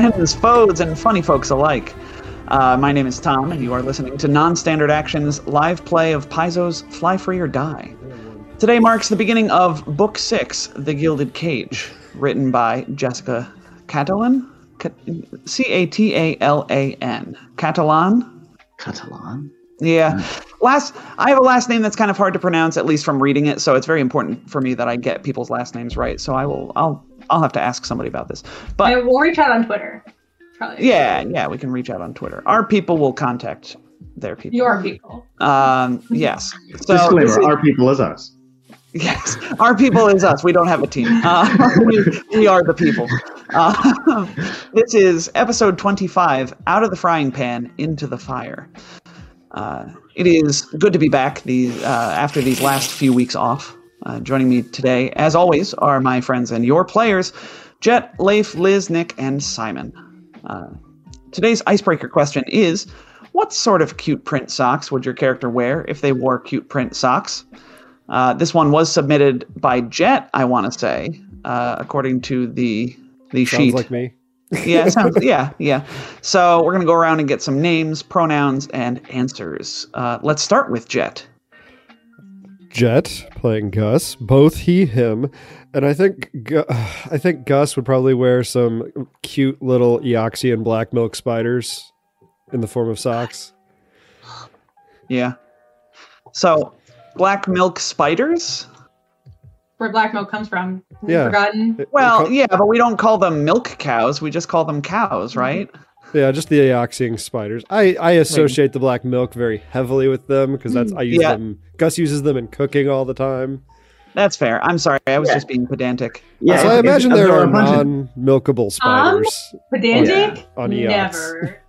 friends, foes, and funny folks alike. Uh, my name is Tom, and you are listening to Non Standard Action's live play of Paizo's Fly Free or Die. Today marks the beginning of Book Six, The Gilded Cage, written by Jessica Catalan. C A T A L A N. Catalan? Catalan? Yeah. Last I have a last name that's kind of hard to pronounce, at least from reading it, so it's very important for me that I get people's last names right. So I will I'll I'll have to ask somebody about this. But And we'll reach out on Twitter. Probably. yeah, yeah, we can reach out on Twitter. Our people will contact their people. Your people. Um, yes. So Disclaimer: is- Our people is us. yes, our people is us. We don't have a team. Uh, we, we are the people. Uh, this is episode 25, Out of the Frying Pan, Into the Fire. Uh, it is good to be back these, uh, after these last few weeks off. Uh, joining me today, as always, are my friends and your players, Jet, Leif, Liz, Nick, and Simon. Uh, today's icebreaker question is What sort of cute print socks would your character wear if they wore cute print socks? Uh, this one was submitted by Jet, I want to say, uh, according to the the Sounds sheet. like me. yeah, sounds, yeah, yeah. So we're gonna go around and get some names, pronouns, and answers. Uh, let's start with Jet. Jet playing Gus, both he him, and I think Gu- I think Gus would probably wear some cute little Eoxian black milk spiders in the form of socks. Yeah. So, black milk spiders. Where black milk comes from. Yeah. Forgotten. Well, yeah, but we don't call them milk cows. We just call them cows, right? Yeah, just the Eoxian spiders. I I associate the black milk very heavily with them because that's I use Yeah. them. Gus uses them in cooking all the time. That's fair. I'm sorry. I was Yeah. just being pedantic. Yeah, so I if- imagine there are a bunch of- non-milkable spiders. Um, pedantic? on Eox. Never.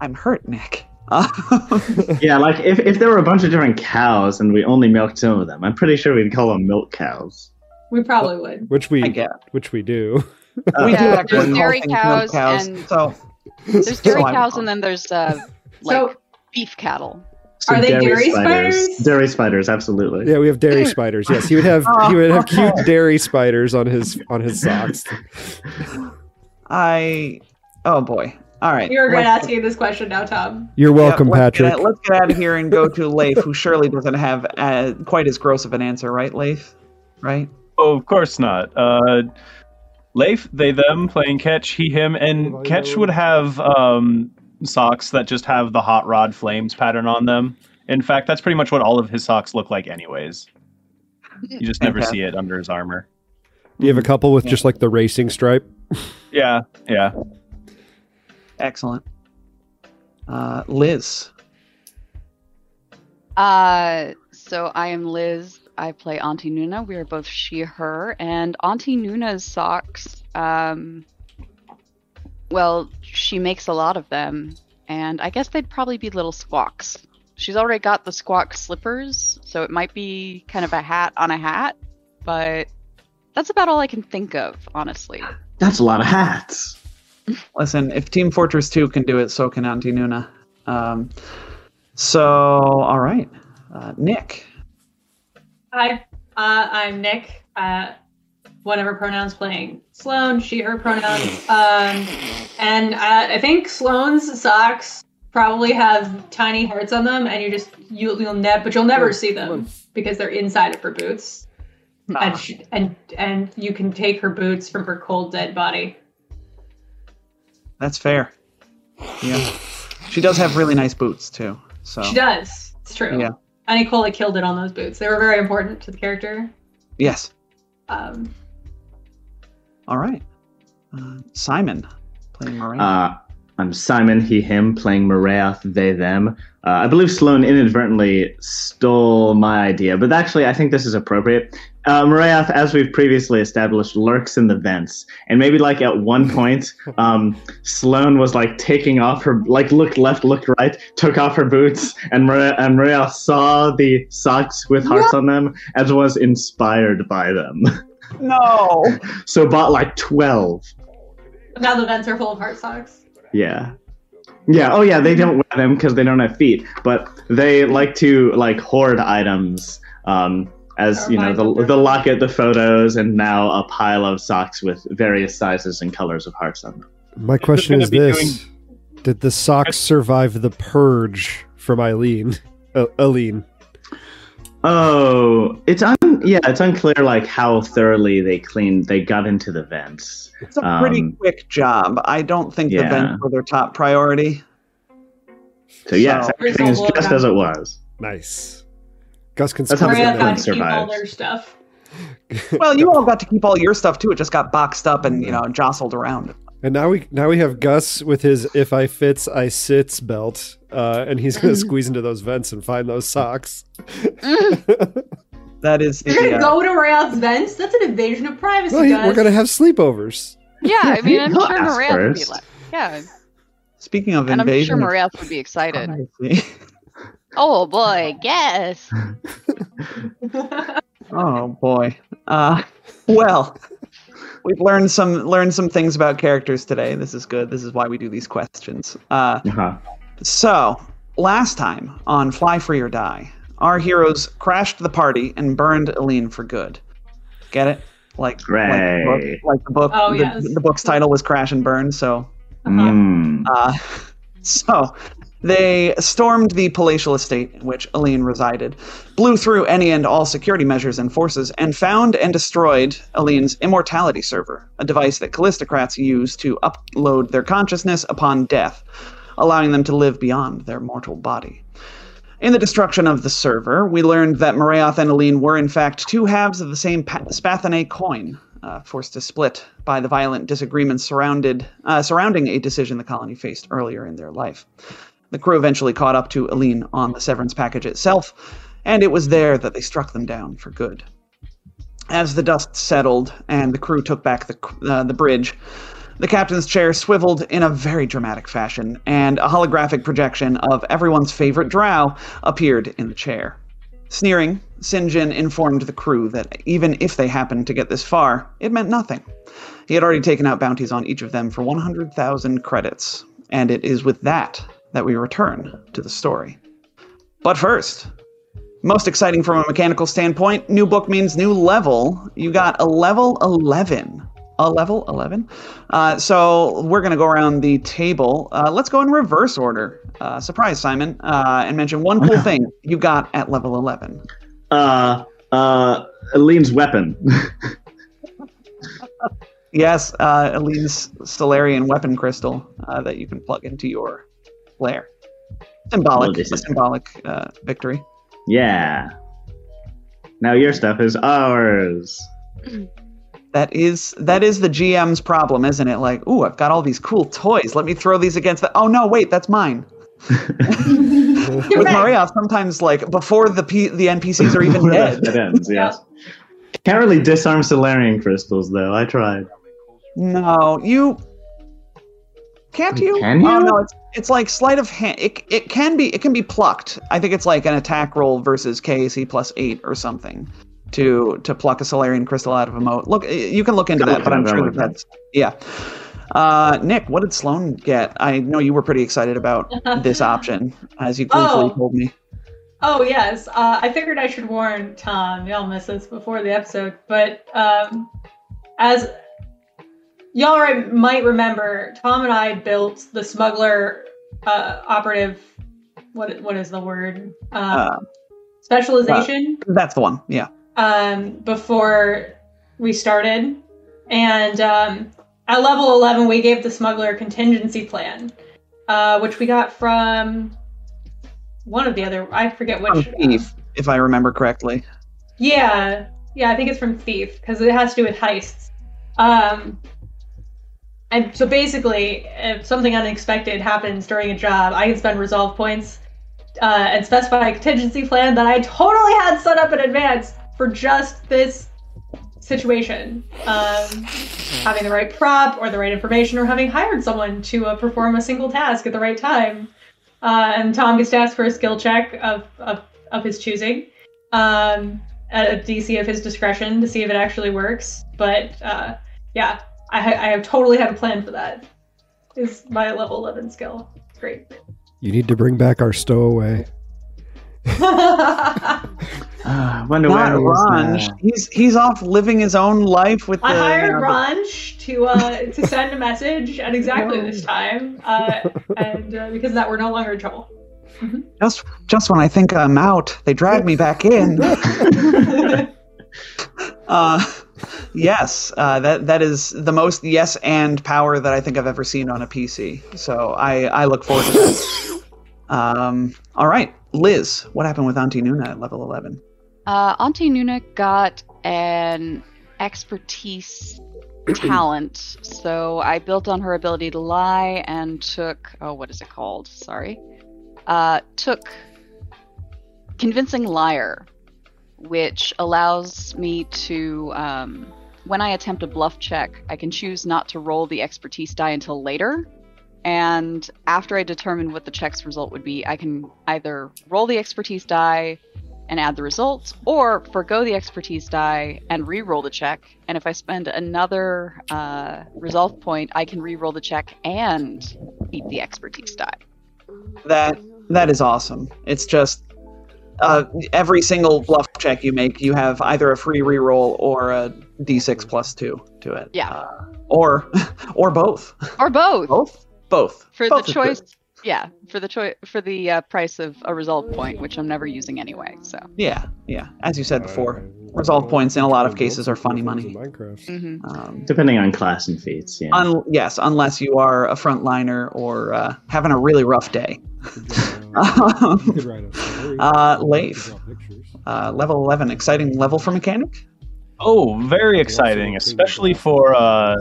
I'm hurt, Nick. Yeah, like if, if there were a bunch of different cows and we only milked some of them, I'm pretty sure we'd call them milk cows. We probably would. which we I get. which we do. We do Yeah, actually there's call dairy things milk cows cows. and- So, There's dairy So I'm- cows and then there's uh, like So beef cattle. So Are they dairy spiders? Dairy spiders, absolutely. Yeah, we have dairy spiders. Yes, he would have he would have cute dairy spiders on his on his socks. I. Oh boy. All right. you regret Let's- asking this question now, Tom. You're Yeah, welcome, let's Patrick. Get, let's get out of here and go to Leif, who surely doesn't have uh, quite as gross of an answer, right, Leif? Right? Oh, of course not. Uh, Leif, they, them, playing catch, he, him, and catch would have um, socks that just have the hot rod flames pattern on them. In fact, that's pretty much what all of his socks look like, anyways. You just never Okay. see it under his armor. Do you have a couple with just like the racing stripe? Yeah, yeah. Excellent. Uh, Liz. Uh, so I am Liz. I play Auntie Nuna. We are both she, her, and Auntie Nuna's socks. Um, well, she makes a lot of them, and I guess they'd probably be little squawks. She's already got the squawk slippers, so it might be kind of a hat on a hat, but that's about all I can think of, honestly. That's a lot of hats. Listen, if Team Fortress 2 can do it, so can Auntie Nuna. Um, so, all right. Uh, Nick. Hi, uh, I'm Nick. Uh, whatever pronouns playing. Sloan, she, her pronouns. Um, and uh, I think Sloan's socks probably have tiny hearts on them, and you just you, you'll never, but you'll never see them because they're inside of her boots. And, she, and and you can take her boots from her cold dead body. That's fair. Yeah. She does have really nice boots, too. So, She does. It's true. Yeah. Annie Cola killed it on those boots. They were very important to the character. yes. Um, All right. Uh, Simon playing Miranda. Uh, I'm Simon, he, him, playing Marath, they, them. Uh, I believe Sloan inadvertently stole my idea, but actually, I think this is appropriate. Uh, Marath, as we've previously established, lurks in the vents, and maybe like at one point, um, Sloan was like taking off her, like looked left, looked right, took off her boots, and Maria, and Marath saw the socks with hearts on them, and was inspired by them. no. so bought like twelve. now the vents are full of heart socks. Yeah. Yeah. Oh, yeah. They don't wear them because they don't have feet, but they like to like hoard items. Um, as you know mine the number. the locket, the photos, and now a pile of socks with various sizes and colors of hearts on them. My question is be this: Did the socks survive the purge from Eileen? Uh, Eileen. Oh, it's un yeah, it's unclear like how thoroughly they cleaned. They got into the vents. It's a pretty Um, quick job. I don't think the vents were their top priority. So yes, So- everything is just as it was. Nice. Gus can That's how squeeze Maria get it them got to keep all their stuff. Well, you all got to keep all your stuff too. It just got boxed up and you know jostled around. And now we now we have Gus with his "If I fits, I sits" belt, uh, and he's gonna squeeze into those vents and find those socks. That is the. You're gonna uh, go to Rayoth's vents? That's an invasion of privacy, Well, he- guys. we're gonna have sleepovers. Yeah, I mean, I'm sure ask Morath would be like, yeah, speaking of and I'm sure invasion, of Morath would be excited. Privacy- Oh boy, guess. Oh boy. Uh, well, we've learned some learned some things about characters today. This is good. This is why we do these questions. Uh, Uh-huh. so last time on Fly Free or Die, our heroes crashed the party and burned Aline for good. Get it? Like, like, the book, like the book. Oh, the, yes. the book's title was Crash and Burn. So Mm. uh, so they stormed the palatial estate in which Aline resided, blew through any and all security measures and forces, and found and destroyed Aline's immortality server, a device that Callistocrats use to upload their consciousness upon death, allowing them to live beyond their mortal body. In the destruction of the server, we learned that Moraoth and Aline were in fact two halves of the same pa- Spathinae coin, uh, forced to split by the violent disagreements surrounded, uh, surrounding a decision the colony faced earlier in their life. The crew eventually caught up to Aline on the severance package itself, and it was there that they struck them down for good. As the dust settled and the crew took back the, uh, the bridge, the captain's chair swiveled in a very dramatic fashion, and a holographic projection of everyone's favorite drow appeared in the chair. Sneering, Sinjin informed the crew that even if they happened to get this far, it meant nothing. He had already taken out bounties on each of them for 100,000 credits, and it is with that that we return to the story. But first, most exciting from a mechanical standpoint, new book means new level. You got a level 11. A level 11? Uh, so we're going to go around the table. Uh, let's go in reverse order. Uh, surprise, Simon, uh, and mention one cool thing you got at level 11. Uh, uh, Aline's weapon. Yes, uh, Eline's Solarian weapon crystal uh, that you can plug into your flare. Symbolic, Oh, this a symbolic uh, victory. yeah. Now your stuff is ours. That is that is the GM's problem, isn't it? Like, ooh, I've got all these cool toys. Let me throw these against the. Oh no, wait, that's mine. With Maria, sometimes like before the P- the NPCs are even dead. it ends, yes. Can't really disarm Solarian crystals, though. I tried. No, you can't you? Can Oh you? no, it's it's like sleight of hand. It it can be it can be plucked. I think it's like an attack roll versus KAC plus eight or something to to pluck a Solarian crystal out of a moat. Look, you can look into that, but I'm sure that that's yeah. Uh, Nick, what did Sloan get? I know you were pretty excited about this option, as you gleefully Oh. told me. Oh yes, uh, I figured I should warn Tom. Y'all missed this before the episode, but um, as y'all might remember, Tom and I built the smuggler uh, operative. What what is the word? Um, Uh, specialization. That's the one. Yeah. um, before we started. And um, at level 11, we gave the smuggler a contingency plan, uh, which we got from one of the other, I forget which. Thief, if I remember correctly. Yeah, yeah, I think it's from Thief because it has to do with heists. Um, and so basically, if something unexpected happens during a job, I can spend resolve points uh, and specify a contingency plan that I totally had set up in advance for just this situation. Um, having the right prop or the right information, or having hired someone to uh, perform a single task at the right time. Uh, and Tom gets to ask for a skill check of, of, of his choosing um, at a DC of his discretion to see if it actually works. But uh, yeah, I, ha- I have totally had a plan for that. Is my level 11 skill. It's great. You need to bring back our stowaway. Uh, wonder Not where he's, Ranj. uh, He's he's off living his own life with the. I you hired know, the- Ranj to uh, to send a message at exactly this time, uh, and uh, because that, we're no longer in trouble. Just just when I think I'm out, they drag me back in. uh, yes, uh, that that is the most yes and power that I think I've ever seen on a PC. So I I look forward to that. Um, all right, Liz, what happened with Auntie Nuna at level eleven? Uh, Auntie Nuna got an expertise talent, so I built on her ability to lie and took oh, what is it called? Sorry, uh, took convincing liar, which allows me to um, when I attempt a bluff check, I can choose not to roll the expertise die until later. And after I determine what the check's result would be, I can either roll the expertise die and add the result, or forego the expertise die and re-roll the check. And if I spend another uh, resolve point, I can re-roll the check and keep the expertise die. That that is awesome. It's just uh, every single bluff check you make, you have either a free reroll or a d6 plus two to it. Yeah. Uh, or or both. Or both Both. Both. for Both the is good. choice. Yeah, for the choice for the uh, price of a resolve point, which I'm never using anyway. So. Yeah, yeah. As you said before, resolve points in a lot of cases are funny money. Minecraft. hmm Um, Depending on class and feats, yeah. un- yes, unless you are a frontliner or uh, having a really rough day. You could write a story. Uh, You Leif. Uh, level 11, exciting level for mechanic. Oh, very exciting, especially for uh,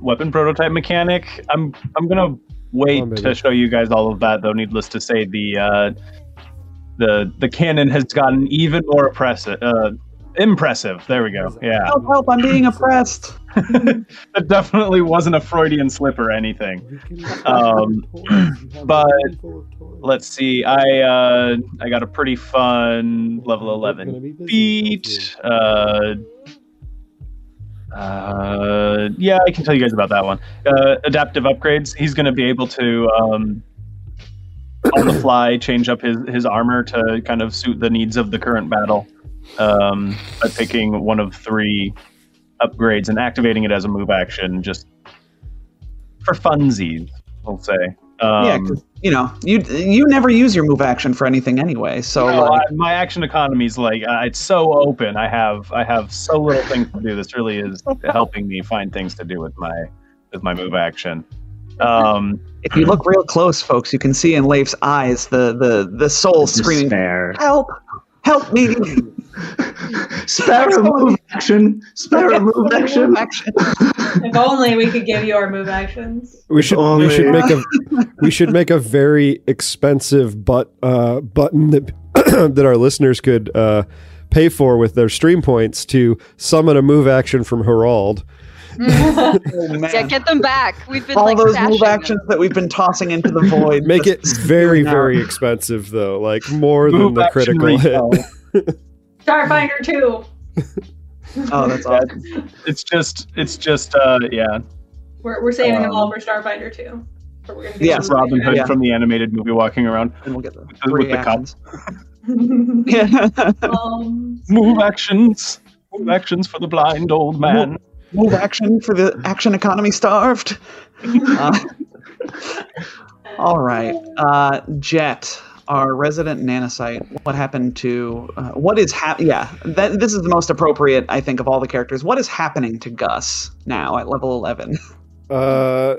weapon prototype mechanic. I'm I'm gonna wait on, to show you guys all of that, though. Needless to say, the uh, the the cannon has gotten even more oppressive. Uh, impressive. There we go. Yeah, Help, help, I'm being oppressed. that definitely wasn't a Freudian slip or anything. Um, You have a but handful of toys. Let's see. I uh, I got a pretty fun level eleven beat. Uh, uh, yeah, I can tell you guys about that one. Uh, adaptive upgrades. He's going to be able to, um, on the fly, change up his, his armor to kind of suit the needs of the current battle um, by picking one of three upgrades and activating it as a move action, just for funsies, we'll say. Um, yeah, 'cause, you know, you you never use your move action for anything anyway. So no, like, I- my action economy is like uh, it's so open. I have I have so little things to do. This really is helping me find things to do with my with my move action. Um, if you look real close, folks, you can see in Leif's eyes the the the soul screaming, Despair. "Help! Help me!" Spare a move action. Spare a move action. action. If only we could give you our move actions. We should we only- should make a we should make a very expensive but uh, button that that our listeners could uh, pay for with their stream points to summon a move action from Herald. Oh. Yeah, get them back. We've been All like those stashing move them. actions that we've been tossing into the void. Make it very very expensive though, like more than the critical hit. Retail. Starfinder too. Oh, that's awesome. It's just it's just uh yeah. We're, we're saving them Um, all for Starfinder 2. But we're gonna Yeah, Robin Hood Yeah. from the animated movie walking around. And we'll get the With three the cup. actions. Starfinder. Yeah. um, Move actions. Move actions for the blind old man. move action for the action economy starved. Uh, all right, uh, Jet, our resident nanocyte. What happened to? Uh, what is hap? Yeah, that, this is the most appropriate, I think, of all the characters. What is happening to Gus now at level eleven? Uh,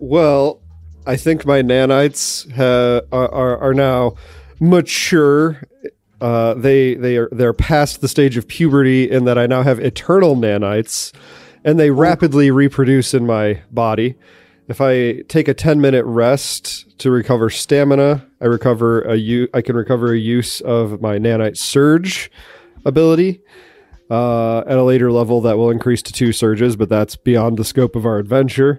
well, I think my nanites ha- are, are are now mature. Uh, they they are they're past the stage of puberty in that I now have eternal nanites, and they rapidly reproduce in my body. If I take a ten minute rest to recover stamina, I recover a u- I can recover a use of my nanite surge ability uh, at a later level that will increase to two surges, but that's beyond the scope of our adventure.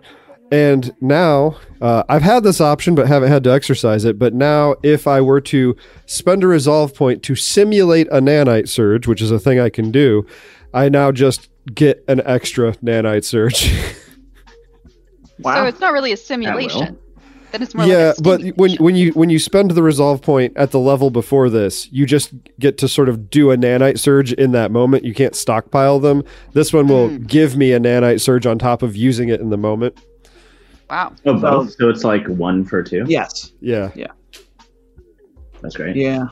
And now uh, I've had this option, but haven't had to exercise it. But now, if I were to spend a resolve point to simulate a nanite surge, which is a thing I can do, I now just get an extra nanite surge. So it's not really a simulation. Then it's more yeah, like a but when when you when you spend the resolve point at the level before this, you just get to sort of do a nanite surge in that moment. You can't stockpile them. This one will Mm. give me a nanite surge on top of using it in the moment. wow. Oh, both. So it's like one for two. Yes. Yeah. Yeah. That's great. Yeah.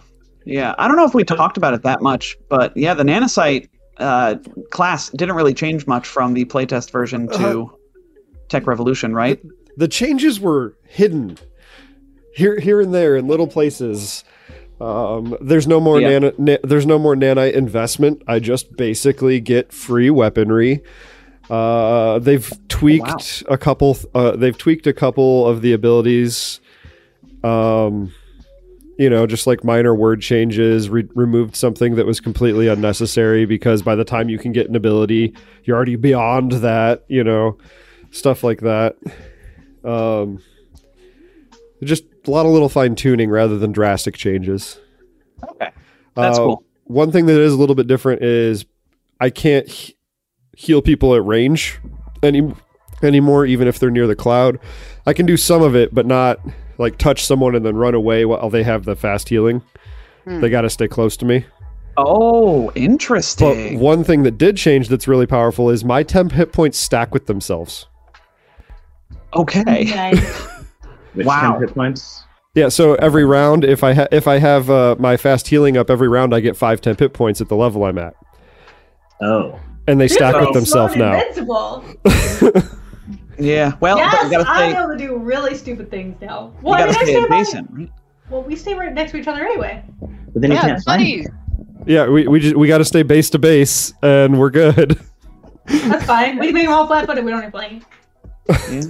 Yeah. I don't know if we talked about it that much, but yeah, the nanocyte uh, class didn't really change much from the playtest version to Tech Revolution, right? The changes were hidden here here and there in little places. Um, there's no more Yeah. nano, na- there's no more nanite investment. I just basically get free weaponry. Uh, they've tweaked a couple. Uh, they've tweaked a couple of the abilities. Um, you know, just like minor word changes, re- removed something that was completely unnecessary because by the time you can get an ability, you're already beyond that. You know, stuff like that. Um, just a lot of little fine tuning rather than drastic changes. Okay. That's Uh, cool. One thing that is a little bit different is I can't he- heal people at range any anymore, even if they're near the cloud. I can do some of it, but not like touch someone and then run away while they have the fast healing. Hmm. They got to stay close to me. Oh, But interesting. one thing that did change that's really powerful is my temp hit points stack with themselves. Okay. Nice. Which Wow. hit points? Yeah, so every round, if I ha- if I have uh, my fast healing up every round, I get five temp hit points at the level I'm at, Oh. and they stack with themselves now. Yeah. Well, yes, but you I'm stay, able to do really stupid things now. you Well, I gotta mean, I stay stay adjacent. right? Well, we stay right next to each other anyway. But then you Yeah, can't find buddies. Yeah, we we just we got to stay base to base, and we're good. That's fine. We can make them all flat-footed. We don't need flanking. Yeah.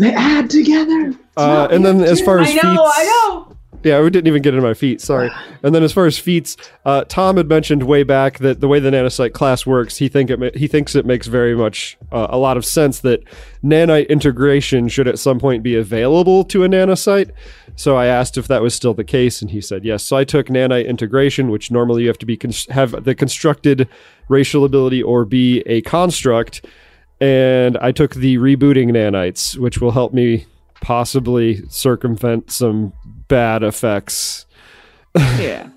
They add together. Uh, and then as far as I know. feats, I know. yeah, we didn't even get into my feet. Sorry. And then as far as feats, uh, Tom had mentioned way back that the way the nanocyte class works, he think it ma- he thinks it makes very much uh, a lot of sense that nanite integration should at some point be available to a nanocyte. So I asked if that was still the case, and he said yes. So I took nanite integration, which normally you have to be cons- have the constructed racial ability or be a construct, and I took the rebooting nanites, which will help me possibly circumvent some bad effects. Yeah.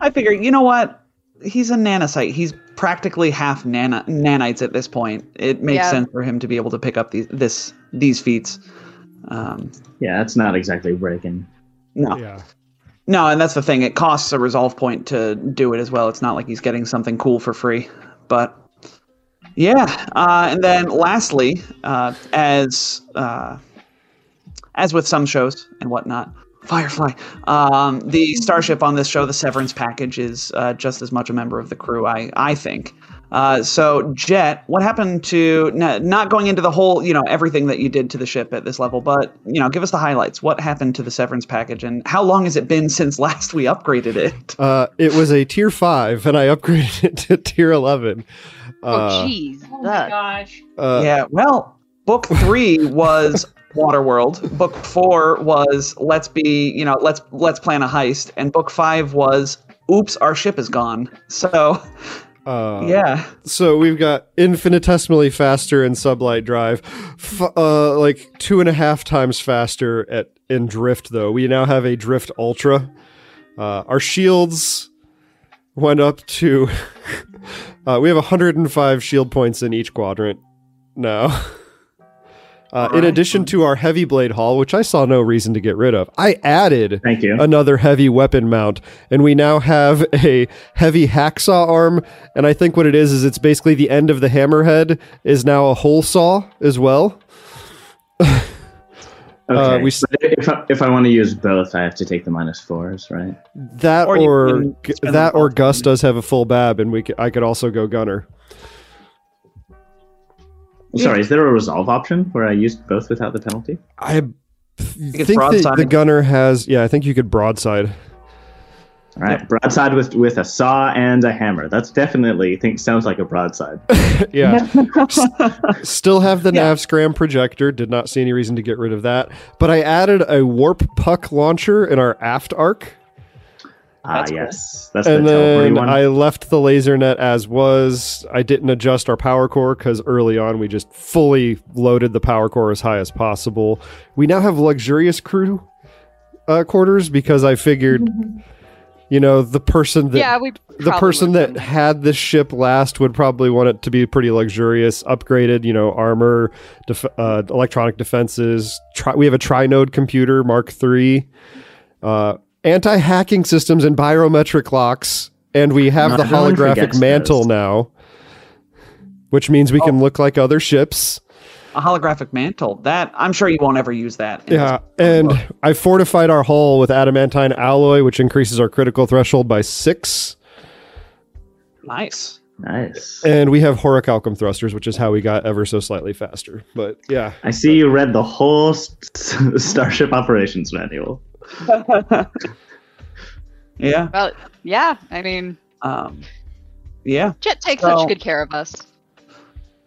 I figure, you know what? He's a nanocyte. He's practically half nana- nanites at this point. It makes Yeah. sense for him to be able to pick up these this these feats. Um, Yeah, that's not exactly breaking. no, Yeah. no, and that's the thing. It costs a resolve point to do it as well. It's not like he's getting something cool for free. But yeah, uh, and then lastly, uh, as uh, as with some shows and whatnot, Firefly, um, the starship on this show, the Severance package, is uh, just as much a member of the crew. I I think. Uh, so Jet, what happened to not going into the whole, you know, everything that you did to the ship at this level, but you know, give us the highlights. What happened to the Severance package, and how long has it been since last we upgraded it? Uh, it was a tier five, and I upgraded it to tier eleven. Oh, Uh, jeez. Oh my gosh. uh, yeah, well, book three was Waterworld. Book four was let's be, you know, let's let's plan a heist, and book five was oops, our ship is gone. So uh, yeah, So we've got infinitesimally faster in sublight drive, f- uh, like two and a half times faster at in drift. Though we now have a drift ultra. Uh, our shields went up to. uh, we have 105 shield points in each quadrant now. Uh, in addition to our heavy blade haul, which I saw no reason to get rid of, I added Thank you. another heavy weapon mount and we now have a heavy hacksaw arm and i think what it is is it's basically the end of the hammerhead is now a hole saw as well okay. uh, we s- if I, if I want to use both, I have to take the minus fours, right? that Or or, you can g- spend that or both. gus does have a full bab and we c- i could also go gunner Sorry, is there a resolve option where I used both without the penalty? i it's think the, the gunner has yeah i think you could broadside All right, broadside with with a saw and a hammer. That's definitely I think sounds like a broadside. yeah Still have the Yeah. nav scram projector. Did not see any reason to get rid of that. But I added a warp puck launcher in our aft arc. Ah, That's cool. yes, that's and teleporting then one. I left the laser net as was. I didn't adjust our power core because early on we just fully loaded the power core as high as possible. We now have luxurious crew uh, quarters because I figured, you know, the person that yeah, we. the person that done had this ship last would probably want it to be pretty luxurious, upgraded, you know, armor, def- uh, electronic defenses. Tri- we have a tri-node computer, Mark III, uh, anti-hacking systems and biometric locks, and we have No, the holographic mantle those. now, which means we can look like other ships. A holographic mantle. That I'm sure you won't ever use that. Yeah, this- and I fortified our hull with adamantine alloy, which increases our critical threshold by six. nice. nice. And we have horacalcum thrusters, which is how we got ever so slightly faster. But yeah, I see you read the whole s- Starship Operations Manual. yeah. Well, yeah. I mean, Um, yeah. Jet takes So- such good care of us.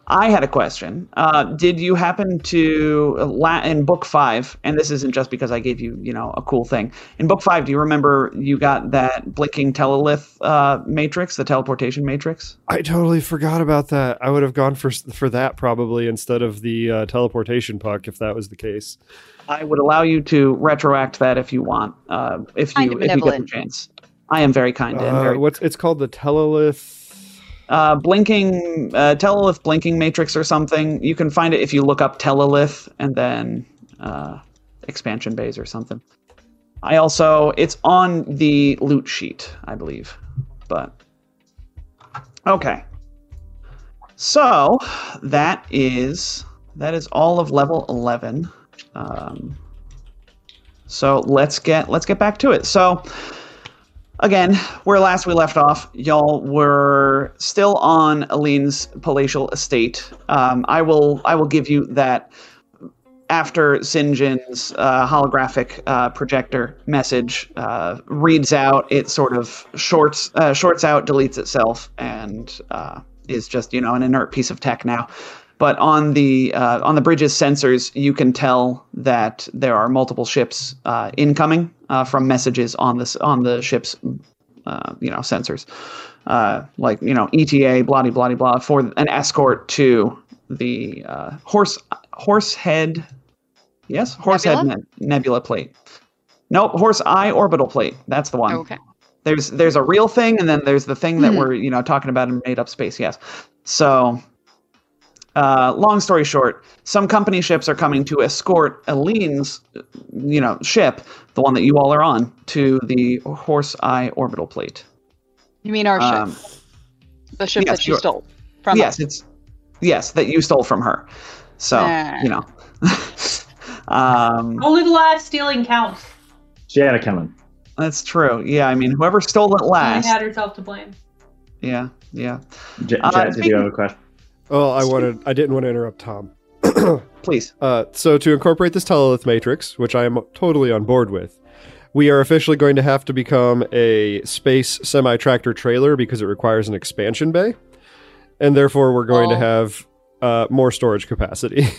I had a question. Uh, did you happen to la- in book five? And this isn't just because I gave you, you know, a cool thing. In book five, do you remember you got that blinking telelith uh, matrix, the teleportation matrix? I totally forgot about that. I would have gone for for that probably instead of the uh, teleportation puck if that was the case. I would allow you to retroact that if you want, uh, if Kind you of if you get the chance. I am very kind and Uh, very what's it's called the telelith? Uh, blinking uh, telelith blinking matrix or something. You can find it if you look up telelith and then uh, expansion bays or something. I also it's on the loot sheet, I believe, but okay. So that is that is all of level eleven. Um, so let's get let's get back to it. So again, where last we left off, y'all were still on Aline's palatial estate. Um, I will I will give you that after Sinjin's uh, holographic uh, projector message uh, reads out, it sort of shorts uh, shorts out, deletes itself, and uh, is just you know an inert piece of tech now. But on the uh, on the bridge's sensors, you can tell that there are multiple ships incoming uh, from messages on this on the ship's uh, you know sensors, uh, like you know ETA, blah blah blah blah, for an escort to the uh, horse horse head, yes, horse head Nebula? ne- nebula plate. Nope, horse eye orbital plate. That's the one. Okay. There's there's a real thing, and then there's the thing that Hmm. we're you know talking about in made up space. Yes. So, uh, long story short, some company ships are coming to escort Aline's, you know, ship, the one that you all are on, to the Horse Eye orbital plate. You mean our Um, ship? The ship yes, that she your- stole from yes, us? it's yes that you stole from her. So Ah. you know. um, Only the last stealing counts. She had it coming. that's true. Yeah, I mean, whoever stole it last. She last. had herself to blame. Yeah, yeah. J- Uh, did speaking- you have a question? Oh, I wanted I didn't want to interrupt Tom. Please. Uh, so to incorporate this telelith matrix, which I am totally on board with, we are officially going to have to become a space semi-tractor trailer because it requires an expansion bay, and therefore we're going to Oh. have uh, more storage capacity.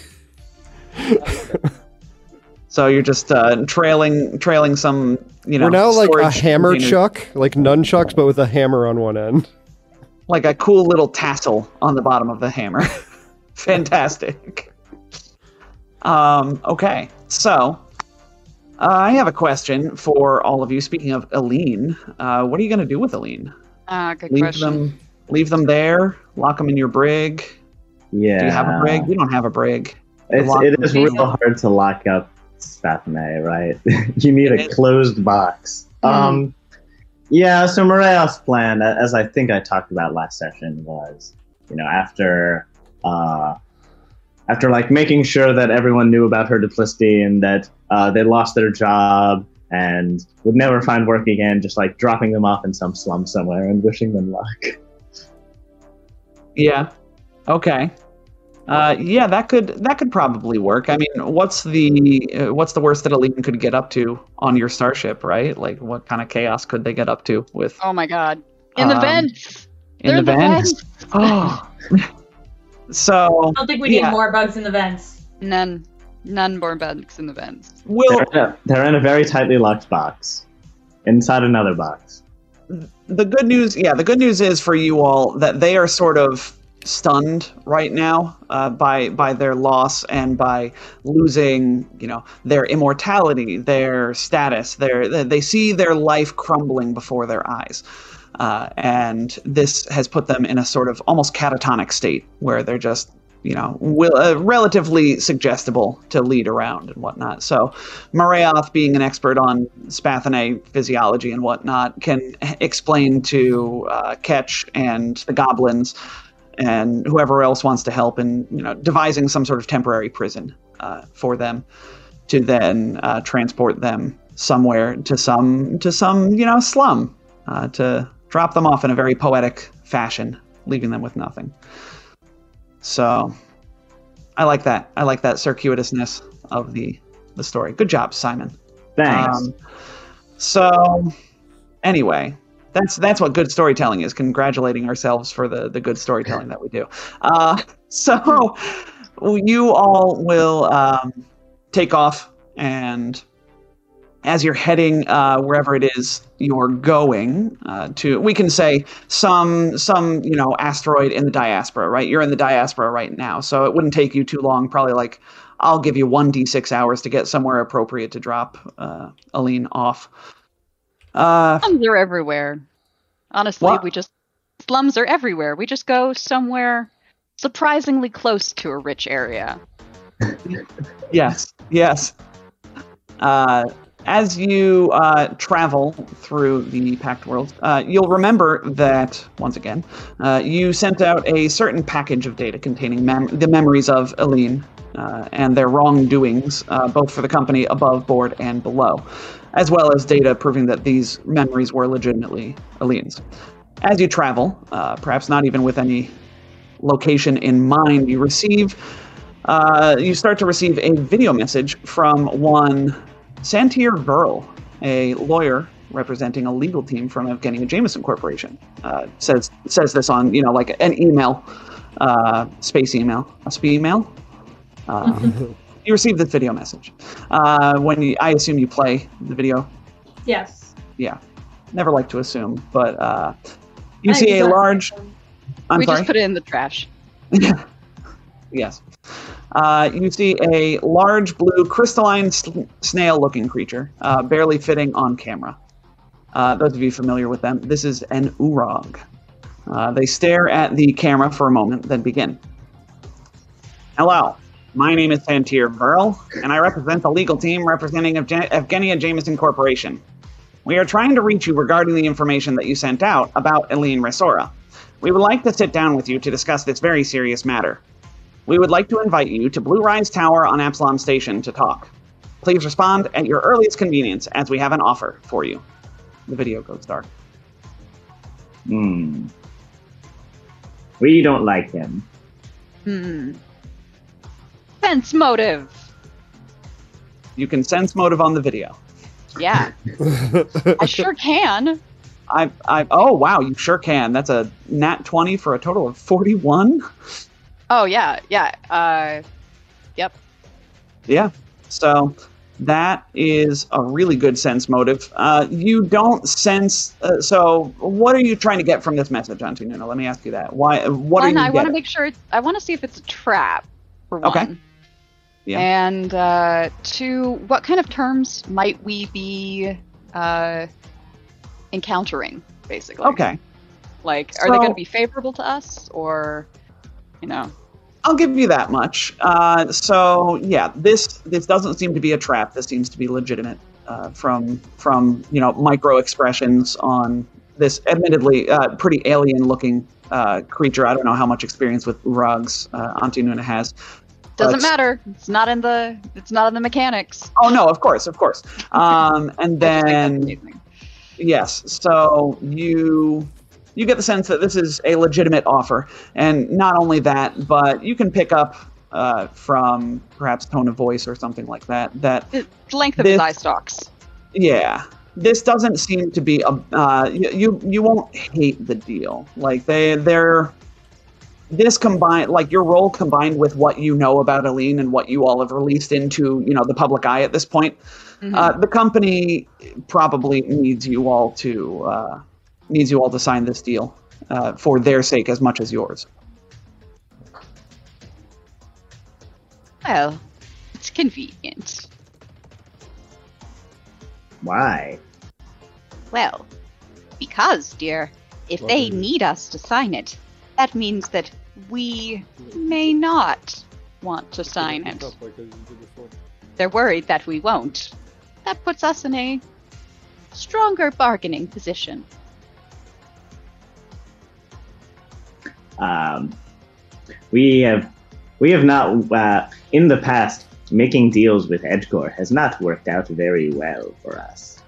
So you're just uh, trailing, trailing some, you know. we're now like a hammer container- chuck, like nunchucks, but with a hammer on one end. Like a cool little tassel on the bottom of the hammer. Fantastic. Um, okay, so uh, I have a question for all of you. Speaking of Aline, uh, what are you going to do with Aline? Ah, good Leave question. them, leave them there. Lock them in your brig. Yeah. Do you have a brig? You don't have a brig. It's, Lock it them real hard to lock up Spathinae, right? you need It a is. closed box. Um, yeah, so Moreos' plan, as I think I talked about last session, was, you know, after, uh, after like making sure that everyone knew about her duplicity and that uh, they lost their job and would never find work again, just like dropping them off in some slum somewhere and wishing them luck. Yeah. Okay. Uh, yeah, that could that could probably work. I mean, what's the uh, what's the worst that Aline could get up to on your starship, right? Like, what kind of chaos could they get up to with Oh my god. In the Um, vents. in They're the in vents? Oh. so I don't think we need Yeah. more bugs in the vents. None. None more bugs in the vents. we'll They're in, a, they're in a very tightly locked box inside another box. the good news, yeah, the good news is for you all that they are sort of stunned right now uh, by by their loss and by losing, you know, their immortality, their status. Their they see their life crumbling before their eyes, uh, and this has put them in a sort of almost catatonic state where they're just you know, will, uh, relatively suggestible to lead around and whatnot. So, Marayoth, being an expert on Spathinae physiology and whatnot, can explain to uh, Ketch and the goblins and whoever else wants to help in, you know, devising some sort of temporary prison uh, for them to then uh, transport them somewhere to some to some you know slum uh, to drop them off in a very poetic fashion, leaving them with nothing. So I like that. I like that circuitousness of the the story. Good job, Simon. Thanks. Um, so anyway, that's that's what good storytelling is. Congratulating ourselves for the the good storytelling that we do. Uh, so you all will um, take off and as you're heading uh, wherever it is you're going uh, to, we can say some some you know asteroid in the diaspora, right? You're in the diaspora right now, so it wouldn't take you too long. Probably like I'll give you one d6 hours to get somewhere appropriate to drop uh, Aline off. Uh, Slums are everywhere. Honestly, What? we just slums are everywhere. We just go somewhere surprisingly close to a rich area. yes, yes. Uh, as you uh, travel through the Pact World, uh, you'll remember that, once again, uh, you sent out a certain package of data containing mem- the memories of Aline uh, and their wrongdoings, uh, both for the company above board and below, as well as data proving that these memories were legitimately aliens. As you travel, uh, perhaps not even with any location in mind, you receive uh, you start to receive a video message from one Santier Burl, a lawyer representing a legal team from Evgenia Jameson Corporation. Uh, says says this on you know like an email, uh, space email, a spee email. Uh, you receive this video message uh, when you, I assume you play the video. Yes. Yeah, never like to assume, but uh, you I see a large. I'm we sorry. just put it in the trash. Yes. Uh, you see a large blue crystalline sl- snail-looking creature, uh, barely fitting on camera. Uh, those of you familiar with them, this is an urog. Uh, they stare at the camera for a moment, then begin. Hello, my name is Santir Burl, and I represent the legal team representing Evgen- Evgenia Jameson Corporation. We are trying to reach you regarding the information that you sent out about Eileen Resora. We would like to sit down with you to discuss this very serious matter. We would like to invite you to Blue Rise Tower on Absalom Station to talk. Please respond at your earliest convenience as we have an offer for you. The video goes dark. Hmm. We don't like him. Hmm. Sense motive. You can sense motive on the video. Yeah, I sure can. I, I, oh wow, you sure can. That's a nat 20 for a total of 41. Oh yeah, yeah. Uh, yep. Yeah. So that is a really good sense motive. Uh, you don't sense. Uh, so what are you trying to get from this message, Auntie Nuna? Let me ask you that. Why? What are you I want to make sure. It's, I want to see if it's a trap. For one. Okay. Yeah. And uh, two, what kind of terms might we be uh, encountering? Basically. Okay. Like, are they going to be favorable to us, or, you know? I'll give you that much. Uh, so yeah, this this doesn't seem to be a trap. This seems to be legitimate uh, from from you know micro expressions on this admittedly uh, pretty alien looking uh, creature. I don't know how much experience with urogs uh, Auntie Nuna has. Doesn't But- matter. It's not in the. It's not in the mechanics. Oh no, of course, of course. Um, and I just think that's then. Yes. So you you get the sense that this is a legitimate offer, and not only that, but you can pick up uh, from perhaps tone of voice or something like that that the length of this- his eye stalks. yeah, this doesn't seem to be a uh, you, you you won't hate the deal. Like they they're this combined like your role combined with what you know about Aline and what you all have released into you know the public eye at this point Mhm. uh, the company probably needs you all to uh, needs you all to sign this deal uh, for their sake as much as yours. Well, it's convenient. Why? Well, because, dear, if they need us to sign it, that means that we may not want to sign it. They're worried that we won't. That puts us in a stronger bargaining position. Um, we have we have not uh, in the past making deals with Edgecore has not worked out very well for us.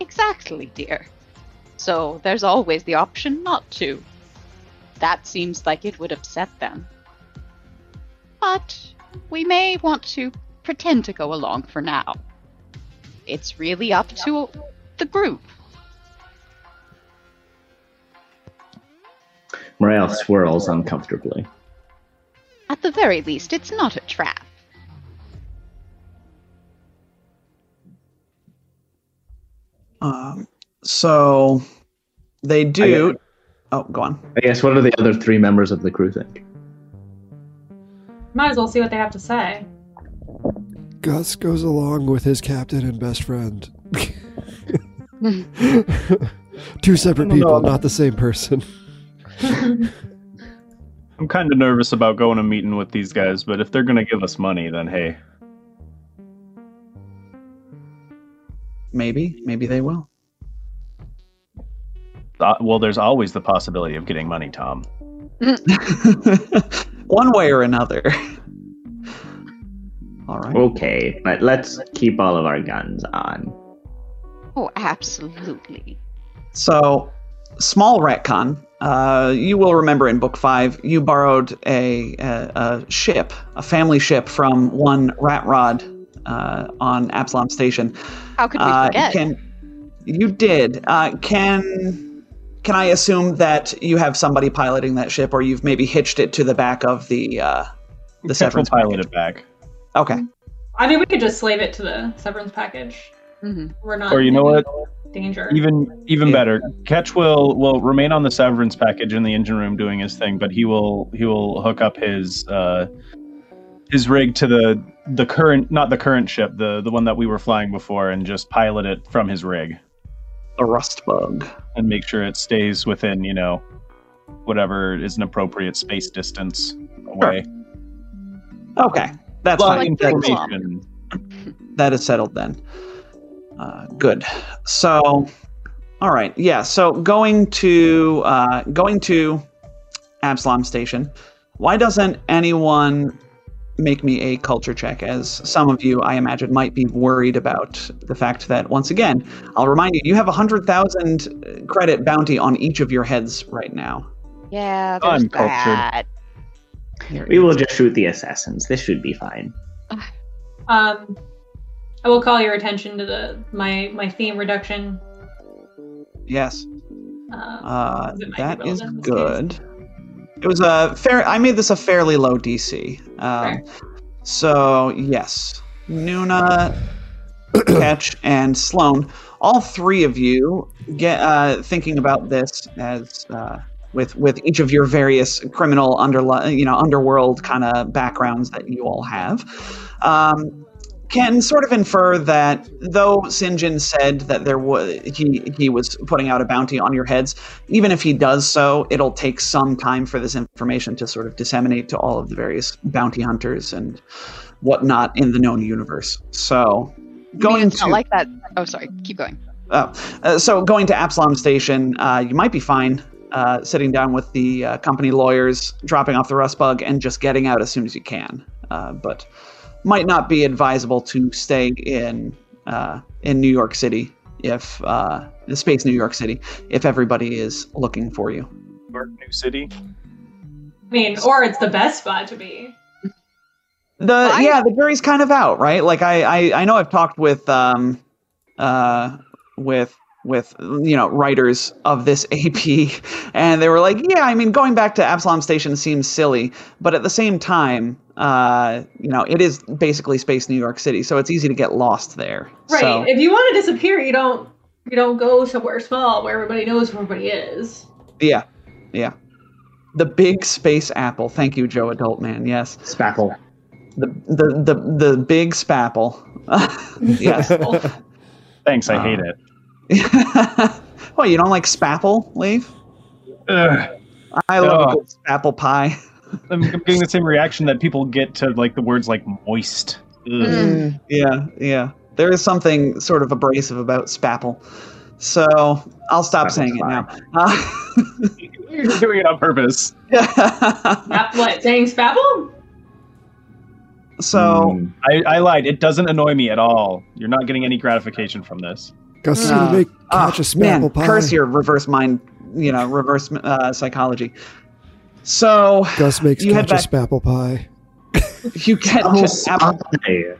Exactly, dear. So there's always the option not to. That seems like it would upset them. But we may want to pretend to go along for now. It's really up to the group. Morale swirls uncomfortably. At the very least, it's not a trap. Um, so they do. Oh, go on. I guess what do the other three members of the crew think? Might as well see what they have to say. Gus goes along with his captain and best friend. Two separate No, no, people, no. not the same person. I'm kind of nervous about going and meeting with these guys, but if they're going to give us money, then hey. Maybe, maybe they will. Uh, well, there's always the possibility of getting money, Tom. One way or another. All right. Okay, but let's keep all of our guns on. Oh, absolutely. So, small retcon. Uh, you will remember in book five, you borrowed a, a, a ship, a family ship from one Rat Rod uh, on Absalom Station. How could we Uh, forget? can you did? Uh, can can I assume that you have somebody piloting that ship, or you've maybe hitched it to the back of the uh, the Catch will severance pilot package? it back. Okay. I mean, we could just slave it to the severance package. Mhm. We're not. Or you know what? Danger. Even even Yeah. better. Ketch will will remain on the severance package in the engine room doing his thing, but he will he will hook up his uh his rig to the the current not the current ship, the the one that we were flying before and just pilot it from his rig The rust bug. and make sure it stays within, you know, whatever is an appropriate space distance away. Okay, that's Well, fine. Like that is settled then. Uh, good. So, all right, yeah. So going to uh, going to Absalom Station. Why doesn't anyone make me a culture check? As some of you, I imagine, might be worried about the fact that once again, I'll remind you, you have a hundred thousand credit bounty on each of your heads right now. Yeah, there's I'm cultured. that. We will just shoot the assassins. This should be fine. Um, I will call your attention to the my my theme reduction. Yes. Uh, Uh, It might be that is relevant in this good. It was a fair. I made this a fairly low DC. Um, so yes, Nuna, Ketch, and Sloan. All three of you get uh, thinking about this as uh, with with each of your various criminal under you know underworld kind of backgrounds that you all have. Um, can sort of infer that though Sinjin said that there was he he was putting out a bounty on your heads, even if he does so, it'll take some time for this information to sort of disseminate to all of the various bounty hunters and whatnot in the known universe. So mean, going it's to like that. Oh, sorry. Keep going. Oh, uh, so going to Absalom Station, uh, you might be fine uh, sitting down with the uh, company lawyers, dropping off the rust bug, and just getting out as soon as you can. Uh, but might not be advisable to stay in uh, in New York City if uh, the space New York City if everybody is looking for you. New York, New City. I mean, or it's the best spot to be. The I- yeah, the jury's kind of out, right? Like I I, I know I've talked with um uh with with you know writers of this AP and they were like, yeah, I mean going back to Absalom Station seems silly, but at the same time, uh you know, it is basically space New York City, so it's easy to get lost there. Right. So If you want to disappear, you don't you don't go somewhere small where everybody knows where everybody is. Yeah, yeah. The big space apple. Thank you, Joe Adult Man. Yes, Spackle. the the the the big spapple. yes. Thanks, I Uh, hate it. what you don't like spapple, Leaf? Ugh. I love a Ugh. spapple pie. I'm, I'm getting the same reaction that people get to like the words like moist. Mm. Yeah, yeah. There is something sort of abrasive about spapple. So I'll stop Spapple's saying it now. You're doing it on purpose. Uh, Not what saying spapple? so Mm. I, I lied. It doesn't annoy me at all. You're not getting any gratification from this. Gus is Uh, gonna make Ketch a man, pie. curse your reverse mind, you know, reverse uh, psychology. So Gus makes You Ketch a spapple pie. you get Oh, just apple, Spy.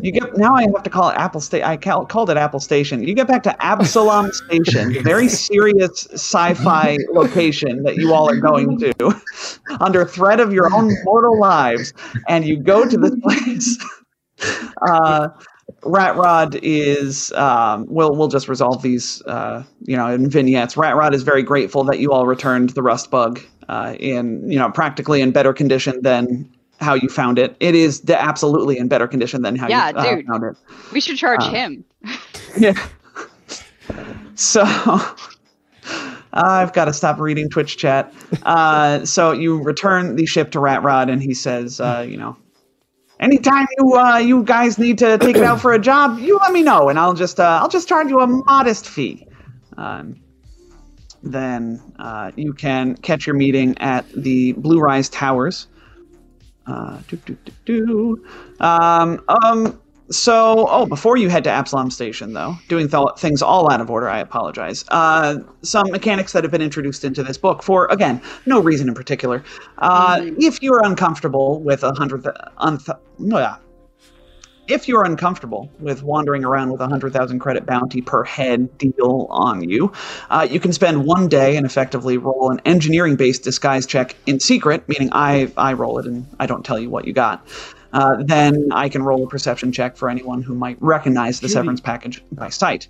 you get now I have to call it Apple State. I cal- called it Apple Station. You get back to Absalom Station, very serious sci-fi location that you all are going to, under threat of your own mortal lives, and you go to this place. Uh, Rat Rod is um, we'll we'll just resolve these uh, you know in vignettes. Rat Rod is very grateful that you all returned the rust bug uh, in you know practically in better condition than how you found it. It is de- absolutely in better condition than how Yeah, you uh, dude. found it. We should charge Uh, him. Yeah. So I've got to stop reading Twitch chat. Uh, so you return the ship to Rat Rod, and he says, uh, you know, anytime you uh, you guys need to take it out for a job, you let me know, and I'll just uh, I'll just charge you a modest fee. Um, then uh, you can catch your meeting at the Blue Rise Towers. Uh, do, do, do, do. Um, um, so, oh, before you head to Absalom Station, though, doing th- things all out of order, I apologize. Uh, some mechanics that have been introduced into this book for, again, no reason in particular. Uh, If you are uncomfortable with a hundred, th- unth- no, yeah. If you are uncomfortable with wandering around with a hundred thousand credit bounty per head deal on you, uh, you can spend one day and effectively roll an engineering-based disguise check in secret, meaning I I roll it and I don't tell you what you got. Uh, then I can roll a perception check for anyone who might recognize the severance package by sight.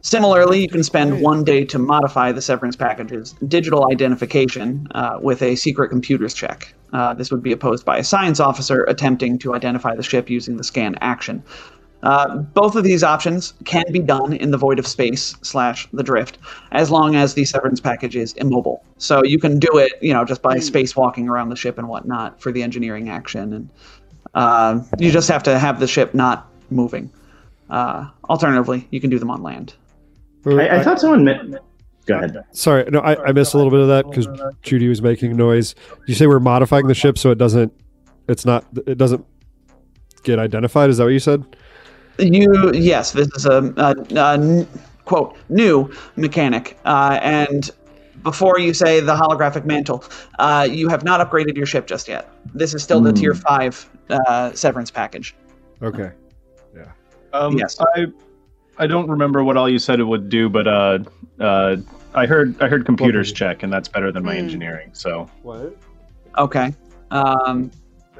Similarly, you can spend one day to modify the severance package's digital identification uh, with a secret computers check. Uh, this would be opposed by a science officer attempting to identify the ship using the scan action. Uh, both of these options can be done in the void of space slash the drift, as long as the severance package is immobile. So you can do it, you know, just by spacewalking around the ship and whatnot for the engineering action, and uh, you just have to have the ship not moving. Uh, alternatively, you can do them on land. I, I thought someone meant. Go ahead. Sorry, no, I, I missed a little bit of that because Judy was making noise. You say we're modifying the ship so it doesn't? It's not. It doesn't get identified. Is that what you said? You yes, this is a quote new mechanic, uh, and before you say the holographic mantle, uh, you have not upgraded your ship just yet. This is still the Hmm. tier five uh, severance package. Okay. Um, Yes. I I don't remember what all you said it would do, but uh, uh, I heard I heard computers check, and that's better than my Hmm. engineering. So What? Okay. Um,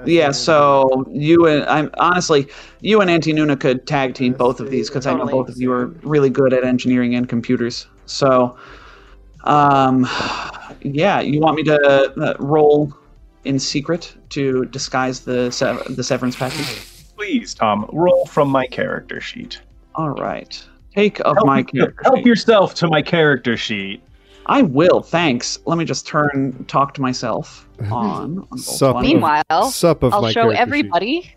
yeah, so you and I'm honestly, you and Auntie Nuna could tag team both of these because I know both of you are really good at engineering and computers. So, um, yeah, you want me to uh, roll in secret to disguise the sev- the severance package? please, Tom, roll from my character sheet. All right, take of Help, my character. help sheet. yourself to my character sheet. I will. Thanks. Let me just turn talk to myself on. on Sup. Roll20. Meanwhile, Sup of I'll my show character sheet. everybody.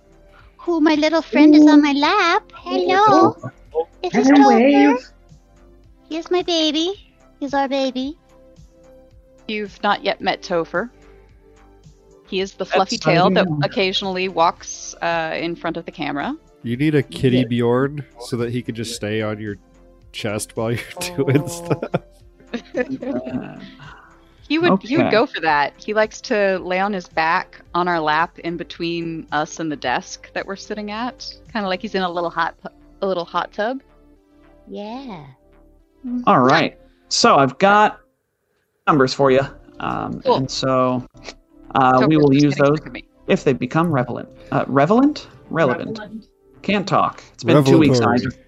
Who my little friend is on my lap. Hello. This is Topher. Here's my baby. Here's our baby. You've not yet met Topher. He is the That's fluffy tail that occasionally walks uh, in front of the camera. You need a kitty Bjorn so that he could just stay on your chest while you're doing stuff. He would he would go for that. He likes to lay on his back on our lap in between us and the desk that we're sitting at, kind of like he's in a little hot a little hot tub. Yeah. All right. So I've got numbers for you. Um, Cool. And so uh, Topher's we will use those sick of me. if they become relevant. Uh, relevant? Relevant. Can't talk. It's been two weeks. I just,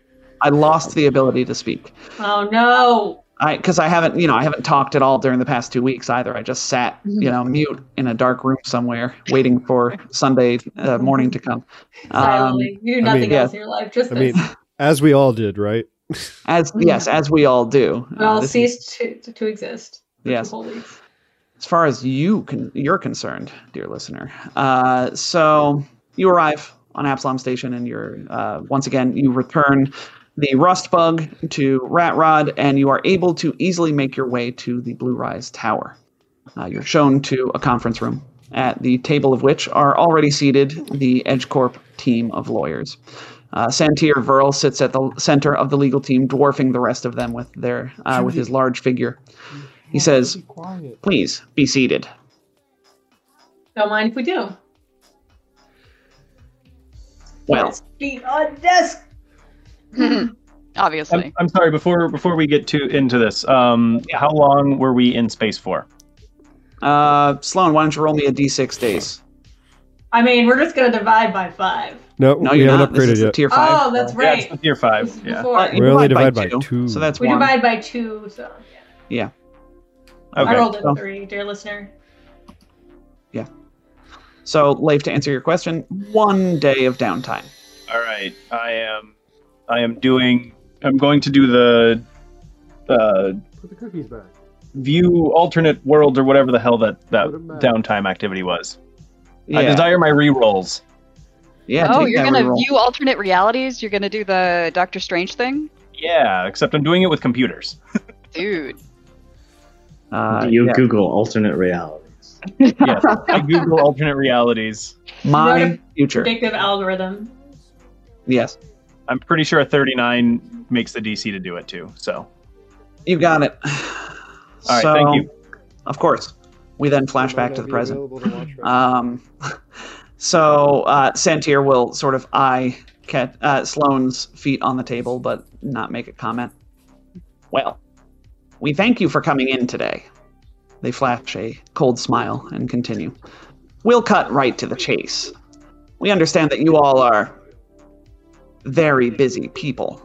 I lost the ability to speak. Oh no! I because I haven't you know I haven't talked at all during the past two weeks either. I just sat you know mute in a dark room somewhere waiting for Sunday uh, morning to come. Um, Silently, you do I nothing mean, else yeah. in your life. Just I this. mean, as we all did, right? As yes, as we all do. we all Uh, is- to, to, exist. Yes. two whole weeks. as far as you can you're concerned, dear listener. Uh, so you arrive on Absalom Station, and you're uh, once again you return the rust bug to Rat Rod, and you are able to easily make your way to the Blue Rise Tower. Uh, you're shown to a conference room, at the table of which are already seated the EdgeCorp team of lawyers. Uh, Santir Verl sits at the center of the legal team, dwarfing the rest of them with their uh, with his large figure. He says, "Please be seated." Don't mind if we do. Well, Feet on desk. Obviously. I'm, I'm sorry. Before before we get too into this, um, how long were we in space for? uh, Sloan, why don't you roll me a d6 days? I mean, we're just gonna divide by five. No, No, we you're haven't not. This upgraded is the yet. tier five. Oh, that's Yeah, right. it's the tier five. This is Yeah. before. You We only divide divide by two. so that's we one. divide by two, so yeah. I Okay. rolled a so- three, dear listener. Yeah. So, Leif, to answer your question, one day of downtime. All right. I am. I am doing. I'm going to do the. Uh, Put the cookies back. view alternate worlds or whatever the hell that that Put 'em back. downtime activity was. I Yeah, desire my re-rolls. Yeah. oh, you're gonna reroll. view alternate realities? You're gonna do the Doctor Strange thing? Yeah, except I'm doing it with computers. Dude. Uh, you yeah. Google alternate realities. yes, I Google alternate realities. my future. Predictive algorithm. Yes, I'm pretty sure a 39 makes the DC to do it too. So, you got it. all right, so, thank you. Of course, we then flash back to the present. to Um, so uh, Santir will sort of eye Ket, uh, Sloane's feet on the table, but not make a comment. Well, we thank you for coming in today. They flash a cold smile and continue. We'll cut right to the chase. We understand that you all are very busy people.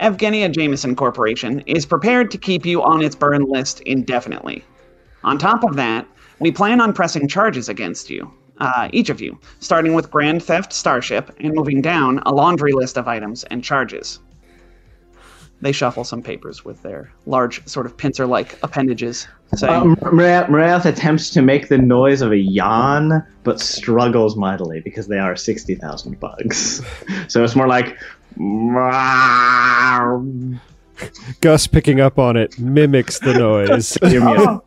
Evgenia Jameson Corporation is prepared to keep you on its burn list indefinitely. On top of that, we plan on pressing charges against you, uh, each of you, starting with Grand Theft Starship and moving down a laundry list of items and charges. They shuffle some papers with their large, sort of pincer like appendages, saying, Um, Marath Marath attempts to make the noise of a yawn, but struggles mightily because they are 60,000 bugs. so it's more like. Gus picking up on it mimics the noise. Hear me out. "Oh,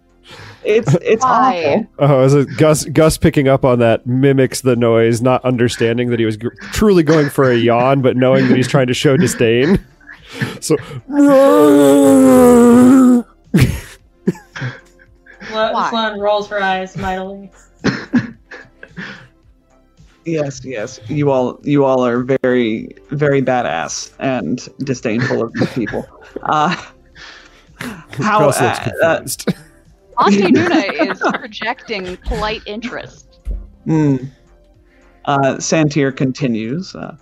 It's it's Why? awful. Oh, is it Gus? Gus picking up on that mimics the noise, not understanding that he was gr- truly going for a yawn, but knowing that he's trying to show disdain. So, Slo- Why? Sloan rolls her eyes mightily. Yes, yes. You all you all are very very badass and disdainful of these people. Uh, how Gus looks uh, uh, confused. Auntie Nuna is projecting polite interest. Mm. Uh, Santir continues. Uh,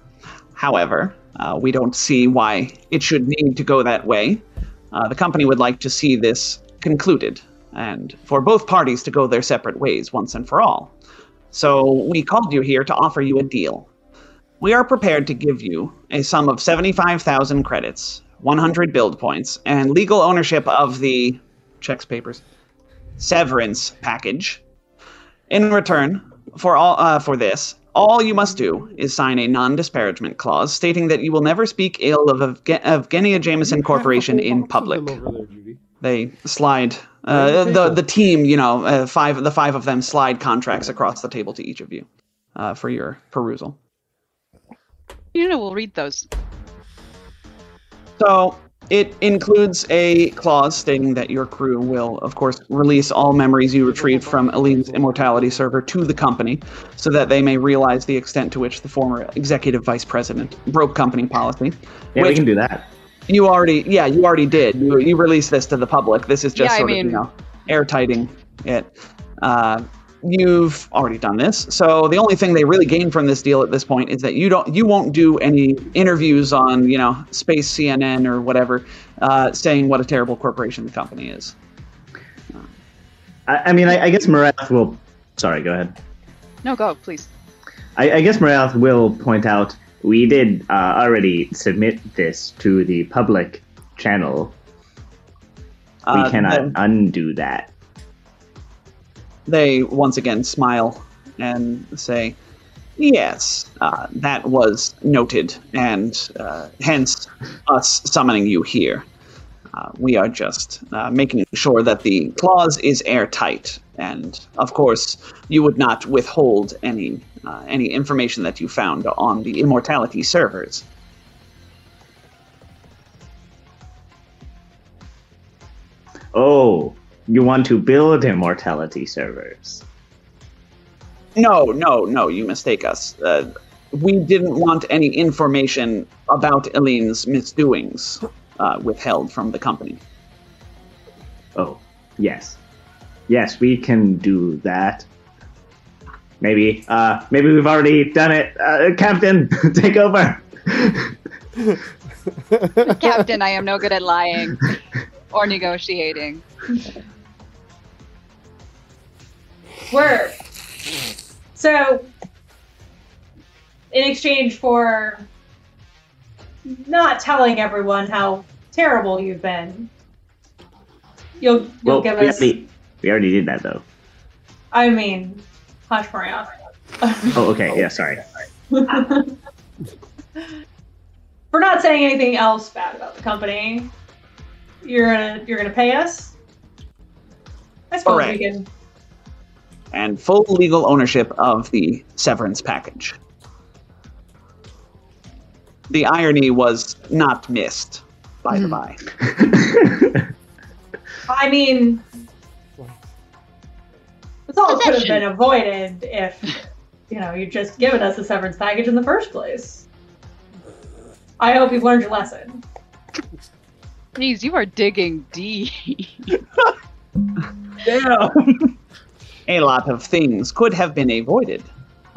however, uh, we don't see why it should need to go that way. Uh, the company would like to see this concluded, and for both parties to go their separate ways once and for all. So we called you here to offer you a deal. We are prepared to give you a sum of 75,000 credits, 100 build points, and legal ownership of the checks papers severance package. In return for all uh, for this, all you must do is sign a non-disparagement clause stating that you will never speak ill of Evge- Evgenia Jameson Corporation in public. They slide uh, the the team, you know, uh, five the five of them slide contracts across the table to each of you uh, for your perusal. You know, we'll read those. So it includes a clause stating that your crew will, of course, release all memories you retrieved from Eline's immortality server to the company, so that they may realize the extent to which the former executive vice president broke company policy. Yeah, we can do that. You already, yeah, you already did. You, you released this to the public. This is just Yeah, I sort mean- of, you know, airtighting it. Uh, you've already done this, so the only thing they really gain from this deal at this point is that you don't, you won't do any interviews on, you know, Space CNN or whatever, uh, saying what a terrible corporation the company is. I, I mean, I, I guess Morath will. Sorry, go ahead. No, go, please. I, I guess Morath will point out we did uh, already submit this to the public channel. We Uh, cannot then undo that. They once again smile and say, "Yes, uh, that was noted, and uh, hence us summoning you here. Uh, we are just uh, making sure that the clause is airtight, and of course, you would not withhold any uh, any information that you found on the immortality servers." Oh, you want to build immortality servers? No, no, no, you mistake us. Uh, we didn't want any information about Eileen's misdoings uh, withheld from the company. Oh, yes, yes, we can do that. Maybe, uh, maybe we've already done it. Uh, Captain, take over. Captain, I am no good at lying or negotiating. Word. So, in exchange for not telling everyone how terrible you've been, you'll you'll well, give we us. already, we already did that though. I mean, hush, Maria. Oh, okay. Yeah, sorry. For not saying anything else bad about the company, you're gonna you're gonna pay us. I suppose Correct. we can. And full legal ownership of the severance package. The irony was not missed, by the Hmm. by. I mean, this all could have been avoided if you know you'd just given us a severance package in the first place. I hope you've learned your lesson. Please, you are digging deep. Damn. A lot of things could have been avoided,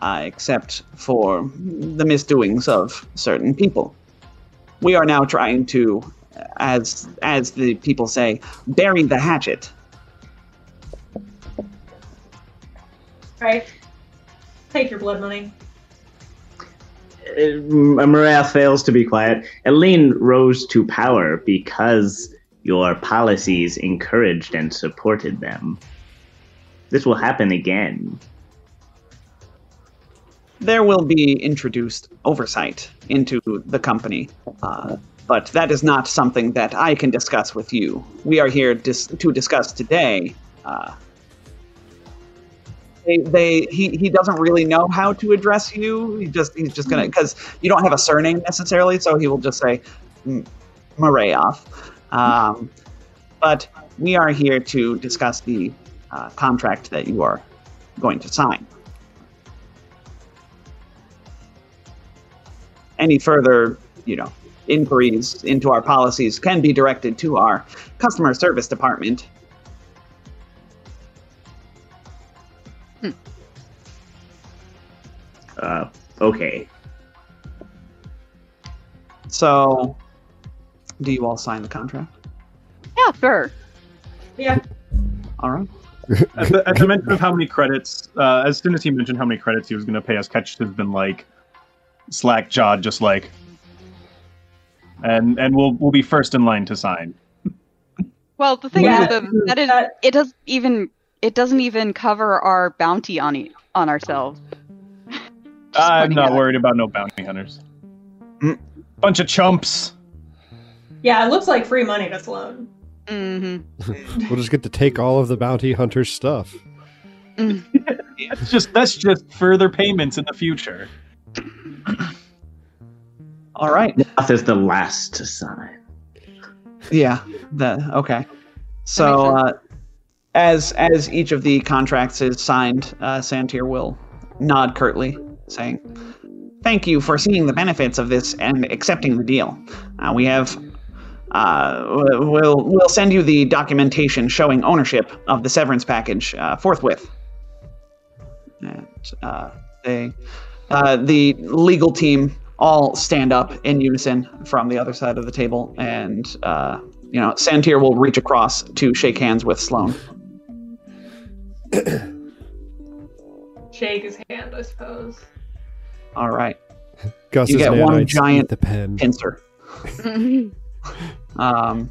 uh, except for the misdoings of certain people. We are now trying to, as as the people say, bury the hatchet. Right? Take your blood money. Uh, Maria fails to be quiet. Eileen rose to power because your policies encouraged and supported them. This will happen again. There will be introduced oversight into the company, uh, but that is not something that I can discuss with you. We are here dis- to discuss today. Uh, they, they he, he doesn't really know how to address you. He just he's just gonna because you don't have a surname necessarily, so he will just say Marayoff. Um, but we are here to discuss the uh, contract that you are going to sign. any further, you know, inquiries into our policies can be directed to our customer service department. Uh, okay. So, do you all sign the contract? Yeah, sure. Yeah. All right. At the, at the mention of how many credits, uh, as soon as he mentioned how many credits he was going to pay us, Ketch has been like slack jawed, just like, and and we'll we'll be first in line to sign. Well, the thing Yeah, is, the, that is, that- it does even, it doesn't even cover our bounty on e- on ourselves. I'm not out. worried about no bounty hunters. Mm. Bunch of chumps. Yeah, it looks like free money to Sloan. Mm-hmm. We'll just get to take all of the bounty hunter's stuff. That's just that's just further payments in the future. All right. Moth is the last to sign. Yeah. The okay. So, uh, as as each of the contracts is signed, uh, Santir will nod curtly, saying, "Thank you for seeing the benefits of this and accepting the deal. Uh, we have." Uh, we'll we'll send you the documentation showing ownership of the severance package uh, forthwith. uh, they, uh, the legal team, all stand up in unison from the other side of the table, and uh, you know, Santir will reach across to shake hands with Sloane. Shake his hand, I suppose. All right, Gus's You get one giant the pen. pincer. Um,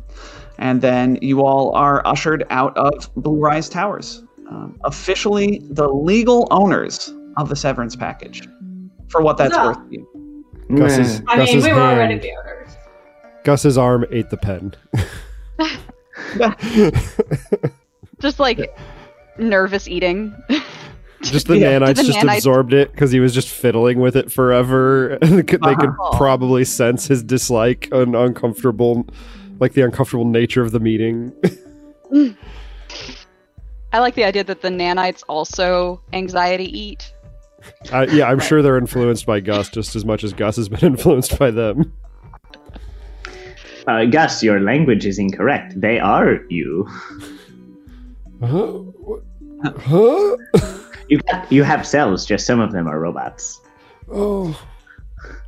and then you all are ushered out of Blue Rise Towers, um, officially the legal owners of the severance package. For what that's Huzzah. worth to you. Gus's, I mean, we were already the owners. Gus's arm ate the pen. Just like nervous eating. Just the Yeah. nanites The just nanites- absorbed it because he was just fiddling with it forever. they could they could probably sense his dislike and uncomfortable, like the uncomfortable nature of the meeting. I like the idea that the nanites also anxiety eat. Uh, yeah, I'm sure they're influenced by Gus just as much as Gus has been influenced by them. Uh, Gus, your language is incorrect. They are you. Huh? Huh? You you have cells. Just some of them are robots. Oh,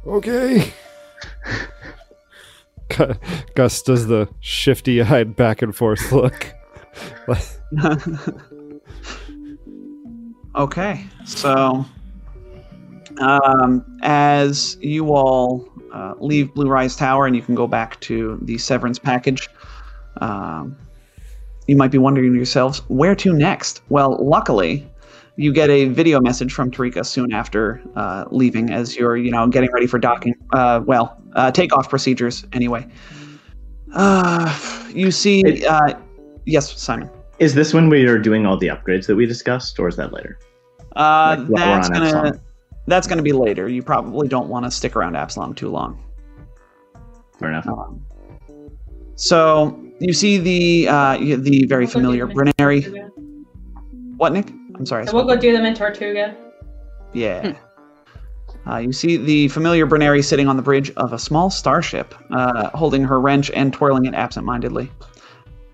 okay. Gus does the shifty-eyed back and forth look. Okay, so um, as you all uh, leave Blue Rise Tower and you can go back to the severance package, um, you might be wondering to yourselves, where to next? Well, luckily, you get a video message from Tarika soon after uh, leaving, as you're, you know, getting ready for docking. Uh, well, uh, takeoff procedures, anyway. Uh, you see, uh, yes, Simon. Is this when we are doing all the upgrades that we discussed, or is that later? Uh, Like, that's gonna Absalom. that's gonna be later. You probably don't want to stick around Absalom too long. Fair enough. Um, so you see the uh, the very familiar do them in Bruneri. Tortuga. What, Nick? I'm sorry. So we'll go do them in Tortuga. Yeah. Uh, you see the familiar Bruneri sitting on the bridge of a small starship, uh, holding her wrench and twirling it absentmindedly.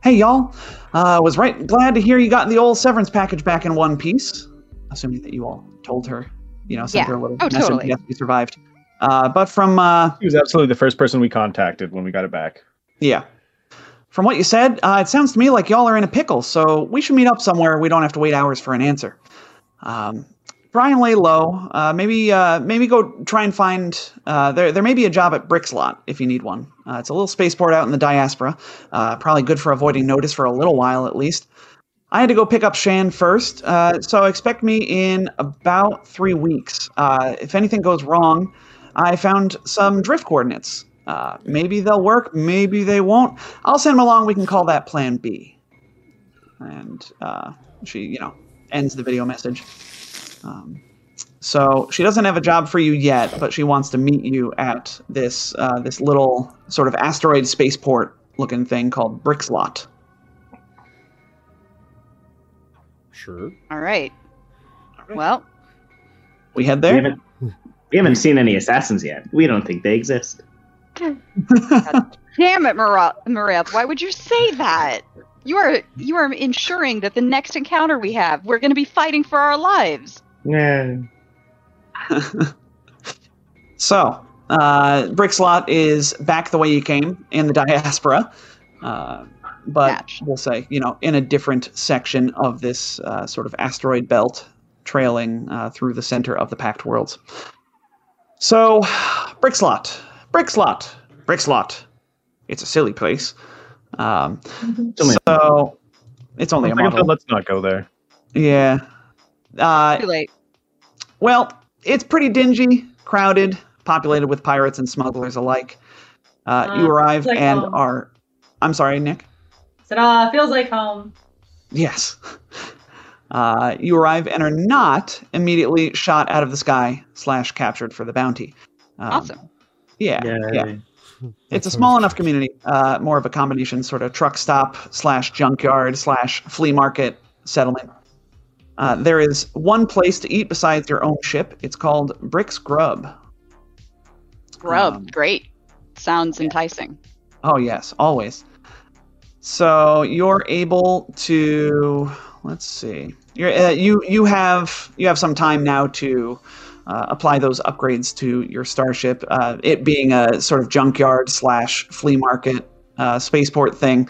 Hey, y'all. Uh, was right glad to hear you got the old severance package back in one piece. Assuming that you all told her, you know, sent Yeah. her a little Oh, message. totally. Yes, we survived. Uh, but from uh, He was absolutely the first person we contacted when we got it back. Yeah. From what you said, uh, it sounds to me like y'all are in a pickle, so we should meet up somewhere. We don't have to wait hours for an answer. Um, Brian, lay low. Uh, maybe, uh, maybe go try and find. Uh, there, there may be a job at Brickslot if you need one. Uh, it's a little spaceport out in the diaspora. Uh, probably good for avoiding notice for a little while at least. I had to go pick up Shan first, uh, so expect me in about three weeks. If anything goes wrong, I found some drift coordinates. Uh, maybe they'll work, maybe they won't. I'll send them along. We can call that Plan B. And uh, she, you know, ends the video message. Um, so she doesn't have a job for you yet, but she wants to meet you at this uh, this little sort of asteroid spaceport looking thing called Brickslot. Sure. All right. Well, We head We there. haven't we haven't seen any assassins yet. We don't think they exist. Damn it, Mara- Marath. Why would you say that? You are you are ensuring that the next encounter we have, we're going to be fighting for our lives. Yeah. So, uh, Brickslot is back the way you came in the diaspora, uh, but Match. we'll say, you know, in a different section of this uh, sort of asteroid belt trailing uh, through the center of the Pact Worlds. So, Brickslot, Brickslot, Brickslot. It's a silly place. Um, so, it's only a model. Let's not go there. Yeah. Uh, Too late. well, it's pretty dingy, crowded, populated with pirates and smugglers alike. Uh, you Uh, arrive like and home. are. I'm sorry, Nick. Said, ah, feels like home. Yes. Uh, you arrive and are not immediately shot out of the sky slash captured for the bounty. Um, Awesome. Yeah, Yeah. yeah. It's a small enough community, uh, more of a combination sort of truck stop slash junkyard slash flea market settlement. Uh, there is one place to eat besides your own ship. It's called Brick's Grub. Grub. um, Great. Sounds enticing. Oh yes, always. So you're able to let's see. You're, uh, you you have you have some time now to uh, apply those upgrades to your starship. Uh, it being a sort of junkyard slash flea market uh, spaceport thing,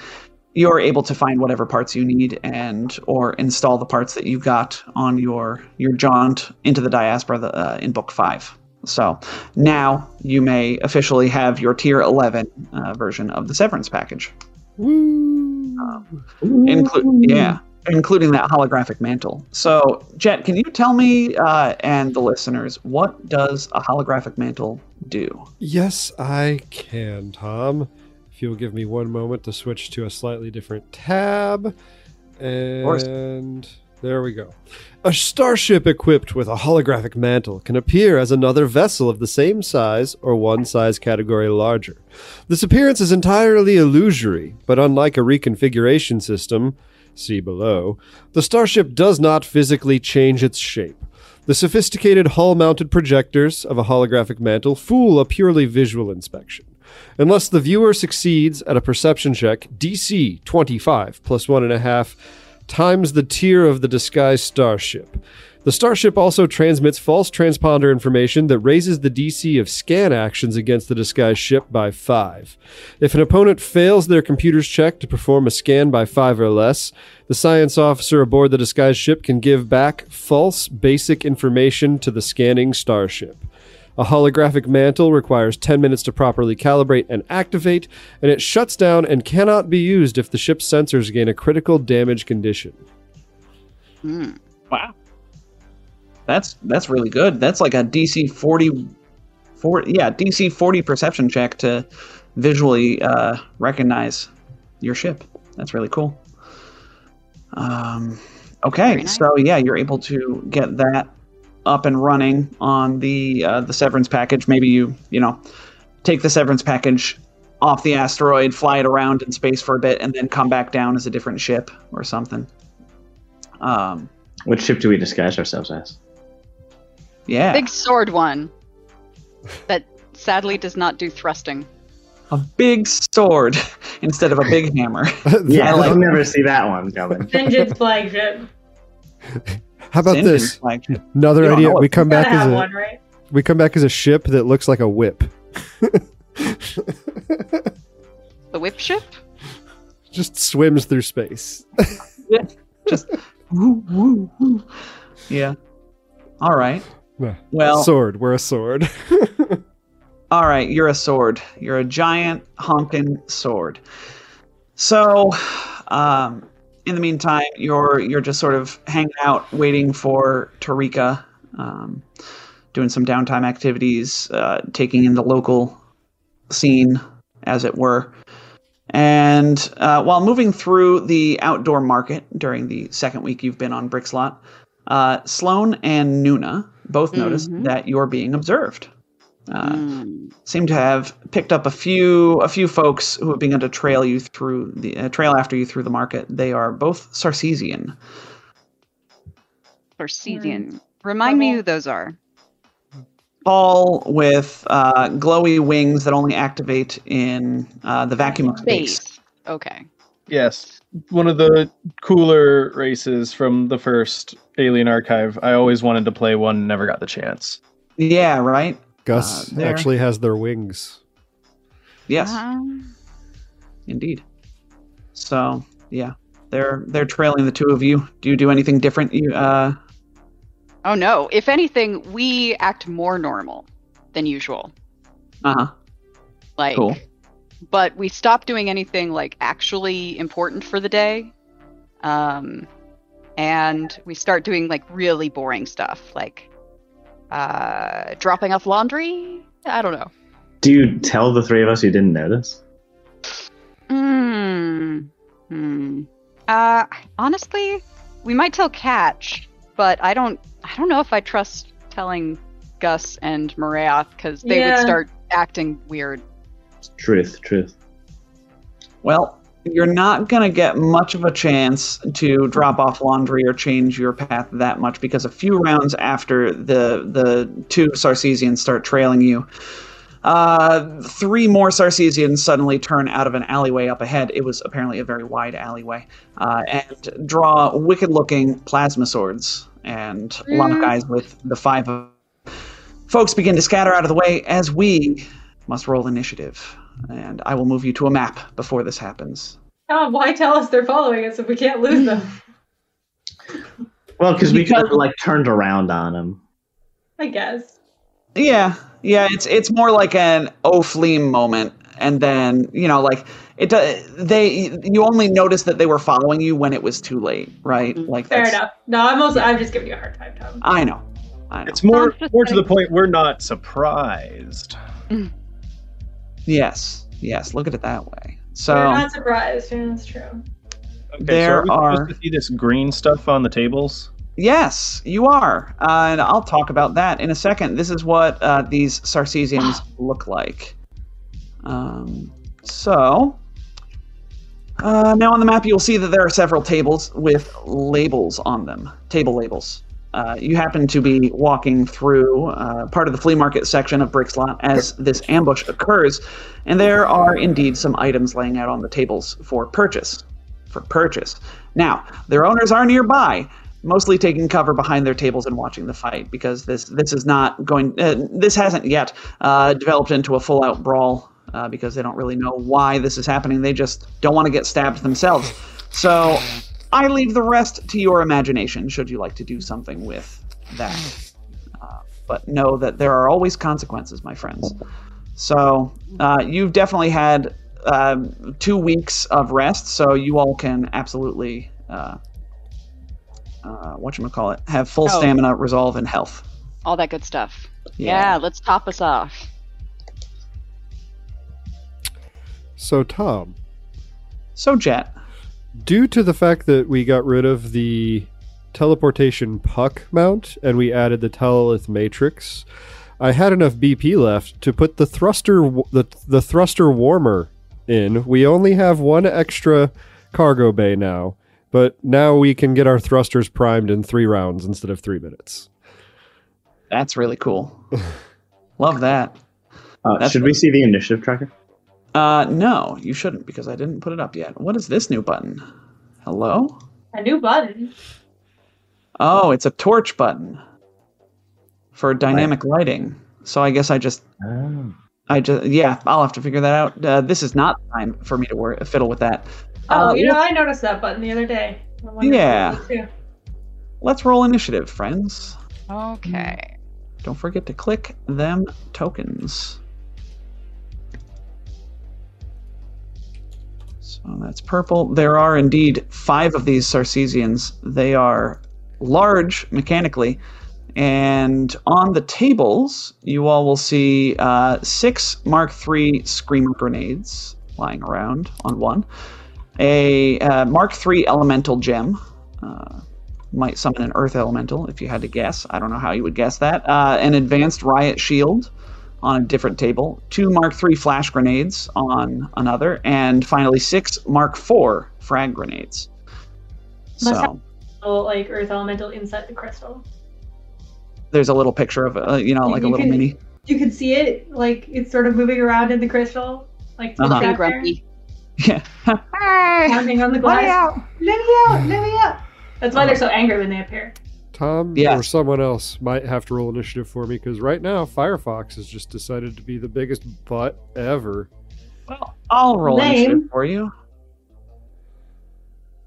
you're able to find whatever parts you need and or install the parts that you got on your your jaunt into the diaspora uh, in book five. So now you may officially have your tier 11 uh, version of the Severance package. Woo! Include, yeah, including that holographic mantle. So, Jet, can you tell me uh, and the listeners what does a holographic mantle do? Yes, I can, Tom. If you'll give me one moment to switch to a slightly different tab. And there we go. A starship equipped with a holographic mantle can appear as another vessel of the same size or one size category larger. This appearance is entirely illusory, but unlike a reconfiguration system, see below, the starship does not physically change its shape. The sophisticated hull mounted projectors of a holographic mantle fool a purely visual inspection. Unless the viewer succeeds at a perception check, DC 25 plus 1.5 times the tier of the disguised starship. The starship also transmits false transponder information that raises the DC of scan actions against the disguised ship by 5. If an opponent fails their computer's check to perform a scan by 5 or less, the science officer aboard the disguised ship can give back false basic information to the scanning starship. A holographic mantle requires 10 minutes to properly calibrate and activate, and it shuts down and cannot be used if the ship's sensors gain a critical damage condition. Hmm. Wow. That's that's really good. That's like a DC 40, 40 yeah, DC 40 perception check to visually uh, recognize your ship. That's really cool. Um, okay, nice. so yeah, you're able to get that up and running on the uh, the severance package. Maybe you you know take the severance package off the asteroid, fly it around in space for a bit, and then come back down as a different ship or something. Um, What ship do we disguise ourselves as? Yeah, Big sword one that sadly does not do thrusting. a big sword instead of a big hammer. Yeah, I like- I'll never see that one coming. Vengeance flagship. How about Engine this? flagship. Another You idea. We come back as a one, right? we come back as a ship that looks like a whip. The whip ship? Just swims through space. Just woo, woo, woo. yeah. All right. Well, sword. We're a sword. all right. You're a sword. You're a giant honking sword. So, um, in the meantime, you're you're just sort of hanging out, waiting for Tarika, um, doing some downtime activities, uh, taking in the local scene, as it were. And uh, while moving through the outdoor market during the second week you've been on Brickslot, uh, Sloan and Nuna both noticed Mhm. that you're being observed. Uh, Hmm. Seem to have picked up a few a few folks who have begun to trail you through the uh, trail after you through the market. They are both Sarcesian. Carcesian. Remind me who those are. All with uh, glowy wings that only activate in uh, the vacuum of space. Space. Okay. Yes, one of the cooler races from the first Alien Archive. I always wanted to play one, never got the chance. Yeah, right. Gus Uh, actually has their wings. Yes, Um, indeed. So yeah, they're they're trailing the two of you. Do you do anything different? You uh, oh no. If anything, we act more normal than usual. uh huh. Like, Cool. but we stop doing anything like actually important for the day. Um, and we start doing like really boring stuff, like uh, dropping off laundry. I don't know. Do you tell the three of us you didn't notice? Hmm. Hmm. Uh, honestly, we might tell Ketch, but I don't. I don't know if I trust telling Gus and Marath because they Yeah. would start acting weird. Truth, truth. Well, you're not going to get much of a chance to drop off laundry or change your path that much because a few rounds after the the two Sarcesians start trailing you, Uh, three more Sarcesians suddenly turn out of an alleyway up ahead. It was apparently a very wide alleyway, uh, and draw wicked-looking plasma swords and lock eyes with the five of. Folks begin to scatter out of the way as we must roll initiative, and I will move you to a map before this happens. Tom, why tell us they're following us if we can't lose them? Well, because we could Because- have like turned around on them. I guess. Yeah, yeah, it's it's more like an oh fleam moment, and then you know, like it. do- They you only notice that they were following you when it was too late, right? Mm, like Fair enough. No, I'm also I'm just giving you a hard time, Tom. I know, I know. It's more more to the point we're not surprised. Yes, yes. Look at it that way. So We're not surprised. Yeah, that's true. Okay, There so are we are- to see this green stuff on the tables? yes, you are, uh, and I'll talk about that in a second. This is what uh, these Sarcesians look like. Um, so. Uh, now on the map, you'll see that there are several tables with labels on them, table labels. Uh, you happen to be walking through uh, part of the flea market section of Brickslot as this ambush occurs, and there are indeed some items laying out on the tables for purchase. For purchase. Now, their owners are nearby, mostly taking cover behind their tables and watching the fight because this this is not going. Uh, this hasn't yet uh, developed into a full-out brawl uh, because they don't really know why this is happening. They just don't want to get stabbed themselves. So I leave the rest to your imagination. Should you like to do something with that, uh, but know that there are always consequences, my friends. So uh, you've definitely had um, two weeks of rest, so you all can absolutely. Uh, uh, what you call it? Have full Oh. stamina, resolve, and health. All that good stuff. Yeah. Yeah, let's top us off. So, Tom, So Jet, due to the fact that we got rid of the teleportation puck mount and we added the telelith matrix, I had enough BP left to put the thruster the the thruster warmer in. We only have one extra cargo bay now, but now we can get our thrusters primed in 3 rounds instead of 3 minutes. that's really cool. Love that. Uh, That's- should we see the initiative tracker? Uh, no, you shouldn't because I didn't put it up yet. What is this new button? Hello? A new button. Oh, it's a torch button for dynamic lighting. So I guess I just, Oh. I just, yeah, I'll have to figure that out. Uh, this is not the time for me to worry, fiddle with that. Oh, Uh, you know, I noticed that button the other day. I wondered if Yeah. it was too. Let's roll initiative, friends. Okay. Don't forget to click them tokens. So that's purple. There are indeed five of these Sarcesians. They are large mechanically. And on the tables, you all will see uh, six Mark III Screamer grenades lying around on one, a uh, Mark III Elemental Gem. Uh, might summon an Earth Elemental if you had to guess. I don't know how you would guess that. Uh, an Advanced Riot Shield on a different table, two Mark III Flash Grenades on another, and finally six Mark IV Frag Grenades. Must So Little, like earth elemental inside the crystal. there's a little picture of, uh, you know, You- like a little can- mini. You can see it, like it's sort of moving around in the crystal, like Uh-huh. back Looking grumpy. Yeah. pounding on the glass. Let me out! Let me out! That's why they're so angry when they appear. Tom Yes. or someone else might have to roll initiative for me because right now Firefox has just decided to be the biggest butt ever. Well, I'll roll Name. initiative for you.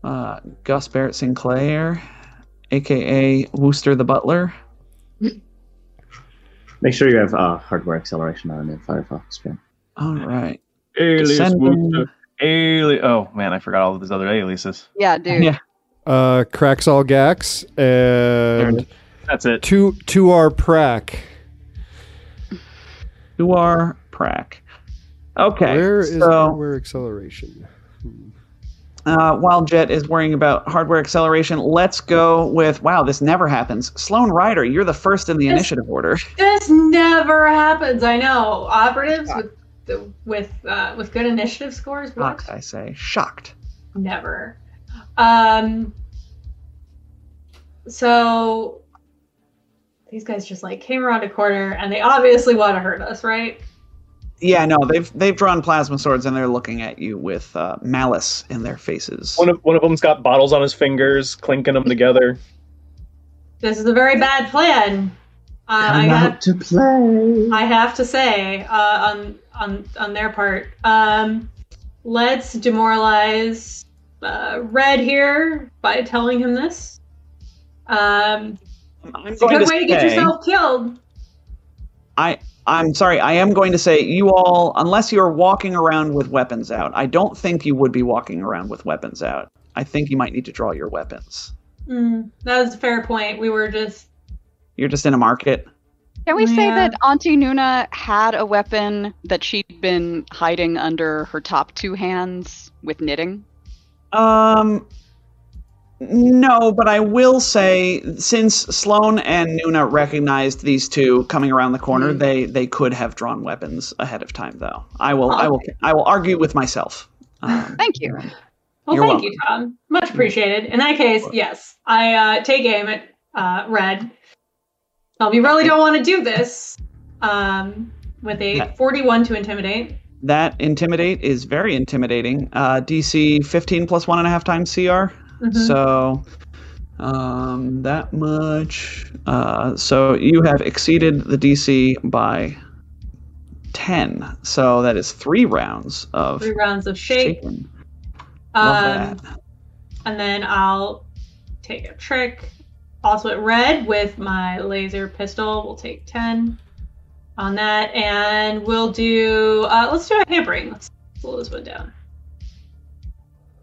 Uh, Gus Barrett Sinclair, aka Wooster the Butler. Make sure you have uh, hardware acceleration on in Firefox. Ben. All right. Alias Descending- Wooster. Ali- oh man, I forgot all of his other aliases. Yeah, dude. Yeah. Uh, Craxall Gax and. That's it. to to our prac. To our prac. Okay. Where is so, hardware acceleration? uh, while Jet is worrying about hardware acceleration, let's go with wow, this never happens. Sloan Ryder, you're the first in the Yes. initiative order. This never happens. I know operatives with with uh, with good initiative scores. What? Shocked, I say. Shocked. Never. Um. So these guys just like came around a corner and they obviously want to hurt us, right? Yeah, no, they've they've drawn plasma swords and they're looking at you with uh, malice in their faces. One of one of them's got bottles on his fingers, clinking them together. This is a very bad plan. Uh, I Come have out to play. I have to say, uh, on on on their part, um, let's demoralize uh, Red here by telling him this. Um, it's a good to way to get yourself killed. I I'm sorry. I am going to say you all, unless you're walking around with weapons out, I don't think you would be walking around with weapons out. I think you might need to draw your weapons. Mm, that was a fair point. We were just You're just in a market. Can we say that Auntie Nuna had a weapon that she'd been hiding under her top two hands with knitting? Um, no, but I will say since Sloane and Nuna recognized these two coming around the corner, Mhm. they they could have drawn weapons ahead of time. Though I will I will Okay. I will argue with myself. Um, Thank you. well. You're thank you, Tom. Much appreciated. In that case, yes, I uh, take aim at uh, Red. Well, we really don't want to do this. Um, with a Yeah. forty-one to intimidate. that intimidate is very intimidating. Uh, DC 15 plus one and a half times CR. Mhm. So um, that much. Uh, so you have exceeded the DC by 10. So that is three rounds of Three rounds of shake. shaking. Love Um, that. and then I'll take a trick. Also at red with my laser pistol. We'll take 10 on that. And we'll do, uh, let's do a hammering. Let's slow this one down.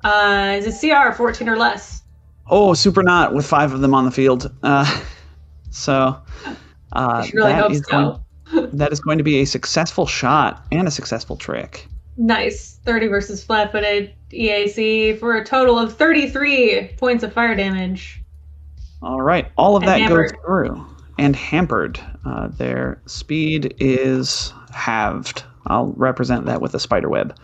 Uh, is it CR 14 or less? Oh, super not with five of them on the field. Uh, so uh, really that is so. going, that is going to be a successful shot and a successful trick. Nice. 30 versus flat footed EAC for a total of 33 points of fire damage. All right, all of And that hampered. goes through. And hampered. Uh, their speed is halved. I'll represent that with a spider web.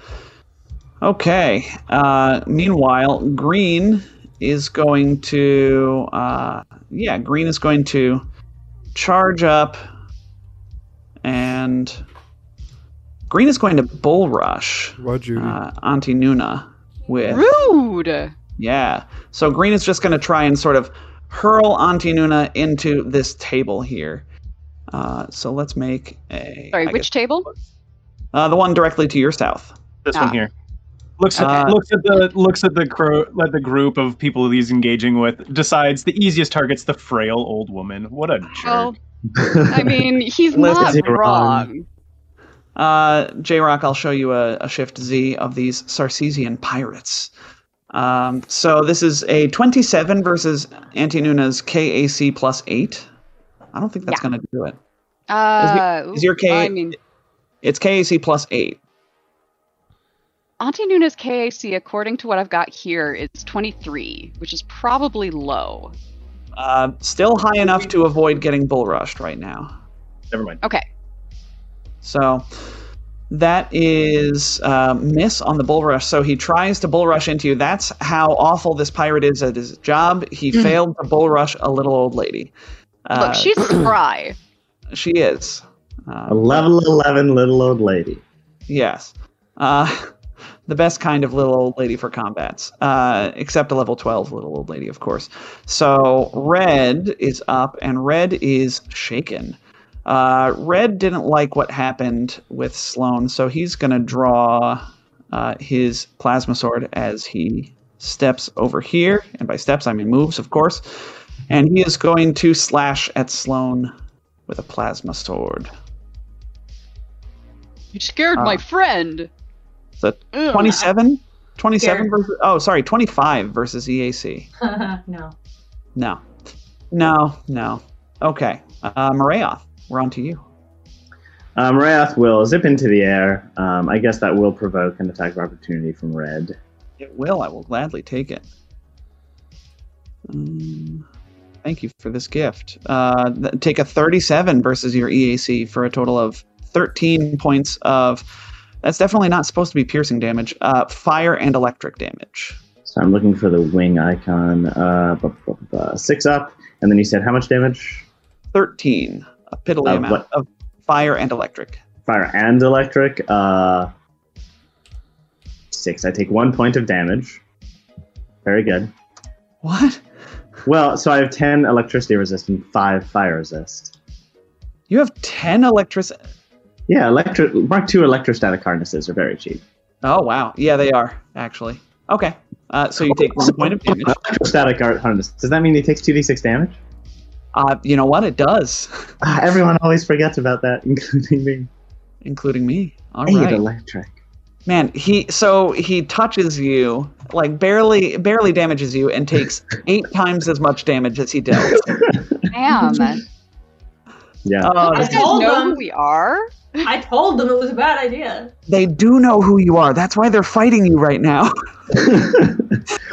Okay. Uh, meanwhile, green is going to. Uh, yeah, green is going to charge up. And. Green is going to bull rush Why'd uh, Auntie Nuna with. Rude! Yeah. So green is just going to try and sort of hurl Auntie Nuna into this table here. Uh, so let's make a. Sorry, I which guess- table? uh, the one directly to your south. This Ah. one here. Looks at Uh, looks at the looks at the crow at the group of people he's engaging with. Decides the easiest target's the frail old woman. What a jerk! Well, I mean, he's not you're wrong. Uh, J Rock, I'll show you a, a shift Z of these Sarcesian pirates. Um, so this is a 27 versus Auntie Nuna's KAC plus 8. I don't think that's Yeah. going to do it. Uh, is your K- I mean, It's KAC plus 8. Auntie Nuna's KAC, according to what I've got here, is 23, which is probably low. Uh, still high enough to avoid getting bull rushed right now. Never mind. Okay. So that is uh, miss on the bull rush. So he tries to bull rush into you. That's how awful this pirate is at his job. He Mhm. failed to bull rush a little old lady. Uh, Look, she's spry. she is. A Uh, level 11 little old lady. yes. Uh, the best kind of little old lady for combats, uh, except a level 12 little old lady, of course. So red is up, and red is shaken. Uh, red didn't like what happened with Sloane, so he's going to draw uh, his plasma sword as he steps over here. And by steps, I mean moves, of course. And he is going to slash at Sloane with a plasma sword. You scared Ah. my friend. So Ugh. 27? 27 versus. Oh, sorry, 25 versus EAC. no. No. No, no. Okay. Uh, Marayoth, we're on to you. Um, Wrath will zip into the air. Um, I guess that will provoke an attack of opportunity from Red. It will. I will gladly take it. Um, thank you for this gift. Uh, th- take a 37 versus your EAC for a total of 13 points of. That's definitely not supposed to be piercing damage. Uh, fire and electric damage. So I'm looking for the wing icon. Uh, bu- bu- bu- six up, and then you said how much damage? 13. A piddly Of amount what? of fire and electric. fire and electric. Uh, six. I take one point of damage. Very good. What? Well, so I have ten electricity resist and five fire resist. You have ten electric. Yeah, electro Mark II electrostatic harnesses are very cheap. Oh wow, yeah, they are actually. Okay, uh, so you take one point of damage. Electrostatic art harness. Does that mean he takes two d six damage? Uh, you know what? It does, Ah, everyone always forgets about that, including me. including me. All Eight right, electric. man. He so he touches you, like barely, barely damages you, and takes eight times as much damage as he dealt. Damn. Yeah. Oh, I You told know them. who we are? I told them it was a bad idea. they do know who you are. That's why they're fighting you right now.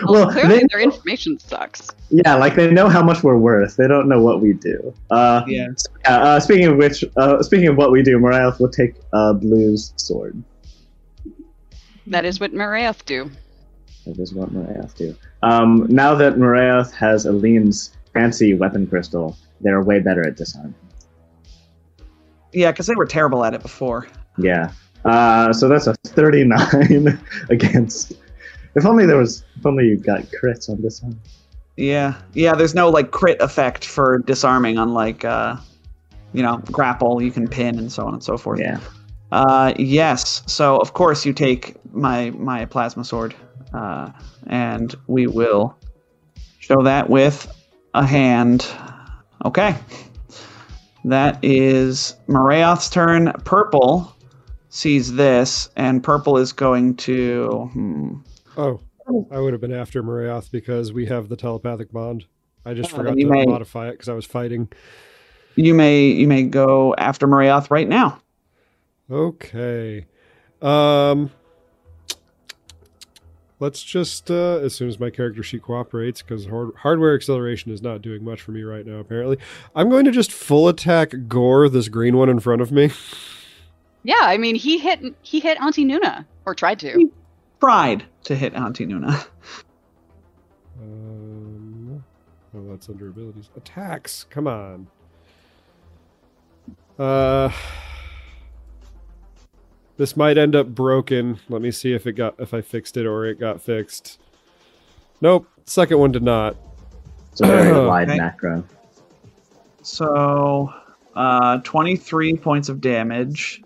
Well, well, clearly they, their information sucks. yeah, like they know how much we're worth. They don't know what we do. Uh, Yeah. yeah, uh, speaking of which, uh, speaking of what we do, Mariah will take uh, Blue's sword. That is what Maraeth do. That is what Mariah do. Um, now that Mariah has Aline's fancy weapon crystal, they're way better at disarm. Yeah, because they were terrible at it before. Yeah. Uh, so that's a 39 against. If only there was. If only you got crits on this one. Yeah, yeah. There's no like crit effect for disarming, unlike uh, you know, grapple. You can pin and so on and so forth. Yeah. Uh, yes. So of course you take my my plasma sword, uh, and we will show that with a hand. Okay. That is Marayoth's turn. Purple sees this, and purple is going to. Hmm, Oh, I would have been after Marayoth because we have the telepathic bond. I just Oh, forgot to may- modify it because I was fighting. you may you may go after Marayoth right now. Okay. Um let's just uh as soon as my character sheet cooperates because hard- hardware acceleration is not doing much for me right now apparently. I'm going to just full attack gore this green one in front of me. Yeah, I mean he hit he hit Auntie Nuna or tried to. Tried to hit Auntie Nuna. Um oh that's under abilities. Attacks. Come on. Uh This might end up broken. Let me see if it got if I fixed it or it got fixed. Nope. Second one did not. It's a very wide Okay. macro. So, uh, 23 points of damage.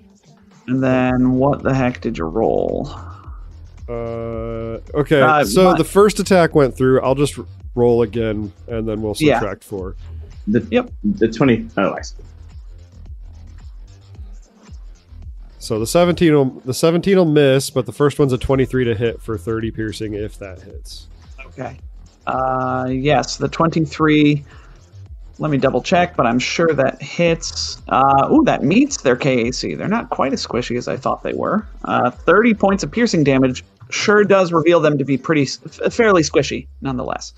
And then what the heck did you roll? Uh, okay, Uh, so my- the first attack went through. I'll just roll again, and then we'll Yeah. subtract four. The, Yep. The 20. Oh, I see. So the seventeen will the seventeen will miss, but the first one's a twenty-three to hit for thirty piercing if that hits. Okay. Uh, yes, the 23. Let me double check, but I'm sure that hits. Uh, ooh, that meets their KAC. They're not quite as squishy as I thought they were. Uh, 30 points of piercing damage sure does reveal them to be pretty, s- f- fairly squishy, nonetheless.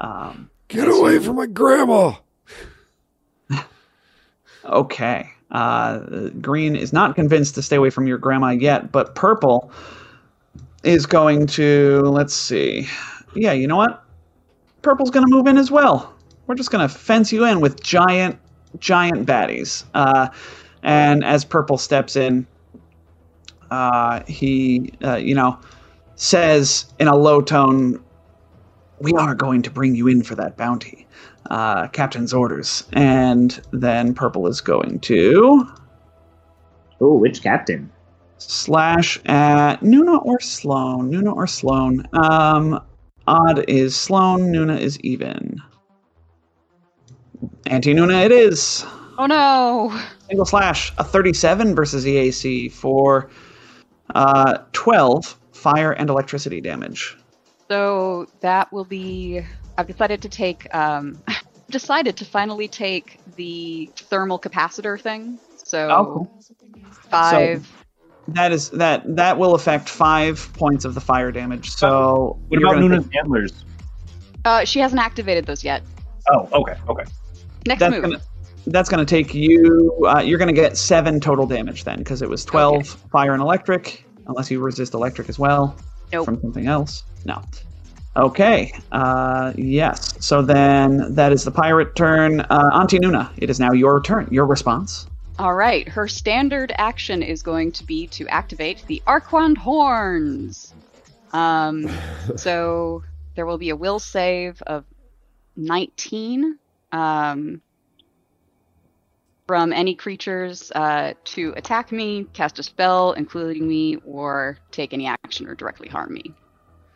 Um, Get away from my grandma! Okay. Uh, green is not convinced to stay away from your grandma yet, but purple is going to. Let's see. Yeah, you know what? Purple's going to move in as well. We're just going to fence you in with giant, giant baddies. Uh, and as purple steps in, uh, he, uh, you know, says in a low tone, "We are going to bring you in for that bounty." Uh, captain's orders. And then purple is going to Oh, which captain? slash at Nuna or Sloan. Nuna or Sloan. Um, odd is Sloan. Nuna is even. Auntie Nuna it is. Oh no! Single slash a 37 versus EAC for uh, 12 fire and electricity damage. So that will be. I've decided to take. Um, decided to finally take the thermal capacitor thing. So Oh, cool. five. That is that that will affect five points of the fire damage. So What about gonna Nuna's antlers? Uh, she hasn't activated those yet. Oh, okay, okay. Next that's move. gonna that's gonna take you. Uh, you're gonna get seven total damage then, because it was twelve Okay. fire and electric, unless you resist electric as well Nope. from something else. No. Okay. Uh, yes. So then that is the pirate turn. Uh, Auntie Nuna, it is now your turn. Your response. All right, her standard action is going to be to activate the Arquand horns. Um, so there will be a will save of 19 um, from any creatures uh, to attack me, cast a spell, including me, or take any action or directly harm me.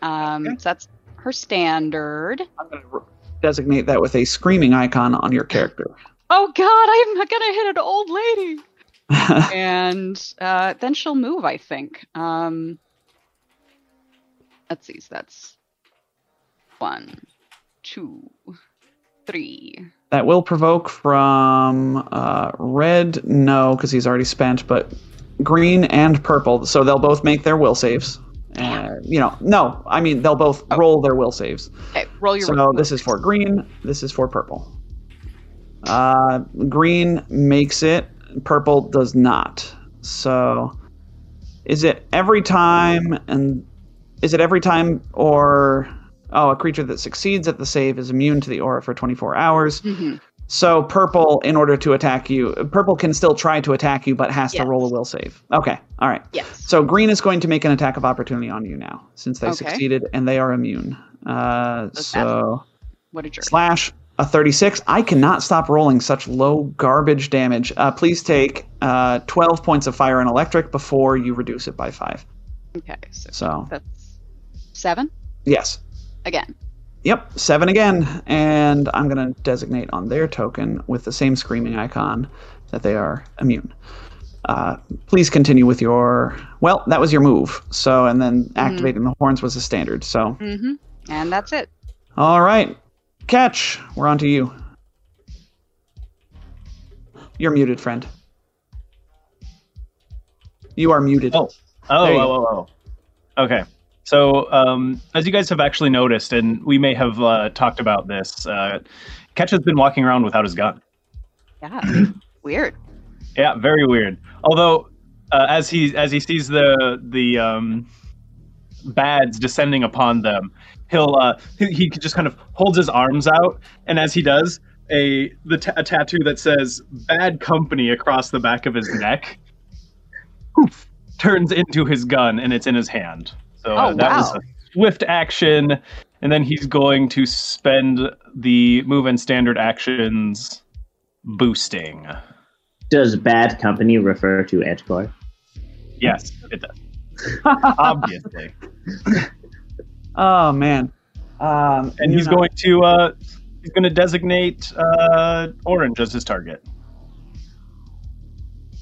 Um, Okay. So that's her standard. I'm going to designate that with a screaming icon on your character. Oh God, I'm gonna hit an old lady. and uh, then she'll move, I think. Um, let's see, so that's one, two, three. that will provoke from uh, red, no, because he's already spent, but green and purple. So they'll both make their will saves. Uh, you know, no, I mean they'll both roll their will saves. Okay, roll your. So this is for green. This is for purple. Uh, green makes it. Purple does not. So, is it every time? And is it every time, or oh, a creature that succeeds at the save is immune to the aura for 24 hours? Mhm. So purple, in order to attack you, purple can still try to attack you, but has Yes. to roll a will save. Okay, all right. Yes. So green is going to make an attack of opportunity on you now, since they Okay. succeeded and they are immune. Uh, so What a jerk. slash a 36. I cannot stop rolling such low garbage damage. Uh, please take uh, 12 points of fire and electric before you reduce it by five. Okay, so So that's seven yes, again. Yep, seven again, and I'm gonna designate on their token with the same screaming icon that they are immune. Uh, please continue with your. Well, that was your move. So, and then activating the horns was a standard. So, Mm-hmm. And that's it. All right. Ketch. We're on to you. You're muted, friend. You are muted. Oh. Oh, oh, oh, oh. Okay. So, um, as you guys have actually noticed, and we may have uh, talked about this, uh, Ketch has been walking around without his gun. Yeah. Weird. Yeah, very weird. Although, uh, as he as he sees the the um, bads descending upon them, he'll uh, he, he just kind of holds his arms out, and as he does, a the ta- a tattoo that says "Bad Company" across the back of his neck, poof, turns into his gun, and it's in his hand. So Oh, that was wow. a swift action, and then he's going to spend the move and standard actions boosting. Does bad company refer to Edgecore? Yes, it does. Obviously. Oh man. Um, And he's you going to uh he's going to designate uh orange as his target.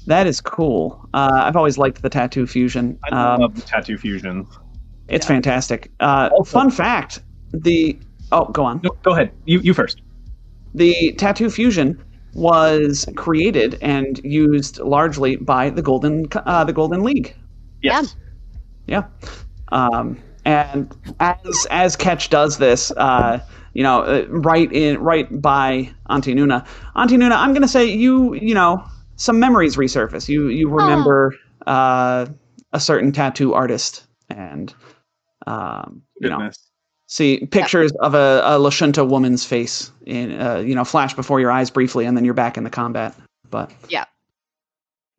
That is cool. Uh, I've always liked the tattoo fusion. I Um, love the tattoo fusion. It's fantastic. Uh, Also- fun fact: the oh, go on. No, go ahead. You you first. The tattoo fusion was created and used largely by the Golden uh, the Golden League. Yes. Yeah. Um, and as as Ketch does this, uh, you know, uh, right in right by Auntie Nuna. Auntie Nuna, I'm gonna say you you know some memories resurface. You you remember uh, a certain tattoo artist and um, you know see pictures of a, a Lashunta woman's face in uh, you know flash before your eyes briefly, and then you're back in the combat. But Yeah.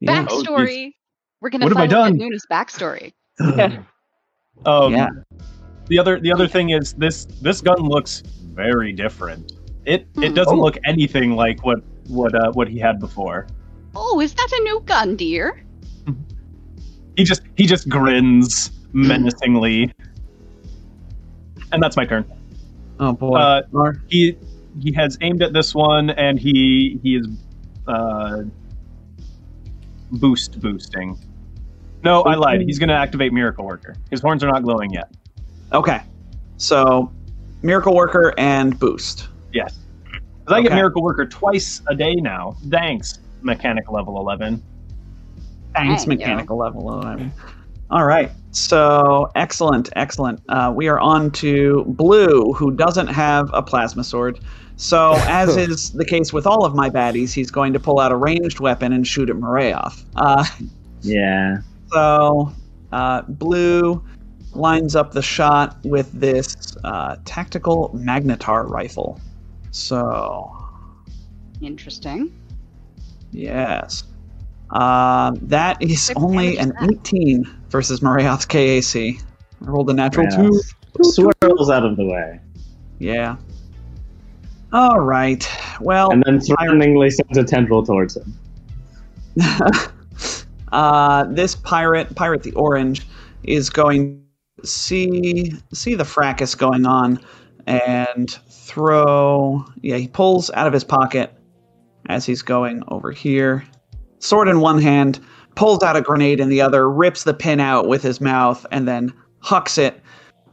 yeah, Oh, Backstory. We're gonna What have I finally get done? Nuna's backstory. Um Yeah. the other the other thing is this this gun looks very different. It it Hmm. doesn't Oh. look anything like what what uh, what he had before. Oh, is that a new gun, dear? He just he just grins menacingly. And that's my turn. oh boy, Uh, he he has aimed at this one and he he is uh boost boosting. No i lied. He's going to activate miracle worker. His horns are not glowing yet. Okay. So, miracle worker and boost. yes. Because i get miracle worker twice a day now. Thanks mechanic level 11 Thanks, Thank you. mechanical level 11. All right. So, excellent, excellent. Uh, we are on to Blue, who doesn't have a plasma sword. So, as is the case with all of my baddies, he's going to pull out a ranged weapon and shoot at Marayoth. Uh, Yeah. so, uh, Blue lines up the shot with this uh, tactical magnetar rifle. So, Interesting. yes. Uh, that is only an that? 18 versus Marayoth's KAC. I rolled a natural Yeah. two. Swirls out of the way. Yeah. All right. Well, And then threateningly sends a tendril towards him. uh, this pirate, pirate the orange, is going to see see the fracas going on and throw. Yeah, he pulls out of his pocket as he's going over here, sword in one hand, pulls out a grenade in the other, rips the pin out with his mouth, and then hucks it.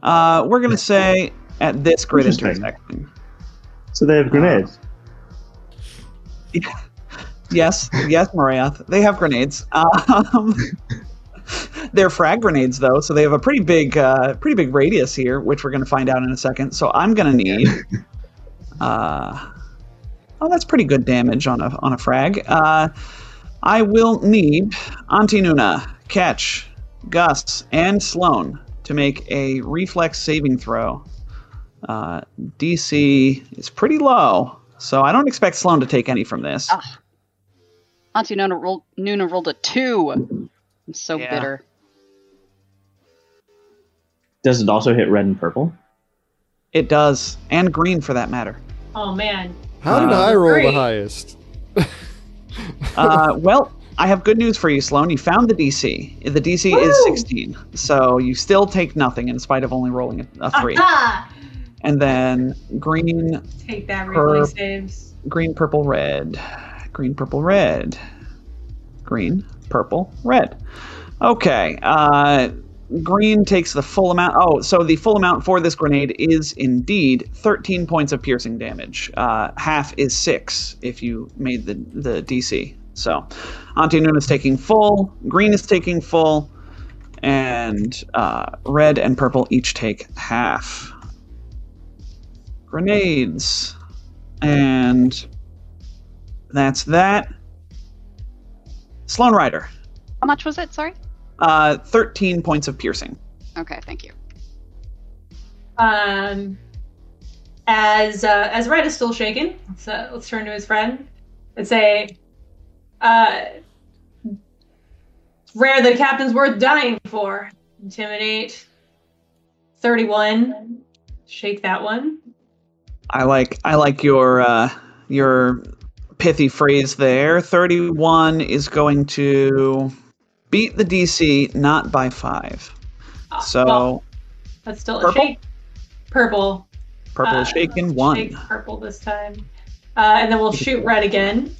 Uh, we're gonna say at this grid intersection. So they have grenades. Yes, yes, Morath. They have grenades. Um, they're frag grenades, though, so they have a pretty big, uh, pretty big radius here, which we're going to find out in a second. So I'm going to need. Uh, oh, that's pretty good damage on a on a frag. I will need Auntie Nuna, Ketch, Gus, and Sloan to make a reflex saving throw. Uh, DC is pretty low, so I don't expect Sloan to take any from this. Ah. Auntie Nuna rolled, Nuna rolled a two. I'm so Yeah. bitter. Does it also hit red and purple? It does, and green for that matter. Oh man. How did Uh, I roll the highest? Uh, well, I have good news for you, Sloan. You found the DC. The DC is 16, so you still take nothing in spite of only rolling a, a three. Ah, and then green, take that reflex saves. green, purple, red, green, purple, red, green, purple, red. Okay. Uh, green takes the full amount. Oh, so the full amount for this grenade is indeed 13 points of piercing damage. Uh, half is six if you made the the DC. So, Auntie Noon is taking full. Green is taking full. And uh, red and purple each take half. Grenades. And that's that. Sloan Rider. How much was it? Sorry. Uh, 13 points of piercing. Okay, thank you. Um, as uh, as Red is still shaken, let's uh, let's turn to his friend and say, uh, "It's rare that a captain's worth dying for." Intimidate. Thirty-one. Shake that one. I like I like your uh, your pithy phrase there. 31 is going to beat the DC not by 5. Ah, So well, that's still Purple? a shake. Purple. purple is uh, shaken 1. Shake purple this time. Uh, and then we'll shoot red again.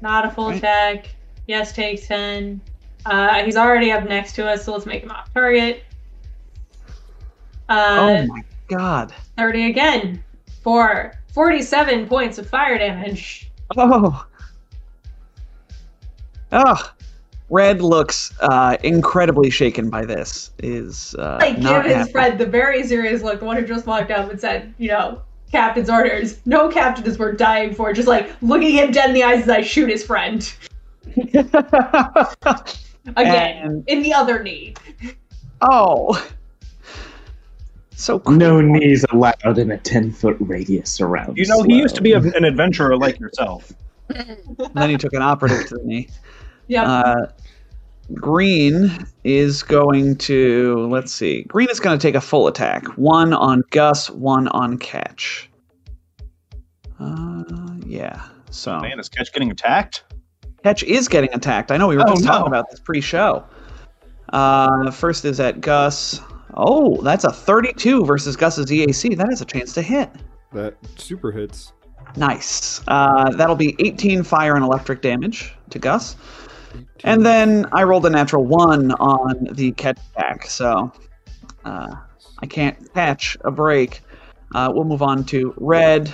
Not a full Right. attack. Yes, takes 10. Uh, he's already up next to us, so let's make him off target. Uh, oh my god. 30 again for 47 points of fire damage. Oh. Oh. Red looks uh, incredibly shaken by this. Is uh, Like, not give his happy. friend the very serious look, the one who just walked up and said, you know, captain's orders. No captain is worth dying for. Just like looking him dead in the eyes as I shoot his friend. Again, And- in the other knee. oh. So cool. No knees allowed in a 10 foot radius around. You know, he used to be a, an adventurer like yourself. And then he took an operative to the knee. Yep. Uh, Green is going to let's see. Green is going to take a full attack. One on Gus, one on Ketch. Uh, yeah. So Man, is Ketch getting attacked? Ketch is getting attacked. I know we were Oh, just no. talking about this pre-show. Uh, first is at Gus. Oh, that's a 32 versus Gus's EAC. That has a chance to hit. That super hits. Nice. Uh, that'll be 18 fire and electric damage to Gus. And then I rolled a natural one on the Ketch attack, so uh, I can't catch a break. Uh, we'll move on to red.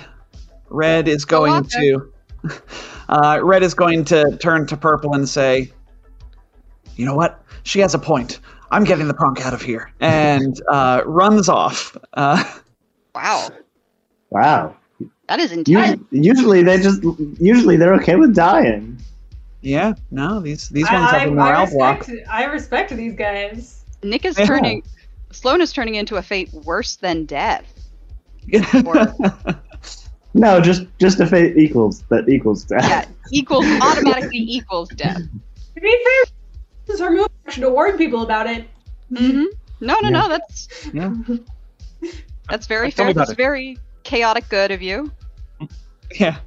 Red is going to. Uh, red is going to turn to purple and say, "You know what? She has a point. I'm getting the pronk out of here," and uh, runs off. Uh, Wow, Wow. that is intense. Usually, usually they just usually they're okay with dying. Yeah, no, these these ones I, have a I, morale I, block. respect, I respect these guys. Nick is Yeah. turning. Sloan is turning into a fate worse than death. No, just just a fate equals that equals death. that. Yeah, equals automatically equals death. To be fair, this is her move action to warn people about it. hmm No, no, Yeah. no. That's Yeah. that's very Tell fair. That's it. very chaotic good of you. Yeah.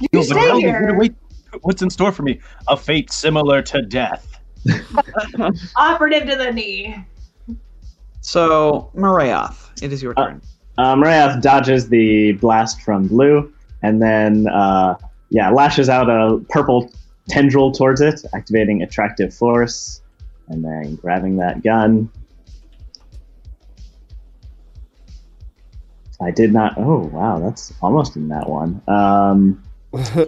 You No, stay here. wait, what's in store for me? A fate similar to death. Operative to the knee. So, Marayoth, it is your Uh, turn. Uh, Marath dodges the blast from blue, and then uh, yeah, lashes out a purple tendril towards it, activating attractive force, and then grabbing that gun. I did not. Oh wow, that's almost in that one. Um,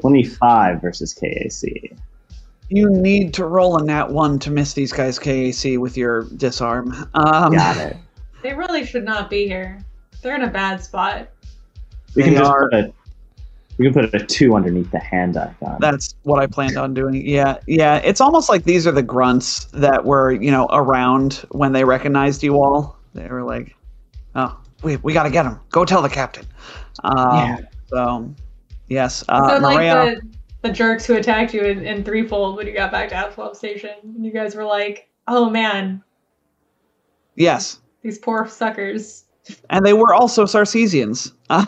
Twenty-five versus KAC. You need to roll a nat one to miss these guys' KAC with your disarm. Um, Got it. They really should not be here. They're in a bad spot. We can They just are- put a we can put a two underneath the hand icon. That's what I planned on doing. Yeah, yeah. It's almost like these are the grunts that were, you know, around when they recognized you all. They were like, "Oh, we we got to get him. Go tell the captain." Um, Yeah. So, yes, uh, so like Maria. the, the jerks who attacked you in, in threefold when you got back to Outflow Station. And you guys were like, oh man, Yes, these poor suckers. and they were also Sarcesians. Uh,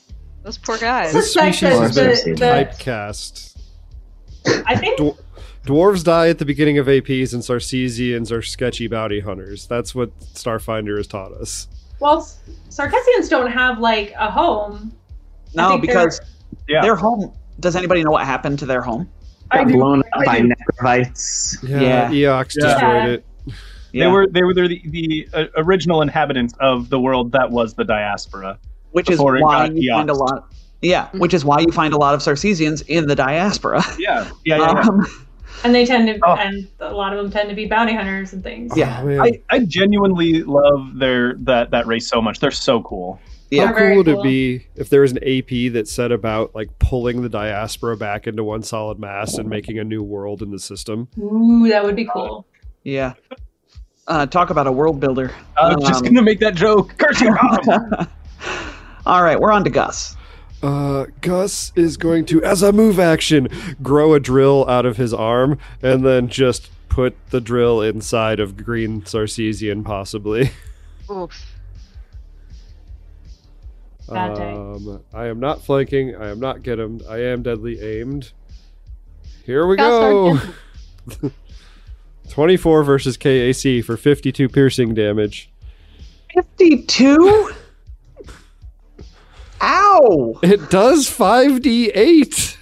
Those poor guys. This Suspect species that has been Mercy. the, the, typecast. I think Dw- Dwarves die at the beginning of APs, and Sarcesians are sketchy bounty hunters. That's what Starfinder has taught us. well, Sarcesians don't have like a home. No, think they're- because Yeah. their home. Does anybody know what happened to their home? I Got do- blown up I by do. necrovites. Yeah, Eox Yeah. destroyed it. Yeah. They were they were the, the uh, original inhabitants of the world that was the diaspora. which is why got you find a Eox. lot. Yeah, which is why you find a lot of Sarcesians in the diaspora. Yeah, yeah, yeah. yeah. Um, And they tend to, Oh. and a lot of them tend to be bounty hunters and things. Yeah. Oh. I, I genuinely love their that that race so much. They're so cool. Yeah. How Very cool would cool. it be if there was an AP that set about like pulling the diaspora back into one solid mass and making a new world in the system? Ooh, that would be cool. yeah. Uh, talk about a world builder. I was just Um, gonna make that joke. Curse your mom. All right, we're on to Gus. Uh, Gus is going to, as a move action, grow a drill out of his arm and then just put the drill inside of Green Sarcesian, possibly. Oof. Bad day. Um, I am not flanking. I am not get him. I am deadly aimed. Here we go. 24 versus KAC for 52 piercing damage. 52? Ow! It does 5d8.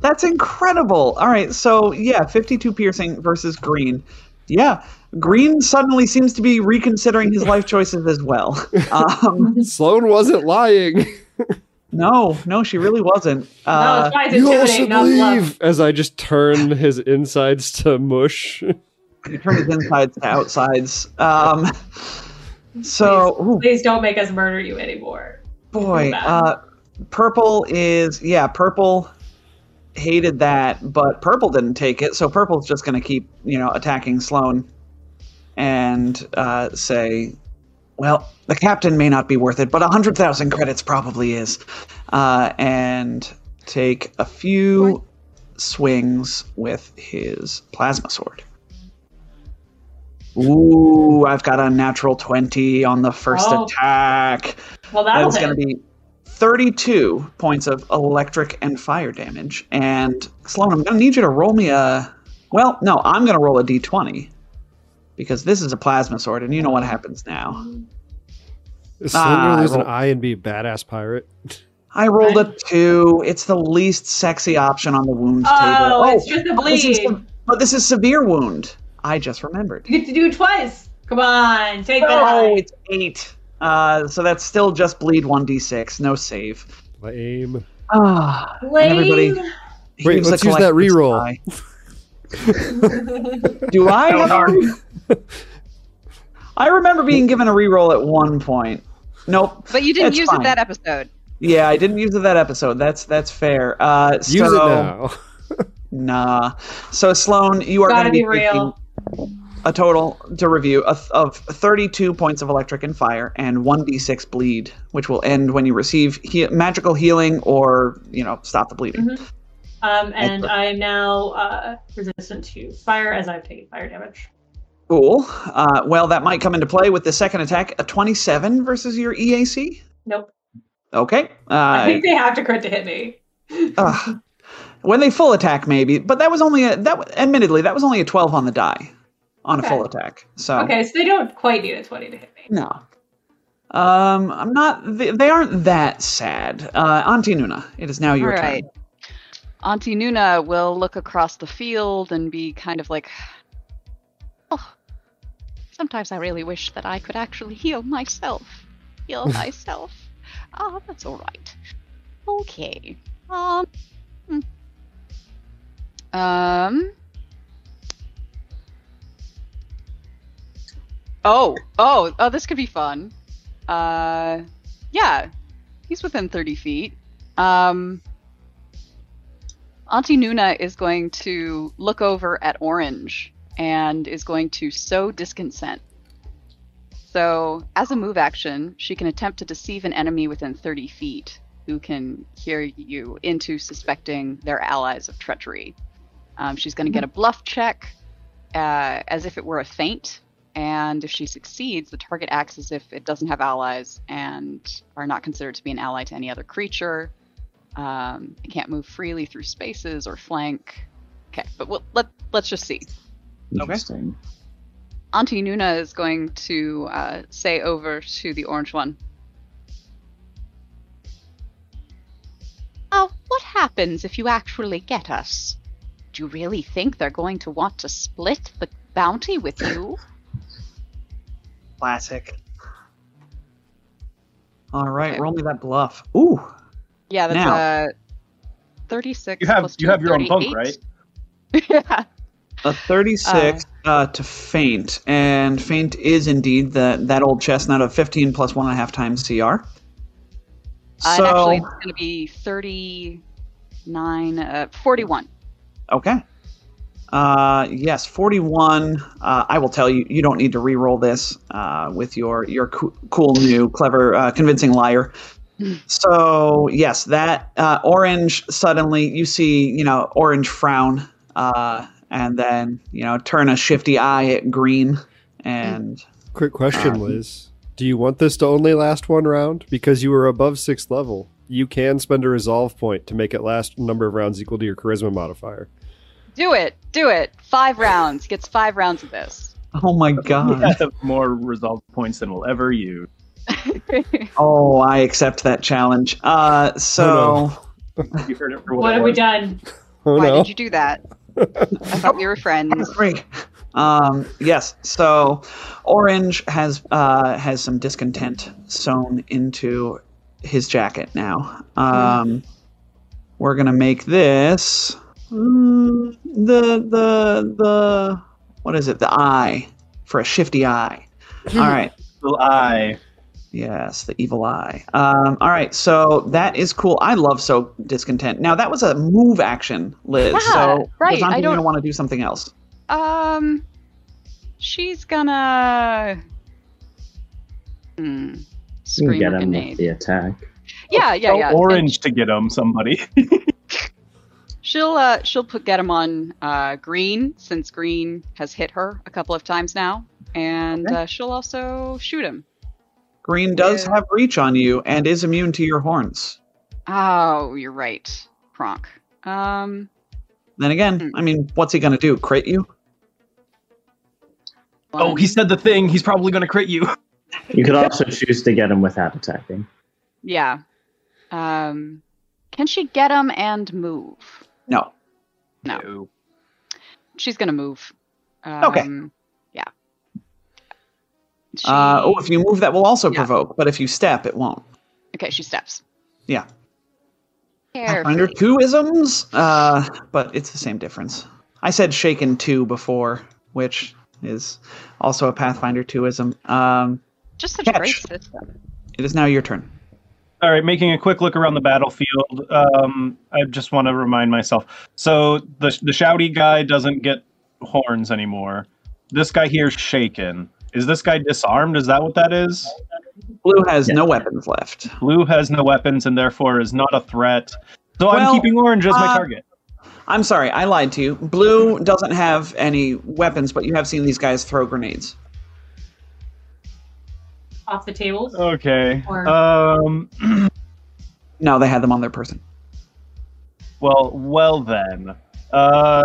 That's incredible. All right, so yeah, 52 piercing versus green. Yeah, green suddenly seems to be reconsidering his life choices as well. Um, Sloan wasn't lying. no, no, she really wasn't. Uh, it's fine. It's You all intimidate, should leave. As I just turn his insides to mush. you turn his insides to outsides. Um, so, ooh, Please don't make us murder you anymore. boy, uh, purple is yeah, purple hated that, but purple didn't take it, so purple's just going to keep you know attacking Sloan and uh, say, well, the captain may not be worth it, but a hundred thousand credits probably is, uh, and take a few swings with his plasma sword. Ooh, I've got a natural 20 on the first Oh. attack. Well, That's going to be 32 points of electric and fire damage. And Sloan, I'm going to need you to roll me a. Well, no, I'm going to roll a d20 because this is a plasma sword, and you know what happens now. Is Ah, lose an roll- eye and be a badass pirate? I rolled a two. It's the least sexy option on the wounds Oh, table. it's just a but this is bleed. se- but this is severe wound. I just remembered. You get to do it twice. Come on, take that. Oh, it's eight. Uh, so that's still just bleed 1d6, no save. My aim. Ah, and Lame. everybody Wait, let's use that collective reroll. sigh. Do I? That was have a hard. re- I remember being given a reroll at one point. Nope. But you didn't use fine. it that episode. Yeah, I didn't use it that episode. That's that's fair. Uh, Use it so- now. Nah. So Sloan, you are going to be be real. a total to review of, of 32 points of electric and fire and 1d6 bleed, which will end when you receive he- magical healing or you know stop the bleeding. Mhm. Um, and I am now uh, resistant to fire as I've taken fire damage. Cool. Uh, well, that might come into play with the second attack, a 27 versus your EAC. Nope. Okay. I Uh, think they have to crit to hit me. ugh. when they full attack, maybe, but that was only a that. Admittedly, that was only a 12 on the die on a full attack. So Okay, so they don't quite need a 20 to hit me. no. Um, I'm not. They, they aren't that sad. Uh, Auntie Nuna, it is now your All right. turn. Auntie Nuna will look across the field and be kind of like, oh, sometimes I really wish that I could actually heal myself. Heal myself. Ah, that's all right. Okay. Um. hmm. Um. Oh, oh, oh! This could be fun. Uh, yeah, he's within thirty feet. Um, Auntie Nuna is going to look over at Orange and is going to sow discontent. So, as a move action, she can attempt to deceive an enemy within 30 feet who can hear you into suspecting their allies of treachery. Um, she's going to get a bluff check uh, as if it were a feint, and if she succeeds, the target acts as if it doesn't have allies and are not considered to be an ally to any other creature. Um, it can't move freely through spaces or flank. Okay, but we'll, let let's just see. Interesting. Auntie Nuna is going to uh, say over to the orange one. Oh, what happens if you actually get us? Do you really think they're going to want to split the bounty with you? Classic. All right, Okay. roll me that bluff. Ooh, Yeah, that's Now. uh, 36. You have plus you two, have your own bunk, 38. right? yeah. a 36 uh, to feint, and feint is indeed the that old chestnut of 15 plus one and a half times CR. Uh, So and actually, it's going to be 39, uh, 41. okay, uh, yes, 41. Uh, I will tell you, you don't need to re-roll this uh, with your your coo- cool new clever uh, convincing liar. So yes, that uh, orange suddenly you see you know orange frown, uh, and then you know turn a shifty eye at green, and Quick question, Um, Liz. Do you want this to only last one round? Because you were above sixth level. You can spend a resolve point to make it last number of rounds equal to your charisma modifier. Do it. Do it. Five rounds. Gets five rounds of this. oh my god. We have more resolve points than we'll ever use. Oh, I accept that challenge. Uh, so You heard it for what, What have we done? Oh Why no. did you do that? I thought we were friends. great. Um, yes. So Orange has uh, has some discontent sewn into his jacket now. Um, We're gonna make this mm, the the the what is it? The eye for a shifty eye. All right. Little eye. Yes, the evil eye. Um, all right, sow that is cool. I love so discontent. Now that was a move action, Liz. Yeah, so right, Does Auntie I don't- want to do something else? Um, she's gonna. Hmm. Scream get or him with the attack. Yeah, yeah, Tell yeah. Orange to get him somebody. She'll uh she'll put get him on uh green since green has hit her a couple of times now, and Okay. uh, she'll also shoot him. Green does Yeah. have reach on you and is immune to your horns. Oh, you're right, Kronk. Um, Then again, Hmm. I mean, what's he gonna do? Crit you? oh, he said the thing. He's probably going to crit you. You could also choose to get him without attacking. yeah. Um, can she get him and move? No. No. She's gonna move. Okay. Um, Yeah. She, Uh, oh, if you move, that will also Yeah. provoke. But if you step, it won't. okay, she steps. Yeah. Pathfinder Carefully. two isms, uh, but it's the same difference. I said shaken two before, which is also a Pathfinder two ism. Um, Just such a great system. it is now your turn. All right, making a quick look around the battlefield. Um, I just want to remind myself. So the the shouty guy doesn't get horns anymore. this guy here's shaken. Is this guy disarmed? Is that what that is? Blue has Yeah. no weapons left. Blue has no weapons and therefore is not a threat. So Well, I'm keeping orange as my uh, target. I'm sorry, I lied to you. Blue doesn't have any weapons, but you have seen these guys throw grenades. Off the tables. Okay. or- Um. No, they had them on their person. Well, well then. Uh,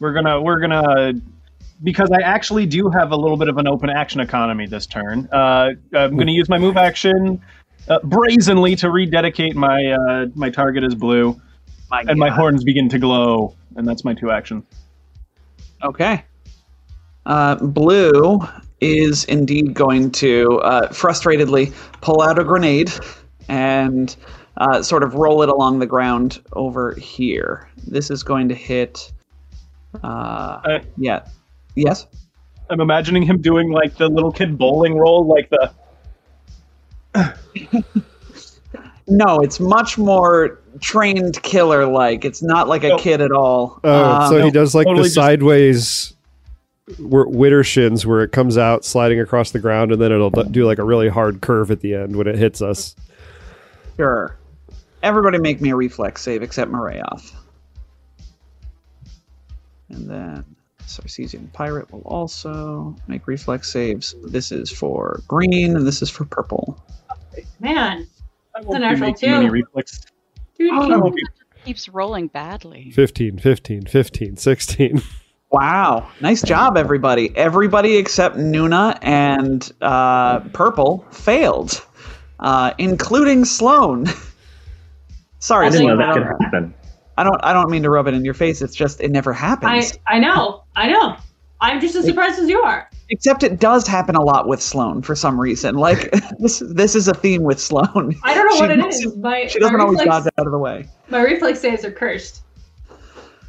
we're gonna we're gonna because I actually do have a little bit of an open action economy this turn. Uh, I'm gonna use my move action uh, brazenly to rededicate my uh, my target as blue, My and my horns begin to glow, and that's my two actions. Okay. Uh, Blue is indeed going to uh, frustratedly pull out a grenade and uh, sort of roll it along the ground over here. This is going to hit. Uh, Uh, yeah. Yes. I'm imagining him doing like the little kid bowling roll, like the No, it's much more trained killer like. It's not like a No. kid at all. Oh, Um, so he does like totally the just- sideways where witter shins where it comes out sliding across the ground and then it'll do like a really hard curve at the end when it hits us. Sure. Everybody make me a reflex save except Marayoth. And then Sarcesian Pirate will also make reflex saves. This is for green and this is for purple. Man, I won't be natural making any reflex. dude, I keep- Keeps rolling badly. 15, 15, 15, 16. Wow. Nice job, everybody. Everybody except Nuna and uh, Purple failed, uh, including Sloan. Sorry, I didn't know Sloan. that could happen. I don't. I don't mean to rub it in your face. It's just it never I happens. I I know, I know. I'm just as surprised as you are. Except it does happen a lot with Sloan for some reason. Like this. This is a theme with Sloan. I don't know She what it is. My She doesn't my always reflex, dodge out of the way. my reflex saves are cursed.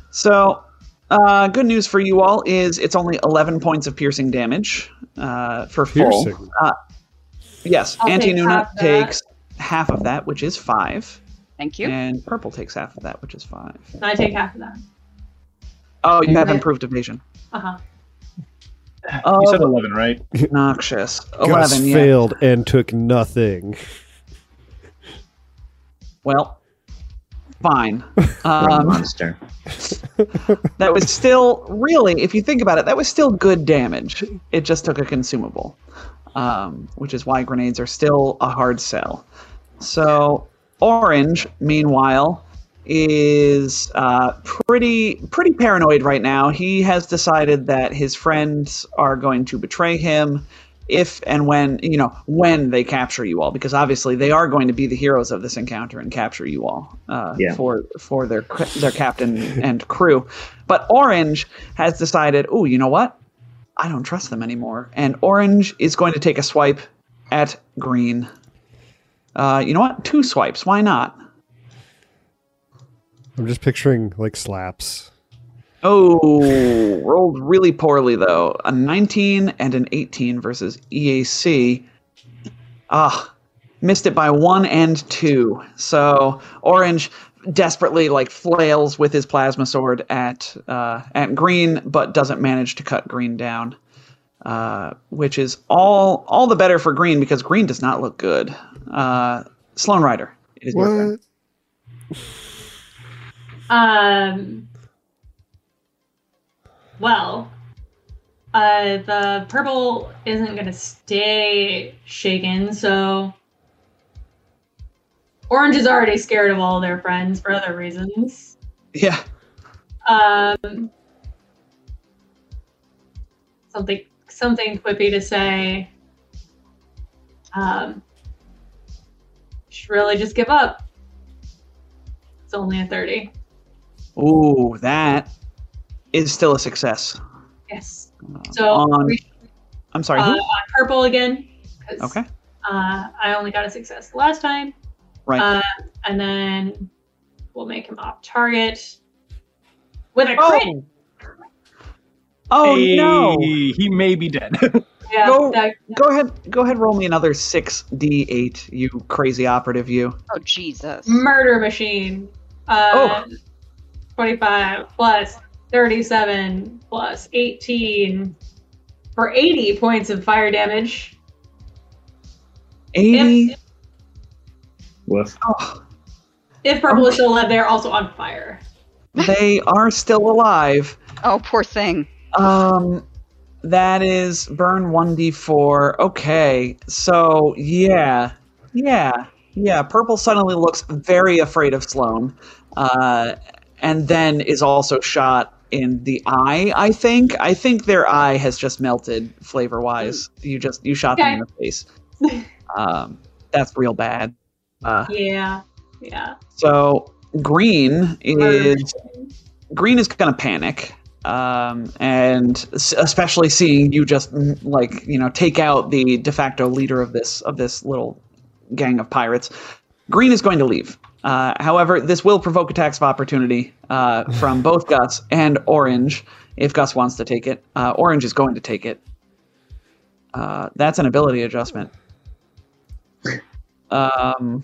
So, uh, good news for you all is it's only 11 points of piercing damage uh, for full. Uh, yes, I'll Auntie take Nuna takes half of that, which is five, Thank you. and Purple takes half of that, which is five. I take half of that. Oh, you have improved evasion. Uh huh. You said Oh, 11, right? noxious. Gus 11, yeah. failed and took nothing. Well, fine. Um, monster. that was still really, if you think about it, that was still good damage. It just took a consumable, um, which is why grenades are still a hard sell. So orange, meanwhile, is uh, pretty pretty paranoid right now. He has decided that his friends are going to betray him if and when you know when they capture you all, because obviously they are going to be the heroes of this encounter and capture you all uh, Yeah. for for their their captain and crew. But Orange has decided, oh, you know what? I don't trust them anymore, and Orange is going to take a swipe at Green. Uh, you know what? Two swipes. Why not? I'm just picturing like slaps. Oh, rolled really poorly though. A 19 and an 18 versus EAC. Ah, missed it by one and two. So Orange desperately like flails with his plasma sword at uh, at Green, but doesn't manage to cut Green down. Uh, which is all all the better for Green because Green does not look good. Uh, Sloan Rider. It is your turn. What? Um. Well, uh, the purple isn't gonna stay shaken, so orange is already scared of all their friends for other reasons. Yeah. Um, something something quippy to say. Um, should really just give up. It's only a thirty. Ooh, that is still a success. Yes. Uh, So on- we- I'm sorry. uh, who? on purple again. Okay. Uh, I only got a success the last time. Right. Uh, and then we'll make him off target with a crit. Oh. Oh Hey, no! He may be dead. Yeah. Go- that- Go ahead. Go ahead. Roll me another six d eight. You crazy operative. You. Oh Jesus. murder machine. Uh, 25 plus 37 plus 18 for 80 points of fire damage. 80. If, Woof. Oh, if purple is still alive, they're also on fire. they are still alive. Oh, poor thing. Um, that is burn 1d4. Okay, so yeah, yeah, yeah. Purple suddenly looks very afraid of Sloane, uh, and then is also shot in the eye. I think. I think their eye has just melted flavor wise. You just you shot them in the face. Um, that's real bad. Uh, Yeah, yeah. so green is green is gonna panic um, and s- especially seeing you just mm, like you know take out the de facto leader of this of this little gang of pirates green is going to leave. Uh, however this will provoke attacks of opportunity uh, from both gus and orange if gus wants to take it. Uh, orange is going to take it. Uh, that's an ability adjustment. Um,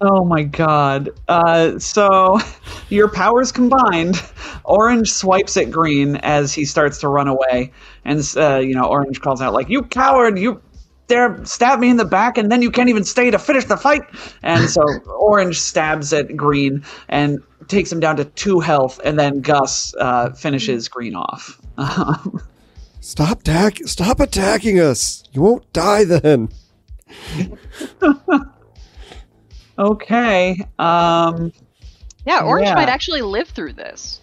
Oh my god. Uh, so your powers combined, Orange swipes at Green as he starts to run away, and uh, you know Orange calls out like, "You coward! You dare stab me in the back, and then you can't even stay to finish the fight!" And so Orange stabs at Green and takes him down to two health, and then Gus uh, finishes Green off. Stop attack! Stop attacking us! You won't die then. Okay. Um, Yeah, Orange Yeah. might actually live through this.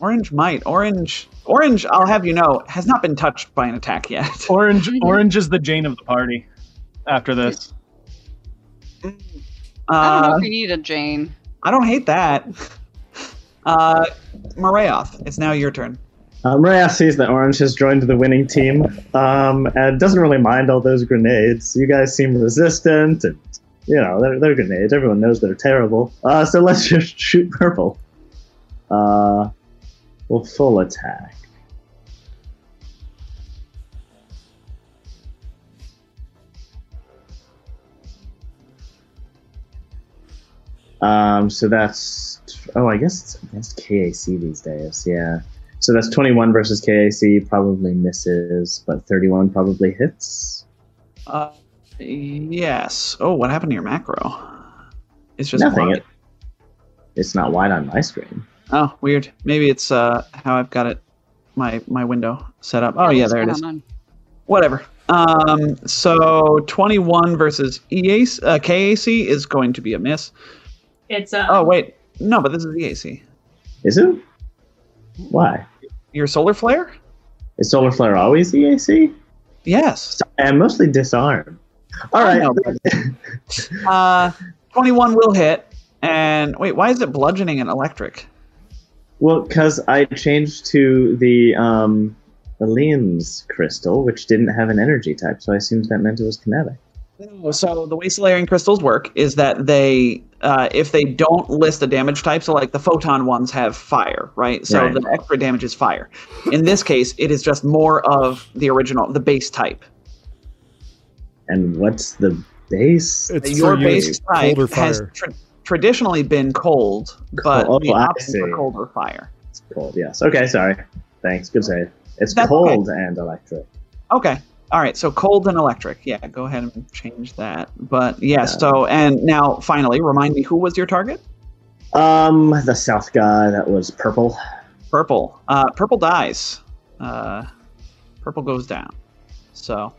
Orange might. Orange. Orange. I'll have you know has not been touched by an attack yet. Orange, orange is the Jane of the party. After this, Uh, I don't know Uh, if we need a Jane. I don't hate that. Uh, Marayoth, it's now your turn. Uh, Maria sees that Orange has joined the winning team um, and doesn't really mind all those grenades. You guys seem resistant, and you know they're, they're grenades. Everyone knows they're terrible. Uh, so let's just shoot purple. Uh, well, full attack. Um, so that's oh, I guess it's against KAC these days. Yeah. So that's 21 versus KAC, probably misses, but 31 probably hits. Uh, yes. Oh, what happened to your macro? It's just Nothing. It, it's not wide on my screen. Oh, weird. Maybe it's uh how I've got it my my window set up. Oh yeah, there it going is. on? Whatever. Um, so 21 versus EAC, uh, KAC is going to be a miss. It's uh, Oh wait, no, but this is EAC. Is it? Why? Your solar flare? Is Solar Flare always EAC? Yes. And mostly disarm. All right. Uh, 21 will hit. And wait, why is it bludgeoning and electric? Well, because I changed to the um, Elian's crystal, which didn't have an energy type, so I assumed that meant it was kinetic. No, So the way Solarian crystals work is that they, uh, if they don't list a damage type, so like the photon ones have fire, right? So Right. the extra damage is fire. In this case, it is just more of the original, the base type. And what's the base? It's Your base it's type cold or has tra- traditionally been cold, but Cold. the Oh, I option for see. cold or fire. It's cold, yes. Okay, sorry. Thanks. Good save. It's That's cold and electric. Okay. All right. So cold and electric. Yeah. Go ahead and change that. But yeah. Yeah. So and now finally, remind me who was your target? Um, the south guy that was purple. Purple. Uh, purple dies. Uh, purple goes down. So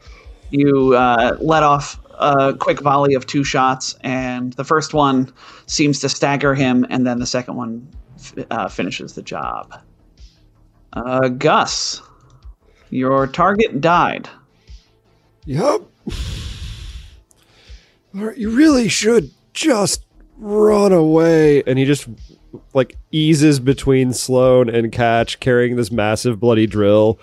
you uh, let off a quick volley of two shots, and the first one seems to stagger him, and then the second one f- uh, finishes the job. Uh, Gus, your target died. Yup. All right, you really should just run away. And he just like eases between Sloane and Ketch, carrying this massive bloody drill.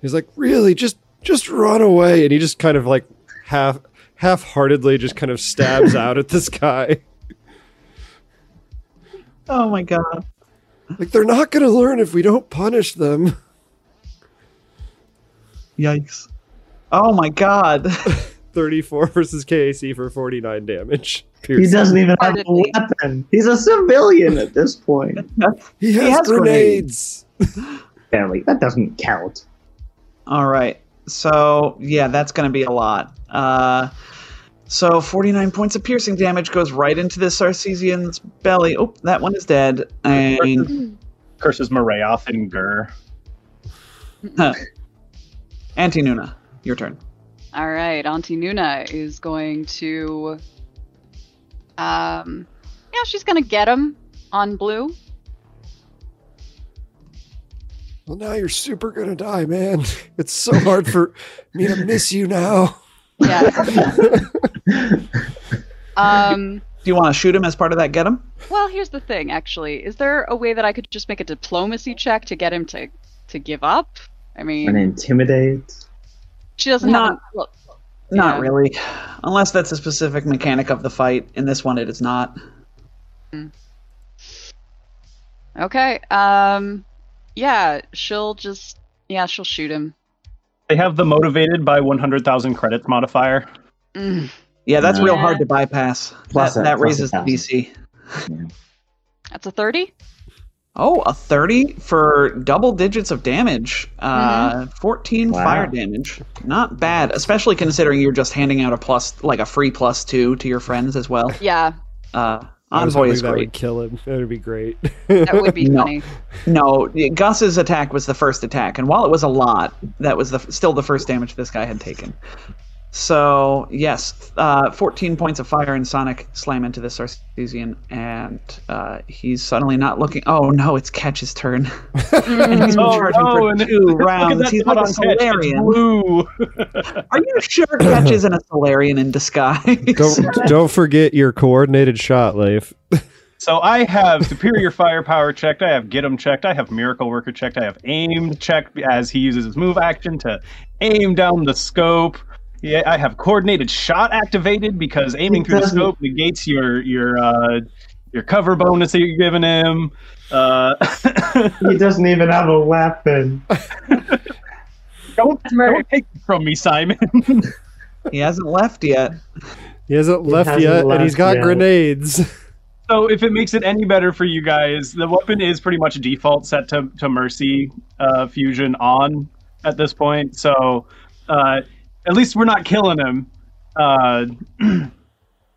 He's like, really, just just run away. And he just kind of like half half heartedly just kind of stabs out at this guy. Oh my god. Like they're not gonna learn if we don't punish them. Yikes. Oh my god. 34 versus KAC for 49 damage. He doesn't even have a weapon. He's a civilian at this point. He has, has grenades. Barely. That doesn't count. All right. So yeah, that's going to be a lot. Uh, so 49 points of piercing damage goes right into this Sarcesian's belly. Oh, that one is dead. And Curses Marayoth and Gur. Auntie Nuna, your turn. All right, Auntie Nuna is going to. Um, yeah, she's gonna get him on blue. Well, now you're super gonna die, man. It's so hard for me to miss you now. Yeah. um. Do you want to shoot him as part of that get him? Well, here's the thing. Actually, is there a way that I could just make a diplomacy check to get him to to give up? I And mean, intimidate. she doesn't Not- have. Well, Not Yeah. really. Unless that's a specific mechanic of the fight. In this one, it is not. okay. Um. Yeah, she'll just. Yeah, she'll shoot him. They have the motivated by 100,000 credits modifier. Mm, Yeah, that's real hard to bypass. Plus that a- that plus raises the thousand. DC. that's a thirty. Oh, a 30 for double digits of damage. Uh, 14 Wow. fire damage. Not bad, especially considering you're just handing out a plus, like a free plus two to your friends as well. Yeah, Uh, I was Envoy hoping is that great. would kill him. That would be great. that would be No. funny. No, Gus's attack was the first attack, and while it was a lot, that was the still the first damage this guy had taken. So yes, uh, 14 points of fire and sonic slam into the Sarcesian, and uh, he's suddenly not looking. Oh no, it's Ketch's turn. and he's been Oh, charging no, for and two rounds. He's dot like a on Ketch, it's Solarian. Are you sure Ketch isn't a Solarian in disguise? don't don't forget your coordinated shot, Leif. So I have superior firepower checked. I have get him checked. I have miracle worker checked. I have aimed checked as he uses his move action to aim down the scope. Yeah, I have coordinated shot activated because aiming through the scope negates your your uh, your cover bonus that you're giving him. Uh, He doesn't even have a weapon. don't, don't take it from me, Simon. he hasn't left yet. He hasn't He left hasn't yet, and he's got yet. grenades. So if it makes it any better for you guys, the weapon is pretty much default set to, to Mercy uh, Fusion on at this point. So uh, at least we're not killing him. Uh,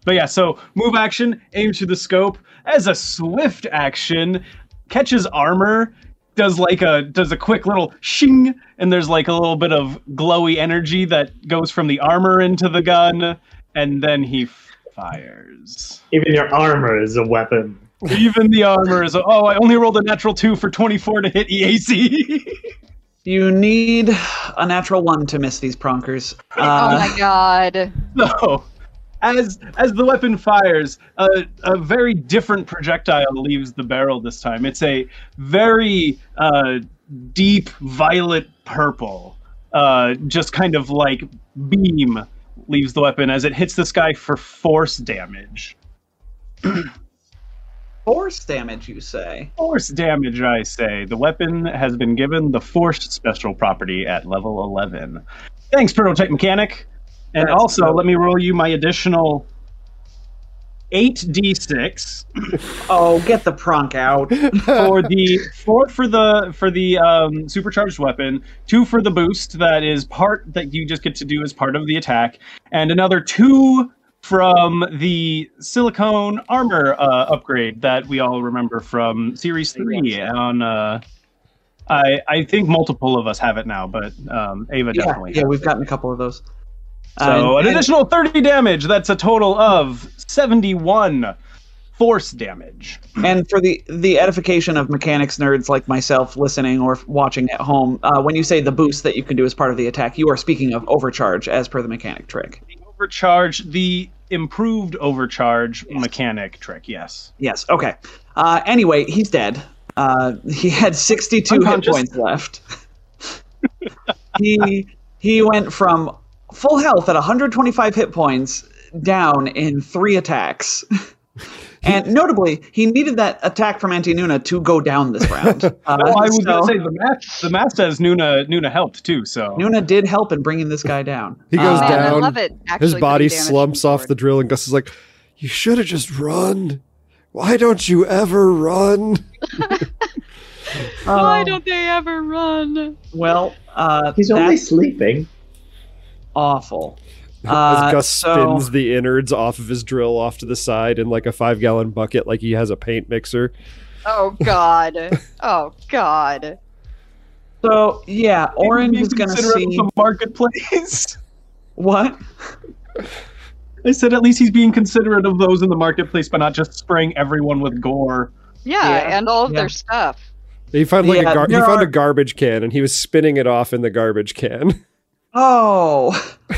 but yeah, so move action, aim to the scope. As a swift action, Ketch's armor, does like a does a quick little shing, and there's like a little bit of glowy energy that goes from the armor into the gun, and then he fires. Even your armor is a weapon. Even the armor is. Oh, I only rolled a natural two for 24 to hit EAC. You need a natural one to miss these pronkers. oh Uh, my god. so, as as the weapon fires, a, a very different projectile leaves the barrel this time. It's a very uh, deep violet purple, uh, just kind of like beam leaves the weapon as it hits the sky for force damage. force damage, you say? Force damage, I say. The weapon has been given the Force special property at level 11. Thanks, Prototech Mechanic. And That's also, dope. let me roll you my additional 8d6 Oh, get the pronk out. for the four for the for the um, supercharged weapon, two for the boost that is part that you just get to do as part of the attack, and another two from the silicone armor uh, upgrade that we all remember from series three on. Uh, I I think multiple of us have it now, but um, Ava yeah, definitely. yeah, we've it. gotten a couple of those. So Uh, an additional 30 damage. That's a total of 71 force damage. And for the the edification of mechanics nerds like myself listening or watching at home, uh, when you say the boost that you can do as part of the attack, you are speaking of overcharge as per the mechanic trick. Overcharge, the improved overcharge mechanic trick, yes. Yes. Okay. Uh, anyway, he's dead. Uh, he had 62 hit points left. he he went from full health at 125 hit points down in three attacks. And notably, he needed that attack from Auntie Nuna to go down this round. Uh, Well, I was so gonna say the math the math says Nuna Nuna helped too, so Nuna did help in bringing this guy down. He goes Uh, Man, I love it. His body slumps off the drill, and Gus is like, You should have just run. Why don't you ever run? Why Um, don't they ever run? Well, uh, He's only sleeping. awful. Uh, As Gus so- spins the innards off of his drill off to the side in like a five gallon bucket, like he has a paint mixer. Oh God. oh God. So yeah, Orange is gonna considerate of see the marketplace. what? I said at least he's being considerate of those in the marketplace by not just spraying everyone with gore. Yeah, Yeah, and all of yeah. their stuff. He found like Yeah, a gar- he found are- a garbage can and he was spinning it off in the garbage can. Oh.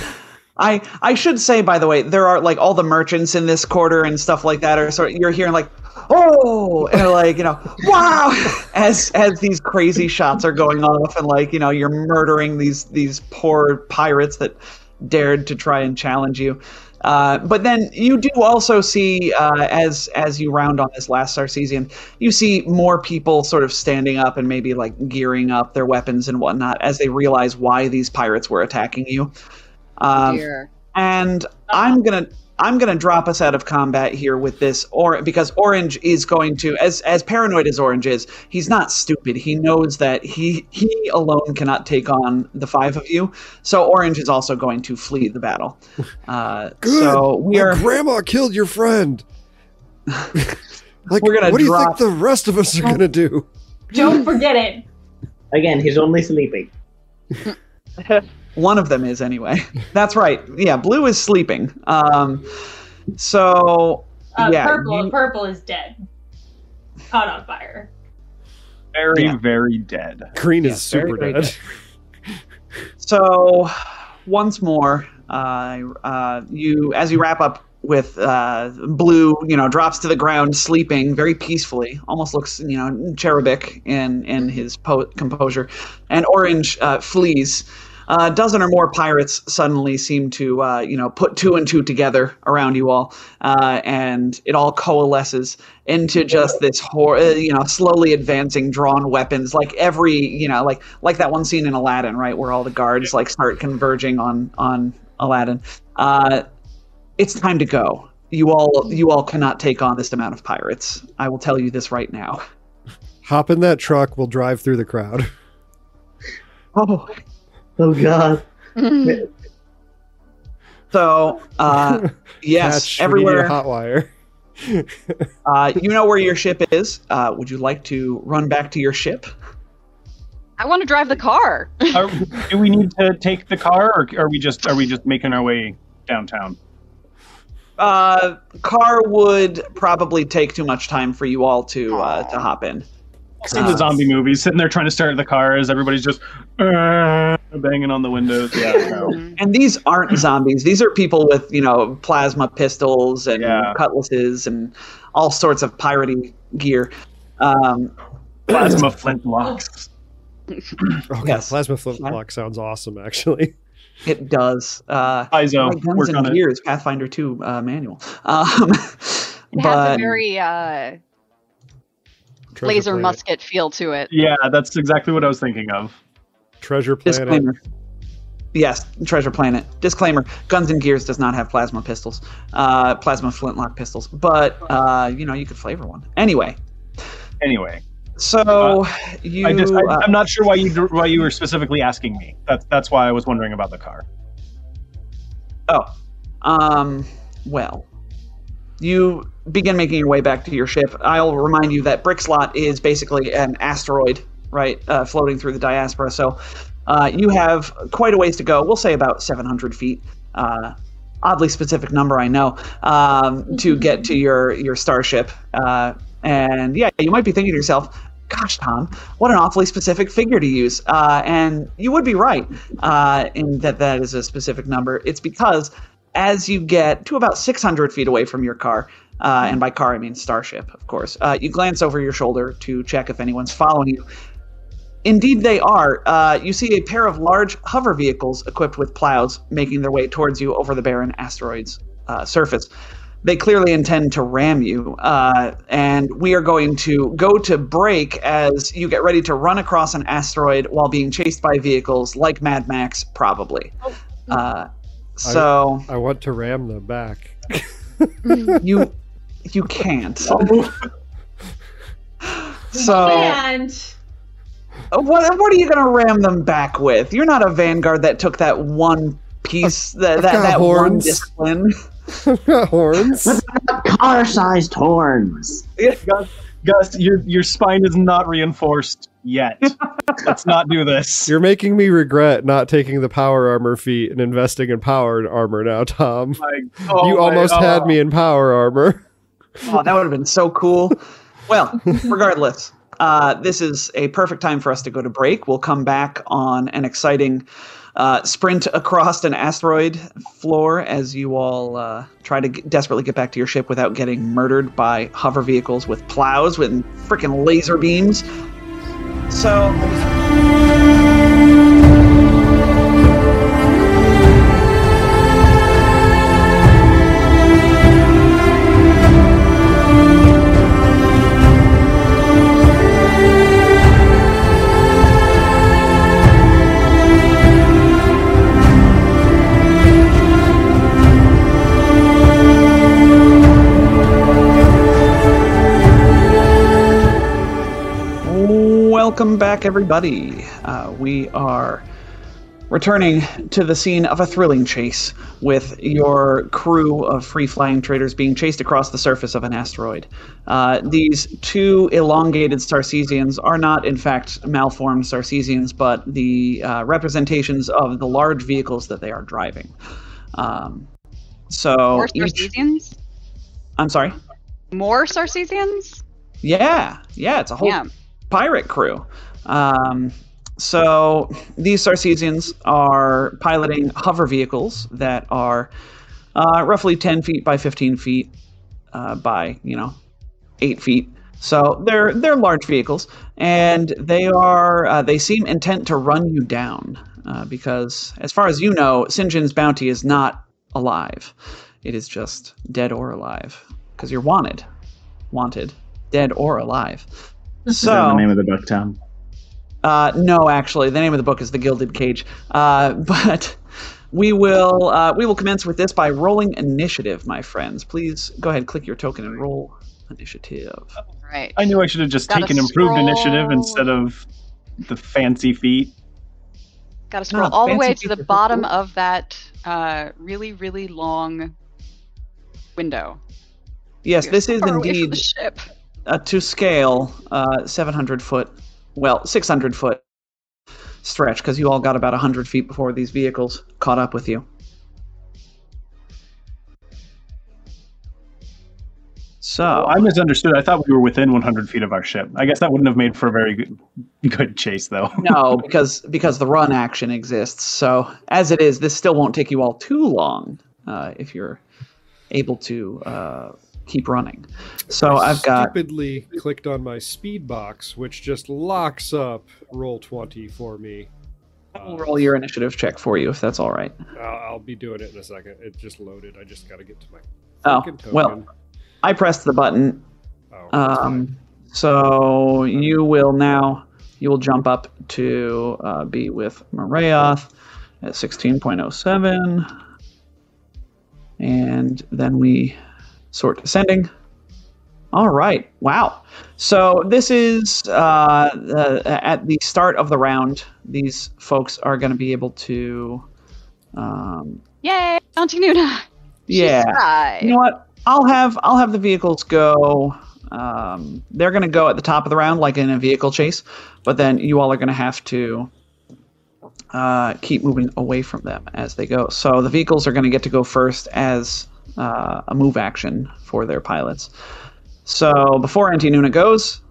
I I should say by the way, there are like all the merchants in this quarter and stuff like that are sort you're hearing like oh and like you know wow as as these crazy shots are going off and like you know you're murdering these these poor pirates that dared to try and challenge you. Uh, but then you do also see, uh, as as you round on this last Sarcesian, you see more people sort of standing up and maybe like gearing up their weapons and whatnot as they realize why these pirates were attacking you. Um, Dear. and I'm gonna I'm gonna drop us out of combat here with this, or because Orange is going to, as as paranoid as Orange is, he's not stupid. He knows that he he alone cannot take on the five of you. So Orange is also going to flee the battle. Uh, Good. so we My are grandma killed your friend. like, We're gonna what do you think the rest of us are gonna do? Don't forget it. Again, he's only sleeping. one of them is anyway. That's right. Yeah, Blue is sleeping. Um, so Uh, yeah, purple, you- purple is dead. Caught on fire. Very, Yeah. very dead. Green Yeah, is super very, very dead. So, once more, uh, uh, you as you wrap up with uh, blue, you know, drops to the ground, sleeping very peacefully. Almost looks, you know, cherubic in in his po- composure, and orange uh, flees. A dozen or more pirates suddenly seem to, uh, you know, put two and two together around you all, uh, and it all coalesces into just this, hor- uh, you know, slowly advancing drawn weapons. Like every, you know, like like that one scene in Aladdin, right, where all the guards like start converging on on Aladdin. Uh, it's time to go. You all, you all cannot take on this amount of pirates. I will tell you this right now. Hop in that truck. We'll drive through the crowd. Oh, Oh god. so uh, yes, Patch, everywhere. a hot wire. Uh, you know where your ship is. Uh, would you like to run back to your ship? I want to drive the car. Are, do we need to take the car, or are we just are we just making our way downtown? Uh, car would probably take too much time for you all to uh, to hop in. See the zombie movies sitting there trying to start the cars. Everybody's just uh, banging on the windows. Yeah, no. And these aren't zombies. These are people with you know plasma pistols and Yeah. cutlasses and all sorts of piratey gear. Um, plasma flintlocks. Oh, God, Yes. plasma flintlock sounds awesome, actually. it does. Uh, Paizo, like Guns work on and it. Gears, Pathfinder 2 uh, manual. Um, It has a very uh, Treasure laser Planet. musket feel to it. Yeah, that's exactly what I was thinking of. Treasure Planet. disclaimer. Yes, Treasure Planet. Disclaimer: Guns and Gears does not have plasma pistols, uh, plasma flintlock pistols, but uh, you know you could flavor one. Anyway, Anyway, so you. I just I, uh, I'm not sure why you why you were specifically asking me. That's that's why I was wondering about the car. Oh, um, well, you begin making your way back to your ship. I'll remind you that Brickslot is basically an asteroid, right, uh, floating through the diaspora. So uh, you have quite a ways to go. We'll say about 700 feet. Uh, oddly specific number, I know, um, to get to your your starship. Uh, and yeah, you might be thinking to yourself, gosh, Tom, what an awfully specific figure to use. Uh, and you would be right uh, in that that is a specific number. It's because as you get to about 600 feet away from your car, uh, and by car I mean starship, of course, uh, you glance over your shoulder to check if anyone's following you. Indeed, they are. Uh, you see a pair of large hover vehicles equipped with plows making their way towards you over the barren asteroid's uh, surface. They clearly intend to ram you, uh, and we are going to go to break as you get ready to run across an asteroid while being chased by vehicles like Mad Max, probably. Uh, so, I want to ram them back. you you can't. So and what what are you gonna ram them back with? You're not a vanguard that took that one piece that that, got that one discipline. Horns. car-sized horns. Gus, Gus, your your spine is not reinforced yet. Let's not do this. You're making me regret not taking the power armor feat and investing in power armor now, Tom. Like, oh you my- almost had me in power armor. Oh, that would have been so cool. Well, regardless, uh, this is a perfect time for us to go to break. We'll come back on an exciting uh, sprint across an asteroid floor as you all uh, try to get, desperately get back to your ship without getting murdered by hover vehicles with plows with freaking laser beams. So. Back, everybody. Uh, we are returning to the scene of a thrilling chase with your crew of free flying traders being chased across the surface of an asteroid. Uh, these two elongated Sarcesians are not, in fact, malformed Sarcesians, but the uh, representations of the large vehicles that they are driving. Um, so, More each- Sarcesians? I'm sorry. More Sarcesians? Yeah, yeah, it's a whole Yeah. pirate crew. Um, so these Sarcesians are piloting hover vehicles that are uh, roughly 10 feet by 15 feet uh, by, you know, 8 feet. So they're they're large vehicles, and they are uh, they seem intent to run you down uh, because, as far as you know, Sinjin's bounty is not alive. It is just dead or alive because you're wanted, wanted, dead or alive. Is that the name of the book, Tom? Uh, no, actually, the name of the book is The Gilded Cage. Uh, but we will uh, we will commence with this by rolling initiative, my friends. Please go ahead, click your token, and roll initiative. Right. I knew I should have just Gotta taken improved scroll. initiative instead of the fancy feat. Got to scroll No, all the fancy way to feet the are bottom cool. of that uh, really, really long window. Yes, this is far away from indeed the ship. uh, to scale uh, 700 foot, well, 600 foot stretch because you all got about 100 feet before these vehicles caught up with you. So Oh, I misunderstood. I thought we were within 100 feet of our ship. I guess that wouldn't have made for a very good, good chase, though. no, because because the run action exists. So as it is, this still won't take you all too long uh, if you're able to uh, keep running. So I I've got stupidly clicked on my speed box, which just locks up roll twenty for me. I'll roll your initiative check for you if that's all right. I'll, I'll be doing it in a second. It just loaded. I just got to get to my. Oh token. well, I pressed the button Oh. Um, so you will now you will jump up to uh, be with Marayoth at 16.07, and then we sort descending. All right. Wow. So this is uh, uh, at the start of the round. These folks are going to be able to. Um, Yay, Auntie Nuna. Yeah. You know what? I'll have I'll have the vehicles go. Um, they're going to go at the top of the round, like in a vehicle chase, but then you all are going to have to uh, keep moving away from them as they go. So the vehicles are going to get to go first as uh, a move action for their pilots. So before Auntie Nuna goes,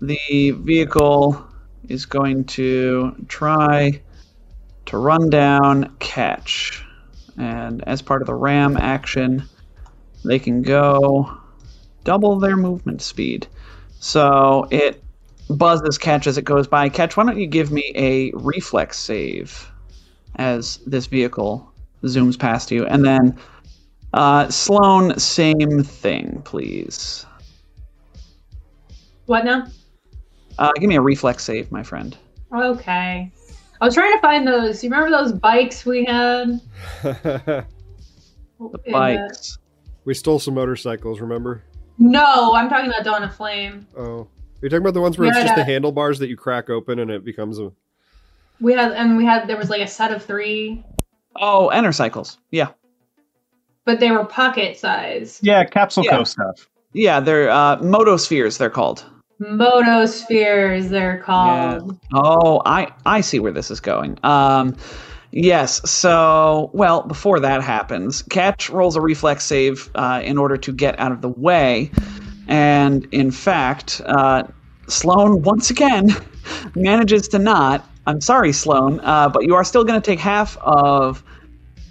the vehicle is going to try to run down Ketch. And as part of the ram action, they can go double their movement speed. So it buzzes Ketch as it goes by. Ketch, why don't you give me a reflex save as this vehicle zooms past you? And then uh, Sloan, same thing, please. What now? Uh, give me a reflex save, my friend. Okay. I was trying to find those. You remember those bikes we had? The In the- bikes. We stole some motorcycles, remember? No, I'm talking about Dawn of Flame. Oh. You're talking about the ones where it's Yeah, just the handlebars that you crack open and it becomes a. We had and we had there was like a set of three. three, Oh, Enercycles. Yeah. But they were pocket size. Yeah, capsule Yeah. co stuff. Yeah, they're uh, motospheres, they're called. Motospheres, they're called. Oh, I I see where this is going. Um, yes. So, well, before that happens, Ketch rolls a reflex save uh, in order to get out of the way, and in fact, uh, Sloane once again manages to not. I'm sorry, Sloane, uh, but you are still going to take half of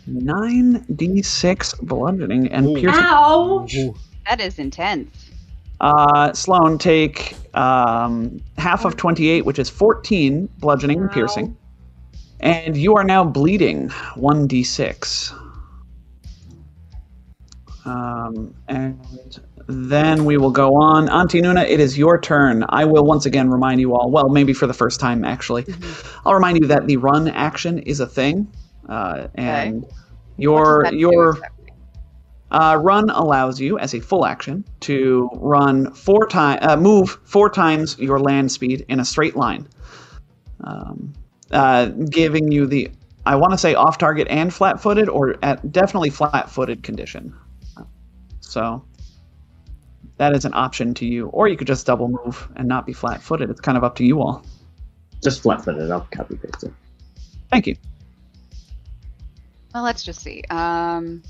nine d6 bludgeoning and Ooh. piercing. Ow! That is intense. Uh, Sloane, take um, half of 28, which is 14 bludgeoning and piercing. And you are now bleeding 1d6. Um, and then we will go on. Auntie Nuna, it is your turn. I will once again remind you all, well, maybe for the first time, actually. I'll remind you that the run action is a thing. Uh, and What does your your exactly? uh, run allows you, as a full action, to run four times, uh, move four times your land speed in a straight line, um, uh, giving you the, I want to say off-target and flat-footed, or at definitely flat-footed condition. So that is an option to you, or you could just double move and not be flat-footed. It's kind of up to you all. Just flat footed. I'll copy paste it. Thank you. Well, let's just see. Um,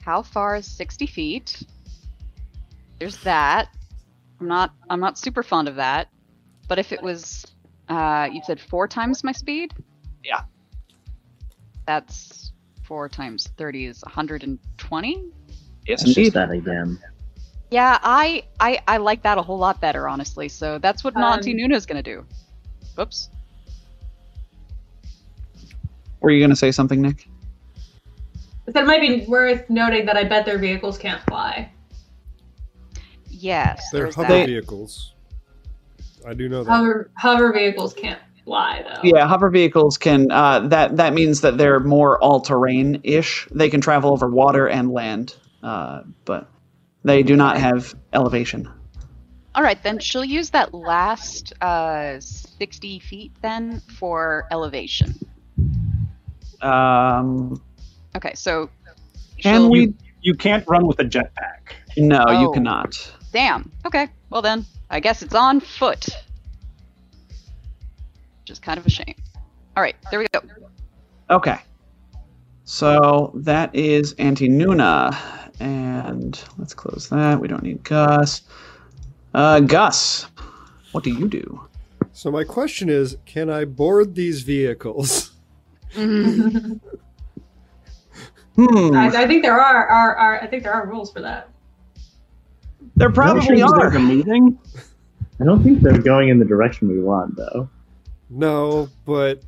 how far is sixty feet? There's that. I'm not. I'm not super fond of that. But if it was, uh, you said four times my speed. Yeah. That's four times thirty is 120. Yes, It's just indeed. that again. Yeah, I, I I like that a whole lot better, honestly. So that's what Um, Auntie Nuna's gonna do. Whoops. Were you going to say something, Nick? But it might be worth noting that I bet their vehicles can't fly. Yes, They're hover that. vehicles. I do know that. Hover hover vehicles can't fly though. Yeah, hover vehicles can. Uh, that that means that they're more all-terrain ish. They can travel over water and land, uh, but they do not have elevation. All right, then she'll use that last uh, 60 feet then for elevation. Um, Okay, so can we? You can't run with a jetpack. No, you Oh. cannot. Damn. Okay, well then, I guess it's on foot. Which is kind of a shame. All right, there we go. Okay. So that is Auntie Nuna, and let's close that. We don't need Gus. Uh, Gus, what do you do? So my question is, can I board these vehicles? Hmm. I, I think there are, are, are I think there are rules for that. There probably There's are. a meeting. I don't think they're going in the direction we want, though. No, but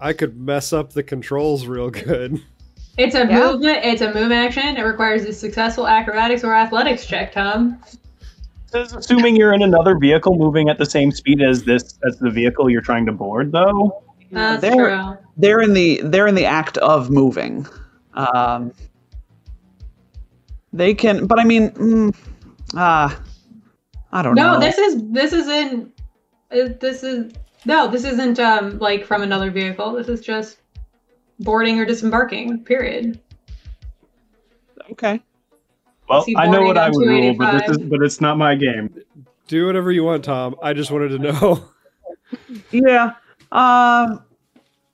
I could mess up the controls real good. It's a Yeah. movement. It's a move action. It requires a successful acrobatics or athletics check. Tom. This is assuming you're in another vehicle moving at the same speed as this as the vehicle you're trying to board, though. That's There- true. They're in the they're in the act of moving. Um, they can, but I mean, mm, ah, I don't No, know. this is this isn't. uh, This is no. This isn't um like from another vehicle. This is just boarding or disembarking. Period. okay. Well, I know what I would rule, but this is but it's not my game. Do whatever you want, Tom. I just wanted to know. Yeah. Uh,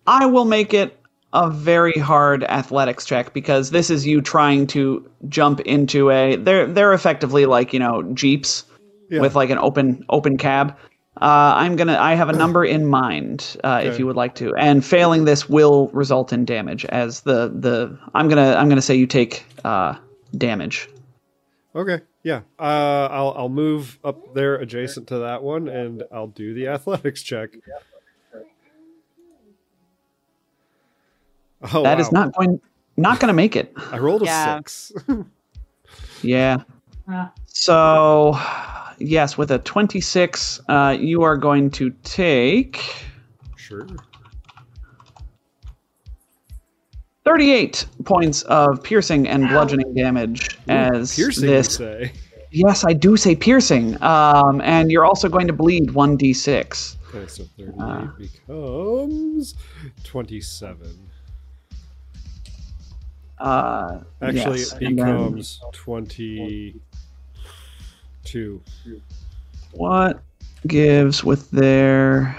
I will make it a very hard athletics check because this is you trying to jump into a. They're they're effectively like you know jeeps Yeah. with like an open open cab. Uh, I'm gonna. I have a number in mind uh, if you would like to, and failing this will result in damage. As the the I'm gonna I'm gonna say you take uh, damage. Okay, yeah. Uh, I'll I'll move up there adjacent to that one, and I'll do the athletics check. Oh, That is wow. not going not gonna make it. I rolled a Yeah. six. Yeah. So, yes, with a 26, uh, you are going to take sure. 38 points of piercing and bludgeoning damage as Piercing, this. you say. Yes, I do say piercing. Um, and you're also going to bleed 1d6. Okay, so 38 Uh. becomes 27. Uh, Actually, yes, it and then becomes 22. What gives with their.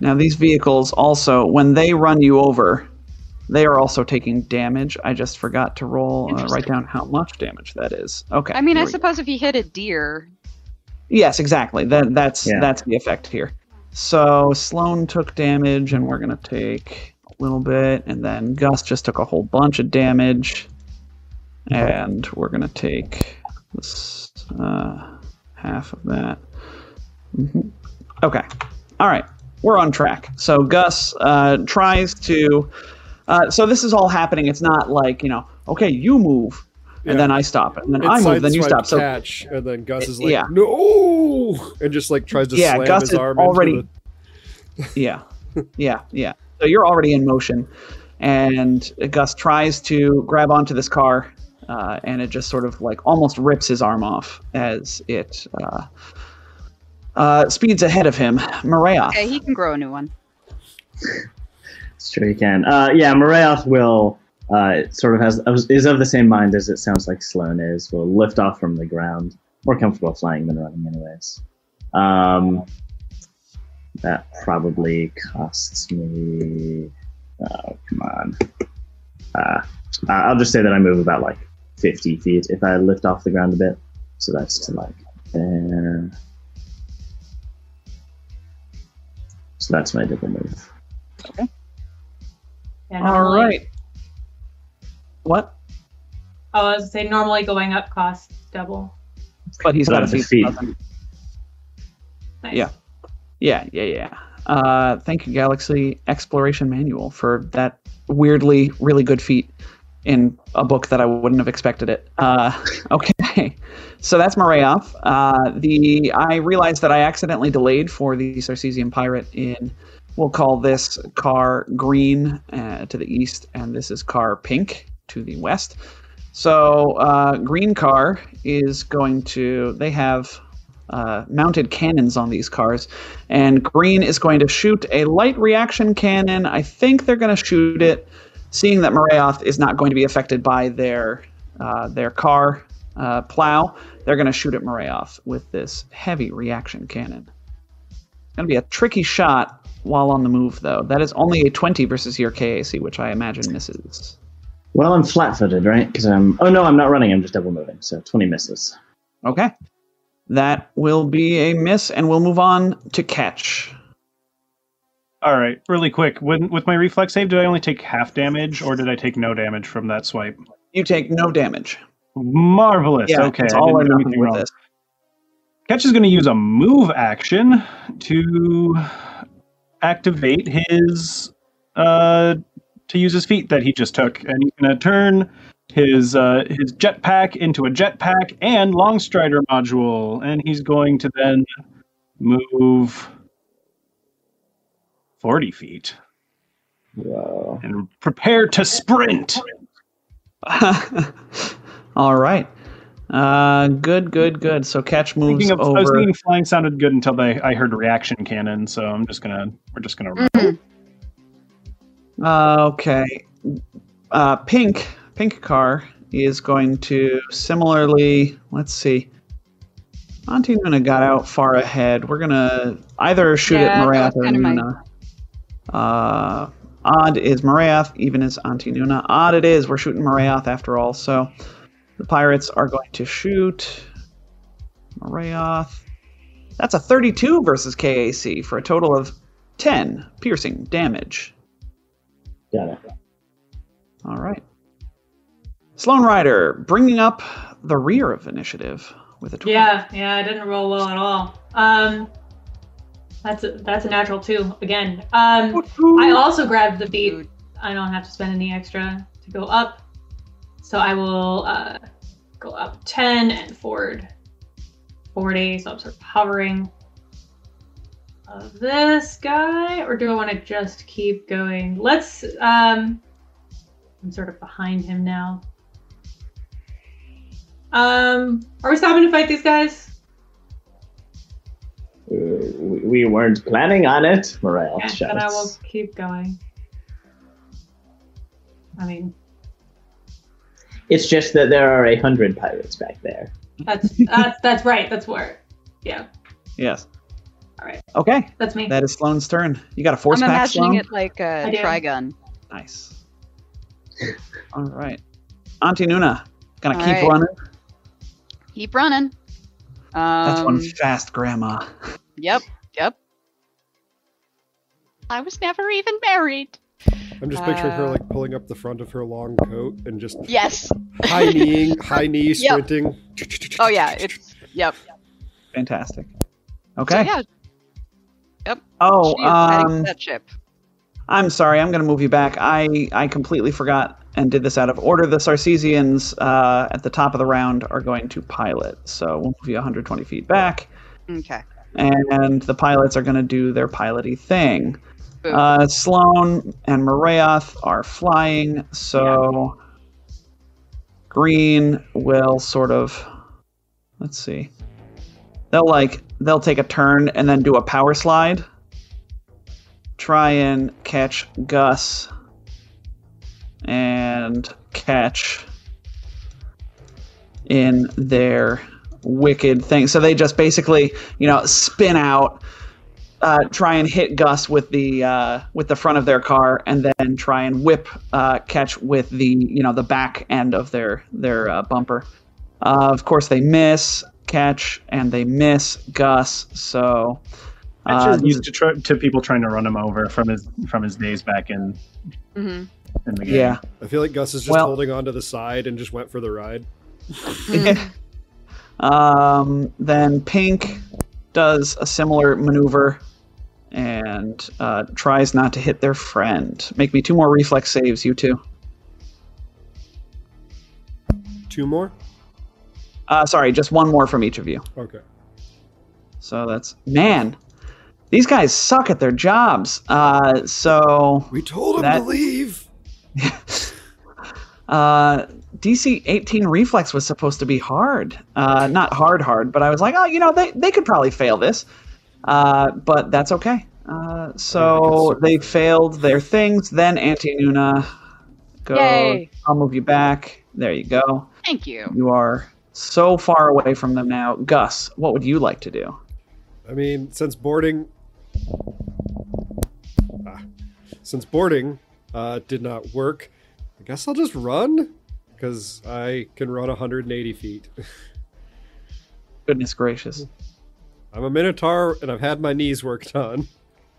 Now, these vehicles also, when they run you over, they are also taking damage. I just forgot to roll, uh, write down how much damage that is. Okay. I mean, I we go. suppose if you hit a deer, Yes, exactly. That that's Yeah. that's the effect here. So Sloan took damage, and we're gonna take a little bit, and then Gus just took a whole bunch of damage, and we're gonna take this uh, half of that. Mhm. Okay, all right, we're on track. So Gus uh, tries to. Uh, so this is all happening. It's not like you know, okay, you move, and Yeah. then I stop, and then It I move, then you stop. So Ketch, and then Gus is like, Yeah. no! And just like tries to Yeah, slam Gus his is arm already- into Yeah, yeah, yeah. So you're already in motion, and Gus tries to grab onto this car, uh, and it just sort of like almost rips his arm off as it uh, uh, speeds ahead of him. Maria. okay, he can grow a new one. It's true, he can. Uh, yeah, Marayoth will uh, sort of has is of the same mind as it sounds like Sloan is. Will lift off from the ground, more comfortable flying than running, anyways. Um, that probably costs me. Oh, come on. Uh, uh, I'll just say that I move about like 50 feet if I lift off the ground a bit. So that's to like there. So that's my double move. Yeah, All normally- right. What? Oh, I was gonna say normally going up costs double. But he's But got a on feet. feet. Nice. Yeah. Yeah, yeah, yeah. Uh, thank you, Galaxy Exploration Manual, for that weirdly really good feat in a book that I wouldn't have expected it. Uh, okay, so that's Marayoth. Uh, the I realized that I accidentally delayed for the Sarcesian Pirate in. We'll call this car green uh, to the east, and this is car pink to the west. So uh, green car is going to. They have uh, mounted cannons on these cars, and green is going to shoot a light reaction cannon. I think they're going to shoot it, seeing that Marayoth is not going to be affected by their uh, their car uh, plow. They're going to shoot at Marayoth with this heavy reaction cannon. It's going to be a tricky shot while on the move, though. That is only a 20 versus your KAC, which I imagine misses. Well, I'm flat-footed, right? Because I'm. Oh no, I'm not running. I'm just double moving. So 20 misses. Okay. That will be a miss, and we'll move on to Ketch. All right, really quick. When, with my reflex save, did I only take half damage, or did I take no damage from that swipe? You take no damage. Marvelous. Yeah, okay, it's I all or didn't do wrong. this. Ketch is going to use a move action to activate his uh to use his feat that he just took, and he's going to turn his uh his jetpack into a jetpack and long strider module, and he's going to then move forty feet Whoa. and prepare to sprint. All right. Uh, good, good, good. So Ketch moves Thinking of, I was thinking flying sounded good until they, I heard reaction cannon, so I'm just gonna we're just gonna run. Uh, okay. Uh, pink, pink car is going to similarly. Let's see. Auntie Nuna got out far ahead. We're gonna either shoot Yeah, at Marayoth or kinda my- Nuna. Uh, odd is Marayoth, even is Auntie Nuna. Odd it is. We're shooting Marayoth after all. So the pirates are going to shoot Marayoth. That's a 32 versus KAC for a total of 10 piercing damage. Got it. All right. Sloan Rider bringing up the rear of initiative with a 12. Yeah, yeah, I didn't roll well at all. Um, that's a, that's a natural two again. Um, I also grabbed the beat. I don't have to spend any extra to go up, so I will uh, go up ten and forward forty. So I'm sort of hovering. Of this guy, or do I want to just keep going? Let's um, I'm sort of behind him now. Um, are we stopping to fight these guys? Uh, we we weren't planning on it, Morale Yeah, shouts. then I will keep going. I mean, It's just that there are a hundred pirates back there. that's that's that's right. That's where. Yeah, Yes. All right. Okay. that's me. That is Sloane's turn. You got a force I'm pack, imagining Sloane? it like a I do. trigun. Nice. All right. Auntie Nuna, gonna All keep right. running. Keep running. Um, That's one fast grandma. Yep, yep. I was never even married. I'm just picturing her Uh, like pulling up the front of her long coat and just Yes. high kneeing, high knee Yep. sprinting. Oh yeah, it's yep. Fantastic. So, Okay. Yep. oh, she is heading to um, that ship. I'm sorry. I'm going to move you back. I I completely forgot and did this out of order. The Sarcesians uh, at the top of the round are going to pilot, so we'll move you 120 feet back, Okay. and the pilots are going to do their piloty thing. Boom. Uh, Sloan and Marayoth are flying, so Green will sort of let's see. They'll like they'll take a turn and then do a power slide. Try and catch Gus and Ketch in their wicked thing. So they just basically, you know, spin out uh, try and hit Gus with the uh, with the front of their car, and then try and whip uh, Ketch with the you know the back end of their their uh, bumper. Uh, of course, they miss Ketch and they miss Gus. So That's uh, just used to try, to people trying to run him over from his from his days back in hmm in the game. yeah, I feel like Gus is just Well- holding on to the side and just went for the ride. um, then Pink does a similar maneuver and uh, tries not to hit their friend. Make me two more reflex saves, you two. Two more? Uh, sorry, just one more from each of you. Okay. So that's man. These guys suck at their jobs. Uh, so We told them That- to leave. uh, DC 18 reflex was supposed to be hard. Uh, not hard, hard, but I was like, oh, you know, they, they could probably fail this. Uh, but that's okay. Uh, so they failed their things. Then Auntie Nuna, go. Yay. I'll move you back. There you go. Thank you. You are so far away from them now. Gus, what would you like to do? I mean, since boarding, ah, since boarding uh, did not work, I guess I'll just run because I can run 180 feet. Goodness gracious. I'm a minotaur and I've had my knees worked on.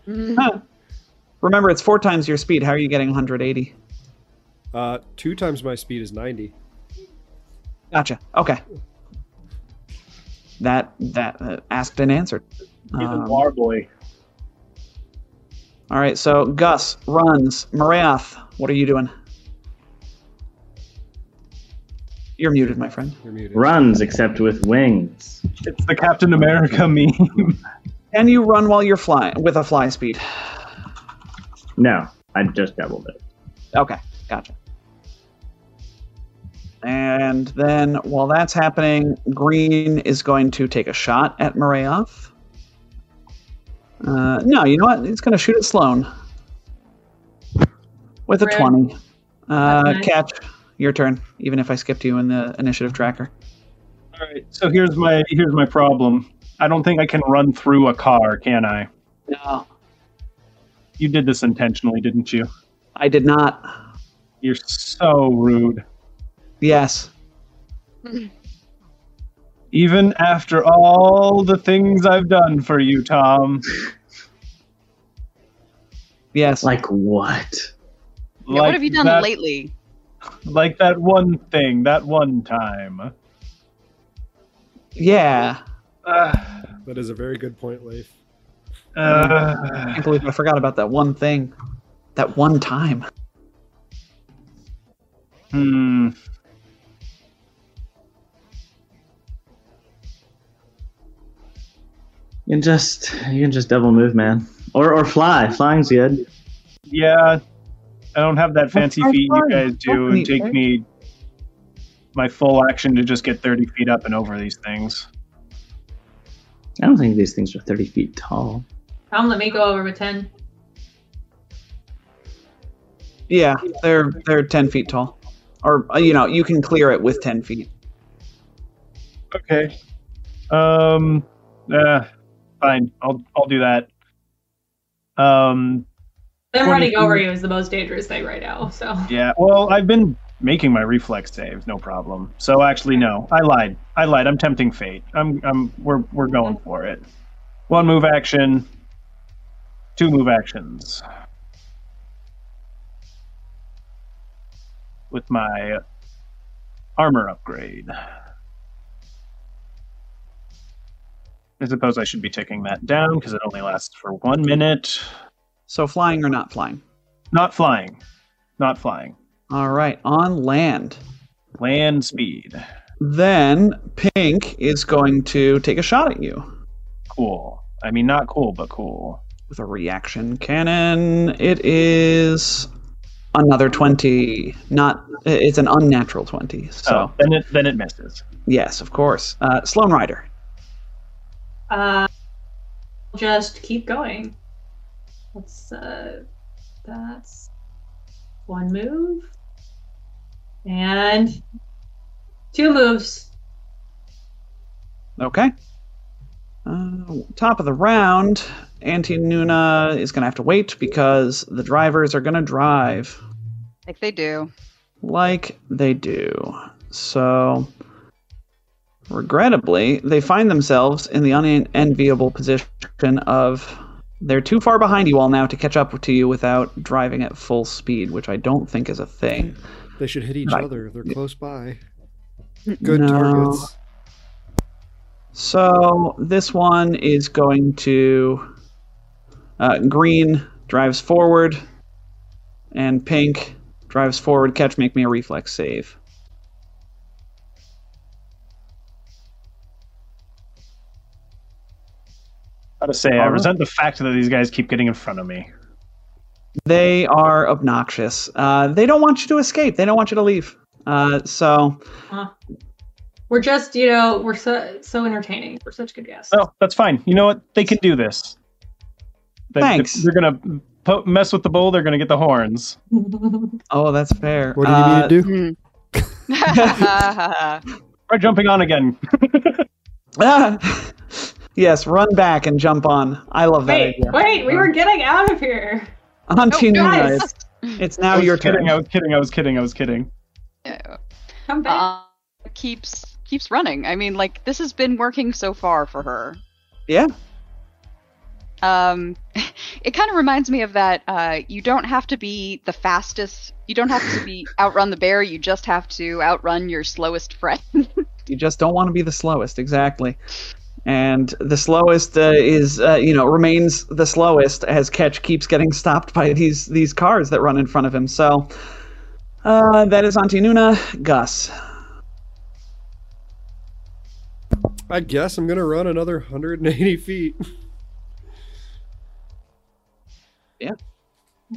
Remember, it's four times your speed. How are you getting 180? Uh, two times my speed is 90. Gotcha. Okay. That that uh, asked and answered. He's a Um, war boy. All right. So Gus runs. Marayoth, what are you doing? You're muted, my friend. You're muted. Runs except with wings. It's the Captain America meme. Can you run while you're flying with a fly speed? No, I just doubled it. Okay, gotcha. And then while that's happening, Green is going to take a shot at Marayoth. Uh, no, you know what? He's going to shoot at Sloan with a Rude. 20. Uh, nice. Ketch, your turn, even if I skipped you in the initiative tracker. All right, so here's my here's my problem. I don't think I can run through a car, can I? No, You did this intentionally, didn't you? I did not. You're so rude. Yes. Even after all the things I've done for you, Tom. Yes. Like what? Yeah, what have you done that, lately? Like that one thing, that one time. yeah. Uh, That is a very good point, Leif. I uh, can't believe I forgot about that one thing. That one time. hmm. You can just you can just double move, man. Or or fly. Flying's good. Yeah. I don't have that fancy That's feat you guys do. That's It take neat. me my full action to just get 30 feet up and over these things. I don't think these things are 30 feet tall. Come, let me go over with 10. Yeah, they're they're ten feet tall, or uh, you know you can clear it with ten feet. Okay. Um. Uh, fine. I'll I'll do that. Um. Them running over you is the most dangerous thing right now. So Yeah. Well, I've been making my reflex saves, no problem. So actually, no, I lied. I lied. I'm tempting fate. I'm. I'm. We're we're going for it. One move action. Two move actions. With my armor upgrade. I suppose I should be taking that down because it only lasts for one minute. So flying or not flying? Not flying. Not flying. All right, on land. Land speed. Then Pink is going to take a shot at you Cool. I mean, not cool, but cool. with a reaction cannon. It is another twenty. Not. It's an unnatural twenty. So Oh, then it then it misses. yes, of course. Uh, Sloan Rider. Uh, just keep going. Let's uh, that's one move and two moves. Okay. Uh, top of the round, Auntie Nuna is going to have to wait because the drivers are going to drive Like they do. like they do. So, regrettably, they find themselves in the unenviable position of they're too far behind you all now to catch up to you without driving at full speed, which I don't think is a thing. They should hit each Right. other. They're close by. Good No. targets. So this one is going to uh, green drives forward, and pink drives forward. Catch, make me a reflex save. Gotta say, I resent the fact that these guys keep getting in front of me. They are obnoxious. Uh, they don't want you to escape. They don't want you to leave. Uh, so We're just, you know, we're so so entertaining. We're such good guests. Oh, that's fine. You know what? They can do this. They, Thanks. They're gonna po- mess with the bull. They're gonna get the horns. oh, that's fair. What do you Uh, need to do? Hmm. Try jumping on again. ah, yes, run back and jump on. I love that wait, idea. wait, we were getting out of here. Auntie Oh, Nuna, guys. it's, it's now your kidding. turn. I was kidding. I was kidding. I was kidding. Yeah. Come back. Uh, keeps keeps running. I mean, like this has been working so far for her. Yeah. Um, it kind of reminds me of that. Uh, you don't have to be the fastest. You don't have to be outrun the bear. You just have to outrun your slowest friend. You just don't want to be the slowest, exactly. And the slowest uh, is, uh, you know, remains the slowest as Ketch keeps getting stopped by these these cars that run in front of him. So uh, that is Auntie Nuna. Gus. I guess I'm gonna run another 180 feet.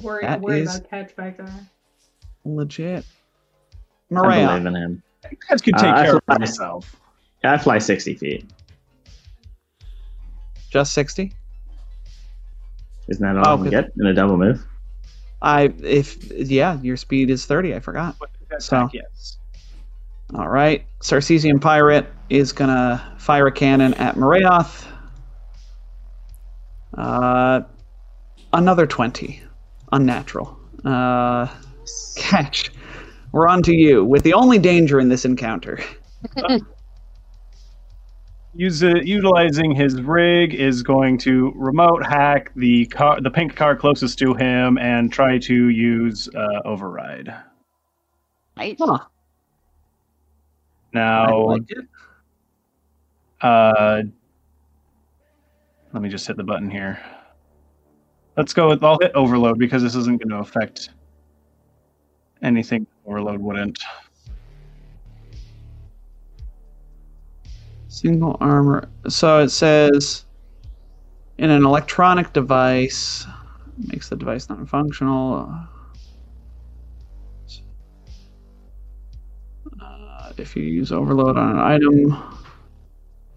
worry, that worry is- about Ketch back there. Legit. I believe Maria. in him. You guys could take Uh, I care of fly- myself. I fly 60 feet. Just 60? Isn't that all Oh, I can good. get in a double move? I, if, yeah, your speed is 30. I forgot. So- yes. All right. Sarcesian Pirate is going to fire a cannon at Marayoth. Uh, another 20. Unnatural. Uh, Ketch. We're on to you with the only danger in this encounter. Use utilizing his rig is going to remote hack the car, the pink car closest to him, and try to use uh, override. Right? Huh. Now, like uh, let me just hit the button here. Let's go with I'll hit overload because this isn't going to affect anything. Overload wouldn't. Single armor. So it says in an electronic device makes the device non functional. Uh, if you use overload on an item,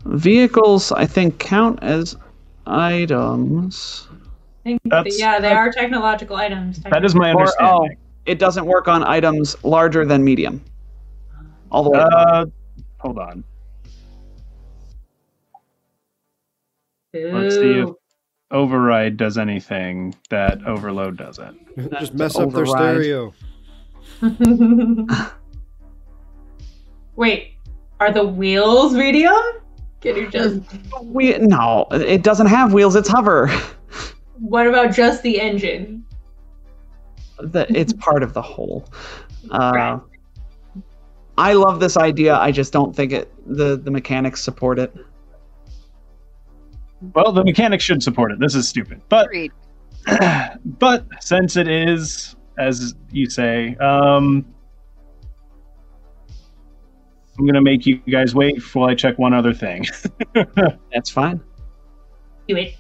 vehicles I think count as items. Yeah, they are technological items. That is my understanding. Or, oh, it doesn't work on items larger than medium. All the way. Uh, hold on. Technological. let's see if- Override does anything that overload doesn't. Just mess up their stereo. Wait, are the wheels medium? Can you just? we no, it doesn't have wheels. It's hover. What about just the engine? The, it's part of the whole. Uh, Right. I love this idea. I just don't think it. The the mechanics support it. Well, the mechanics should support it. This is stupid. But Agreed. but since it is, as you say, um, I'm gonna make you guys wait while I check one other thing. That's fine. Do it.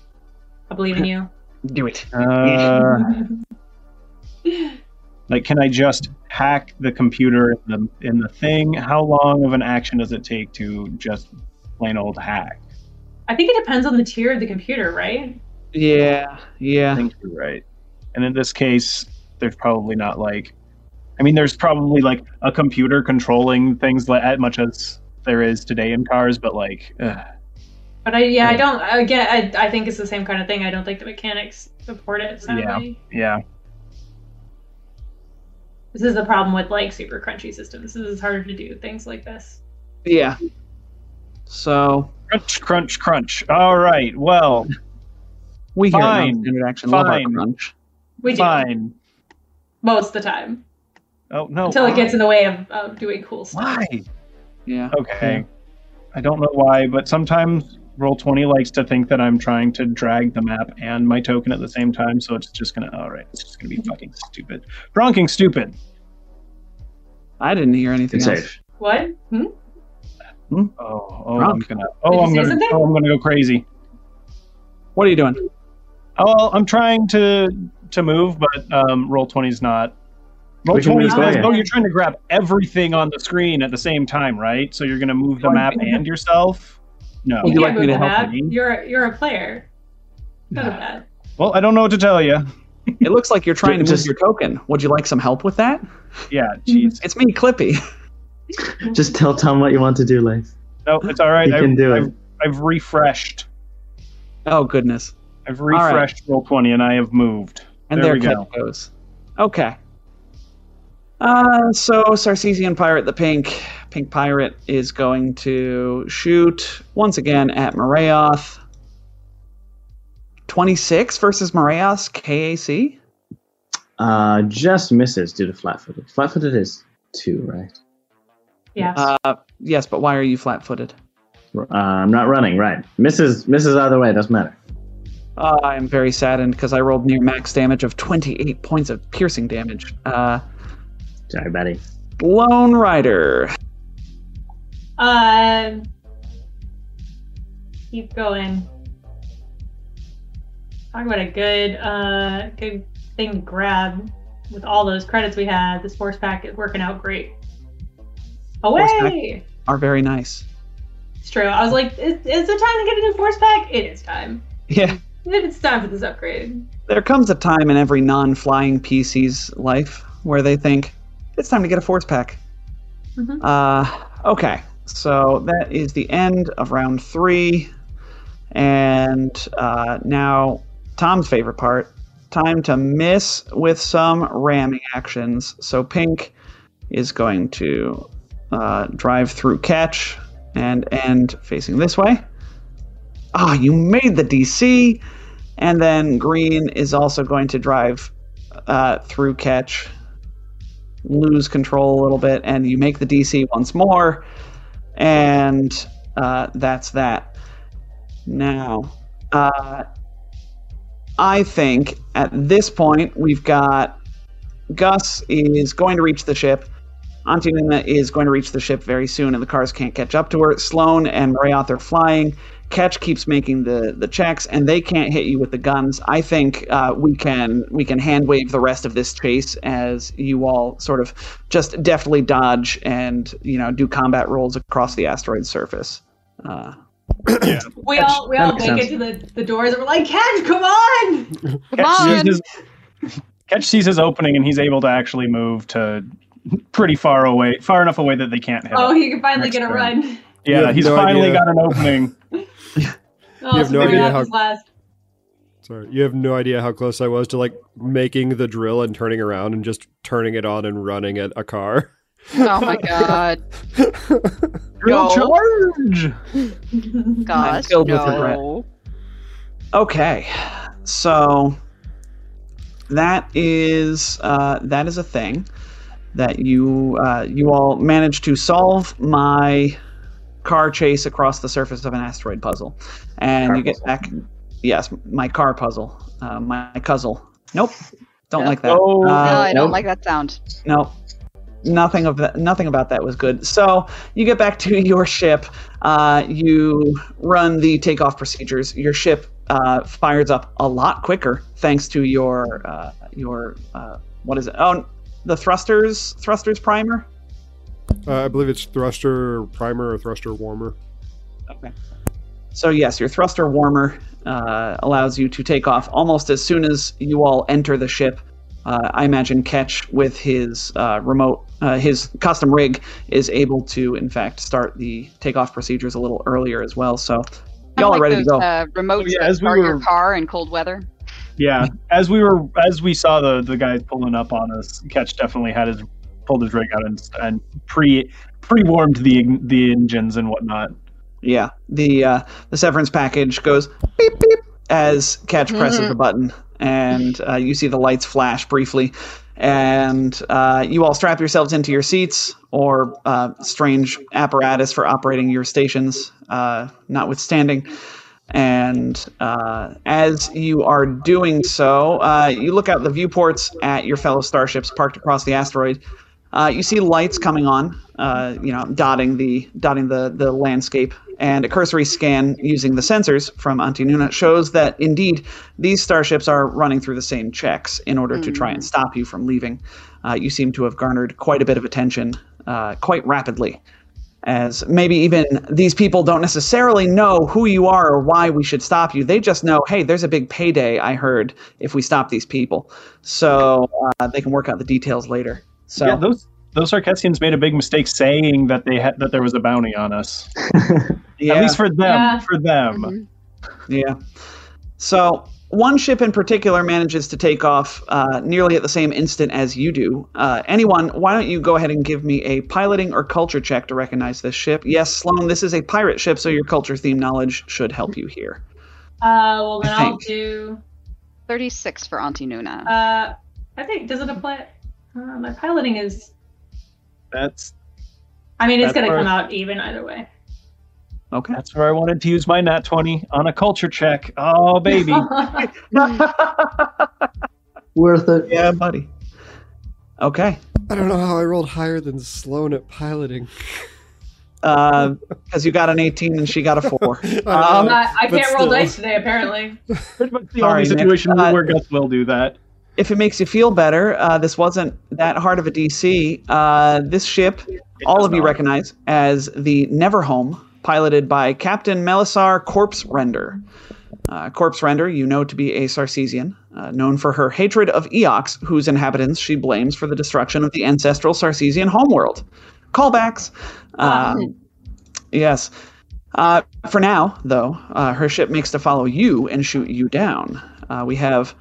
I believe in you. Do it. Uh, like, can I just hack the computer in the in the thing? How long of an action does it take to just plain old hack? I think it depends on the tier of the computer, right? Yeah, yeah. I yeah. think you're right. And in this case, there's probably not like, I mean, there's probably like a computer controlling things like as much as there is today in cars, but like, ugh. But I, yeah, I don't. Again, I, I think it's the same kind of thing. I don't think the mechanics support it. Sadly. yeah, This is the problem with like super crunchy systems. This is harder to do things like this. Yeah. So crunch, crunch, crunch. All right, well, we hear Fine. it on standard action. Love our Fine. crunch. We do fine. most of the time Oh no, until why? it gets in the way of, of doing cool stuff. Why? Yeah. Okay. I don't know why, but sometimes Roll20 likes to think that I'm trying to drag the map and my token at the same time, so it's just gonna, alright, it's just gonna be fucking stupid. Bronking stupid. I didn't hear anything Good else. save. What? Hmm? Oh, oh, I'm gonna, oh, I'm gonna, something? oh, I'm gonna go crazy. What are you doing? Oh, I'm trying to to move, but um, Roll20's not. Roll20 move says, oh, you're trying to grab everything on the screen at the same time, right? So you're gonna move the map and yourself? No. Would you, you like me to help? Map. You? You're a- you're a player. None of. Well, I don't know what to tell you. It looks like you're trying to Just- move your token. Would you like some help with that? Yeah, jeez. It's me, Clippy. Just tell Tom what you want to do, Lace. No, it's all right. You I've, can do it. I've, I've refreshed. Oh goodness. I've right. refreshed Roll20, and I have moved. And There there, we go. goes. Okay. Uh, so Sarcesian pirate, the pink pink pirate, is going to shoot once again at Marayoth. Twenty six versus Marayoth's KAC. Uh, just misses due to flat-footed. Flat-footed is two, right? Yeah. Uh, yes, but why are you flat footed? Uh, I'm not running, right? Misses, misses either way. Doesn't matter. Uh, I am very saddened because I rolled near max damage of twenty eight points of piercing damage. Uh, Sorry, buddy. Lone Rider. Um. Keep going. Talk about a good, uh, good thing to grab with all those credits we had. This force pack is working out great. Away! Are very nice. It's true. I was like, is, is it time to get a new force pack? It is time. Yeah. It's time for this upgrade. There comes a time in every non flying PC's life where they think, it's time to get a force pack. Mhm. Uh, okay, so that is the end of round three. And uh, now, Tom's favorite part time to miss with some ramming actions. So, Pink is going to uh, drive through Ketch and end facing this way. Ah, you made the DC. And then green is also going to drive uh, through Ketch, lose control a little bit, and you make the DC once more. And uh, that's that. Now, uh, I think at this point we've got Gus is going to reach the ship. Auntie Nuna is going to reach the ship very soon, and the cars can't catch up to her. Sloan and Marayoth are flying. Ketch keeps making the, the checks, and they can't hit you with the guns. I think uh, we can we can hand wave the rest of this chase as you all sort of just deftly dodge and you know do combat rolls across the asteroid surface. Uh, We all we all makes make it to the, the doors and we're like, Ketch, come on! Come Ketch on! sees, his, Ketch sees his opening and he's able to actually move to pretty far away, far enough away that they can't hit Oh, he can finally get a turn. run. Yeah, he's no finally idea. got an opening. Oh, have so no idea how- was last. Sorry, you have no idea how close I was to like making the drill and turning around and just turning it on and running at a car. Oh my god. Drill No. charge! Gosh, filled with regret. no. Okay, so that is uh, that is a thing that you uh, you all managed to solve my car chase across the surface of an asteroid puzzle, and Car you get puzzle. back. Yes, my car puzzle, uh, my cuzzle. Nope, don't Yeah. like that. Oh, no, Uh, I don't nope. like that sound. no, nothing of that. Nothing about that was good. So you get back to your ship. Uh, you run the takeoff procedures. Your ship uh, fires up a lot quicker thanks to your uh, your uh, what is it? Oh, the thrusters thrusters primer. Uh, I believe it's thruster primer or thruster warmer. Okay. So yes, your thruster warmer uh, allows you to take off almost as soon as you all enter the ship. Uh, I imagine Ketch with his uh, remote, uh, his custom rig, is able to, in fact, start the takeoff procedures a little earlier as well. So y'all Kinda are ready like to go. Uh, remotes Oh, yeah, that as we start your car in cold weather. Yeah, as we were as we saw the the guys pulling up on us, Ketch definitely had his pulled his rig out and, and pre pre warmed the the engines and whatnot. Yeah, the uh, the severance package goes beep beep as Ketch presses Mhm. the button, and uh, you see the lights flash briefly, and uh, you all strap yourselves into your seats or uh, strange apparatus for operating your stations, uh, notwithstanding. And uh, as you are doing so, uh, you look out the viewports at your fellow starships parked across the asteroid. Uh, you see lights coming on, uh, you know, dotting the dotting the the landscape, and a cursory scan using the sensors from Auntie Nuna shows that indeed these starships are running through the same checks in order to try and stop you from leaving. Uh, you seem to have garnered quite a bit of attention uh, quite rapidly, as maybe even these people don't necessarily know who you are or why we should stop you. They just know, hey, there's a big payday. I heard if we stop these people, so uh, they can work out the details later. So Yeah, those those Sarcesians made a big mistake saying that they had that there was a bounty on us. yeah. At least for them. Yeah. For them. Mhm. Yeah. So one ship in particular manages to take off uh, nearly at the same instant as you do. Uh, anyone, why don't you go ahead and give me a piloting or culture check to recognize this ship? Yes, Sloan, this is a pirate ship, so your culture theme knowledge should help you here. Uh, well then I I'll do. 36 for Auntie Nuna. Uh, I think does it apply? Uh, my piloting is. That's I mean, it's gonna come out even either way. Okay. that's where I wanted to use my nat twenty on a culture check. Oh baby. Worth it. yeah, buddy. Okay. I don't know how I rolled higher than Sloan at piloting. Because you got an 18 and she got a 4. I Um, know, I, I can't roll still. dice today, apparently. Pretty much the Sorry, only Nick. situation Uh, where Gus will do that. if it makes you feel better, uh, this wasn't that hard of a DC. Uh, this ship, all of you not. recognize as the Neverhome, piloted by Captain Melisar Corpse Render. Uh, Corpse Render, you know to be a Sarcesian, uh, known for her hatred of Eox, whose inhabitants she blames for the destruction of the ancestral Sarcesian homeworld. Callbacks. Um, yes. Uh, for now, though, uh, her ship makes to follow you and shoot you down. Uh, we have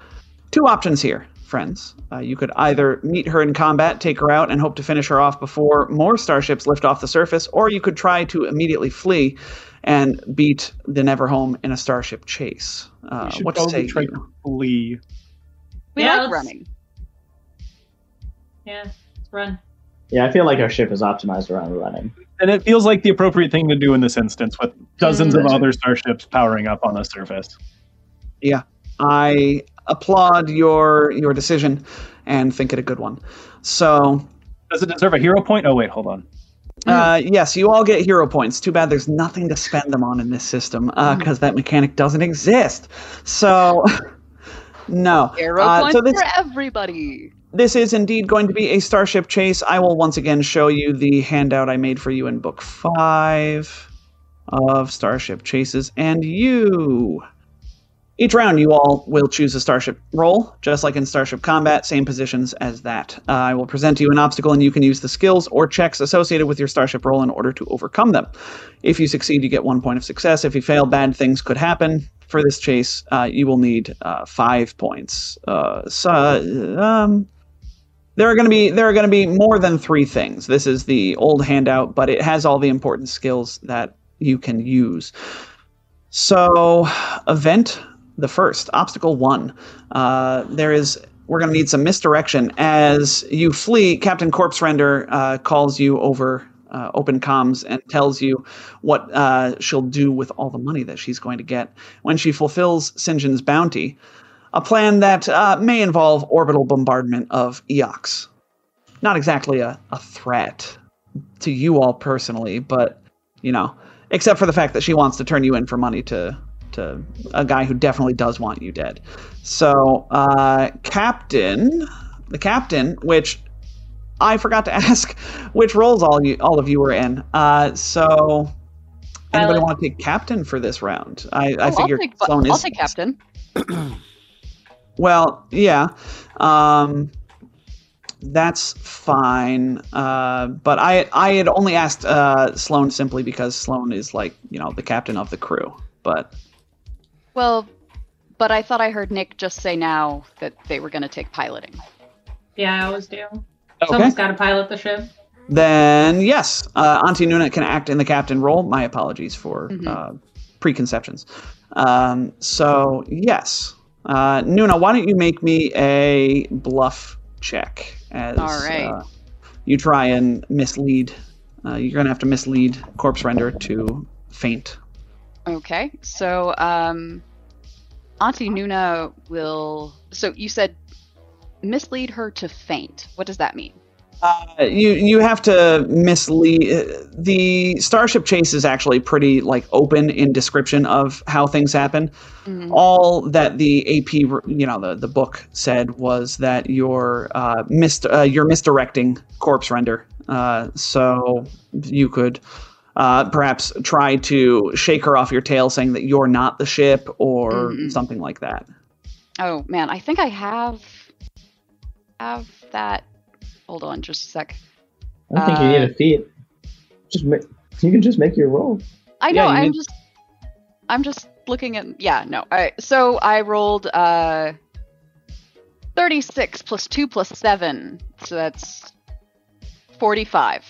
two options here, friends. Uh, you could either meet her in combat, take her out, and hope to finish her off before more starships lift off the surface, or you could try to immediately flee and beat the Neverhome in a starship chase. Uh, We should what to say? try to flee. we yeah, like let's- running. Yeah, let's run. Yeah, I feel like our ship is optimized around running. And it feels like the appropriate thing to do in this instance with dozens of Mhm. other starships powering up on the surface. Yeah. I applaud your your decision and think it a good one. So Does it deserve a hero point? Oh wait, hold on. Uh, yes, you all get hero points. Too bad there's nothing to spend them on in this system because that mechanic doesn't exist. So, no. Arrow Uh, points so this for everybody. this is indeed going to be a starship chase. I will once again show you the handout I made for you in book five of starship chases, and you. Each round, you all will choose a starship role, just like in Starship Combat, same positions as that. Uh, I will present you an obstacle, and you can use the skills or checks associated with your starship role in order to overcome them. If you succeed, you get one point of success. If you fail, bad things could happen. For this chase, uh, you will need uh, five points. Uh, so, um, there are going to be there are going to be more than three things. This is the old handout, but it has all the important skills that you can use. So, event the first obstacle one. Uh, there is we're going to need some misdirection as you flee. Captain Corpse Render uh, calls you over uh, open comms and tells you what uh, she'll do with all the money that she's going to get when she fulfills Sinjin's bounty a plan that uh, may involve orbital bombardment of Eox. Not exactly a, a threat to you all personally, but, you know, except for the fact that she wants to turn you in for money to, to a guy who definitely does want you dead. So, uh, Captain, the Captain, which I forgot to ask which roles all you all of you were in. Uh, so, anybody Pilot. want to take Captain for this round? I, I Oh, figure I'll take, Sloan I'll is take captain. well, yeah. Um, that's fine. Uh, but I I had only asked uh, Sloan simply because Sloan is like, you know, the captain of the crew. But Well, but I thought I heard Nick just say now that they were going to take piloting. Yeah, I always do. okay. Someone's got to pilot the ship. Then yes, uh, Auntie Nuna can act in the captain role. My apologies for Mhm. uh, preconceptions. Um, so yes, uh, Nuna, why don't you make me a bluff check as All right. uh, you try and mislead. Uh, you're gonna have to mislead Corpse Render to feint. Okay, so um, Auntie Nuna will. So you said mislead her to feint. What does that mean? Uh, you you have to mislead. uh, The starship chase is actually pretty like open in description of how things happen. Mhm. All that the AP, you know, the, the book said was that you're uh, mis- uh, you're misdirecting corpse render. Uh, so you could uh, perhaps try to shake her off your tail, saying that you're not the ship or Mhm. something like that. Oh man, I think I have have that. Hold on, just a sec. I don't think you need Uh, a feat. Just make, you can just make your roll. I know. you I'm need- just. I'm just looking at. Yeah, no. All right. So I rolled uh, thirty-six plus two plus seven. So that's forty-five.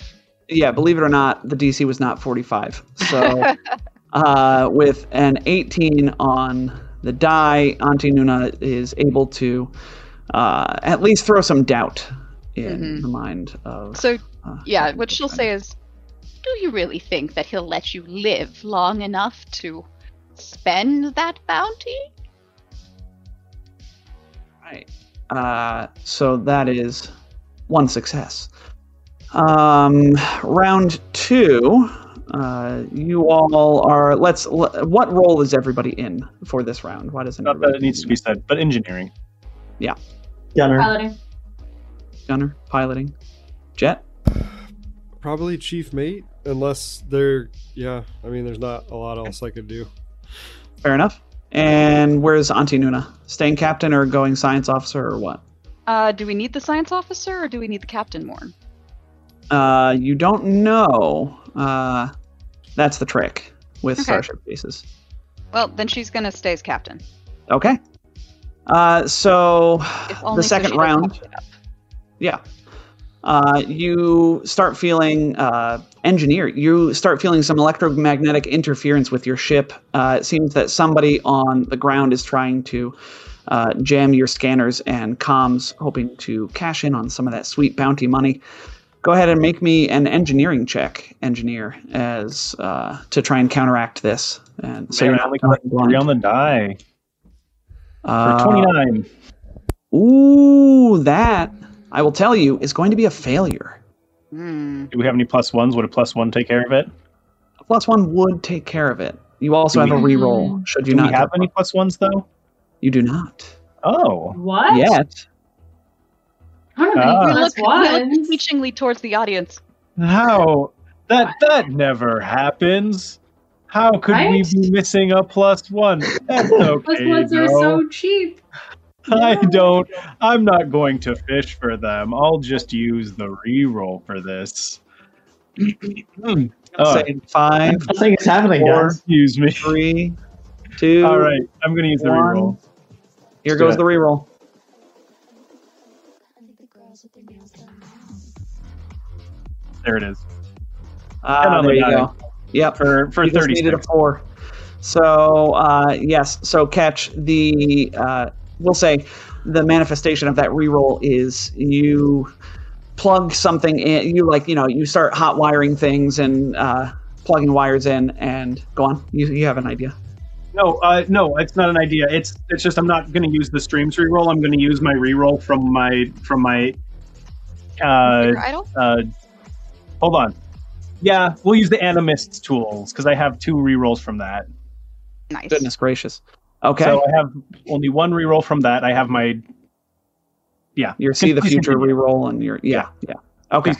Yeah, believe it or not, the DC was not 45. So uh, with an 18 on the die, Auntie Nuna is able to uh, at least throw some doubt in Mhm. the mind of. So uh, yeah, what she'll say is, "Do you really think that he'll let you live long enough to spend that bounty?" Right. Uh, so that is one success. Um, round two. Uh, you all are. Let's. What role is everybody in for this round? Why doesn't Not that it needs to be said, but engineering. Yeah. Gunner. Piloting. gunner piloting? Jet. Probably chief mate, unless they're yeah. I mean, there's not a lot else I could do. Fair enough. And where's Auntie Nuna? Staying captain or going science officer or what? Uh, do we need the science officer or do we need the captain more? Uh, you don't know. Uh, that's the trick with Okay. starship bases. Well, then she's gonna stay as captain. Okay. Uh, so the second doesn't round, have to get up. yeah. Uh, you start feeling uh, engineer. You start feeling some electromagnetic interference with your ship. Uh, it seems that somebody on the ground is trying to uh, jam your scanners and comms, hoping to cash in on some of that sweet bounty money. Go ahead and make me an engineering check, engineer, as uh, to try and counteract this. And so Man, you're I only not got three on the die for Uh, 29. Ooh, that I will tell you is going to be a failure. Hmm. Do we have any plus ones? Would a plus one take care of it? A plus one would take care of it. You also Do have a we- reroll. Should you Do not we have any plus ones though? You do not Oh, What? yet. I don't know Ah. We any look, plus we look ones. towards the audience. how that that never happens. How could Right? we be missing a plus one? That's okay. ones are so cheap. I don't. I'm not going to fish for them. I'll just use the reroll for this. Hmm. Oh, Say five, Nothing is happening, Four. guys. excuse me. three, two. All right, I'm going to use the One. reroll. Here Let's goes it. the reroll. There it is. And there you die. go. Yep. For for you just needed a four. So uh, yes, so Ketch the. Uh, we'll say the manifestation of that reroll is you plug something in. You like you know you start hot wiring things and uh, plugging wires in and go on. You you have an idea. No, uh, no, it's not an idea. It's it's just I'm not going to use the streams reroll. I'm going to use my reroll from my from my. Uh, idol? uh, hold on. Yeah, we'll use the animist tools because I have two rerolls from that. Nice. Goodness gracious. Okay. So I have only one reroll from that. I have my. Yeah. You see the future continue. reroll and your yeah yeah. Okay.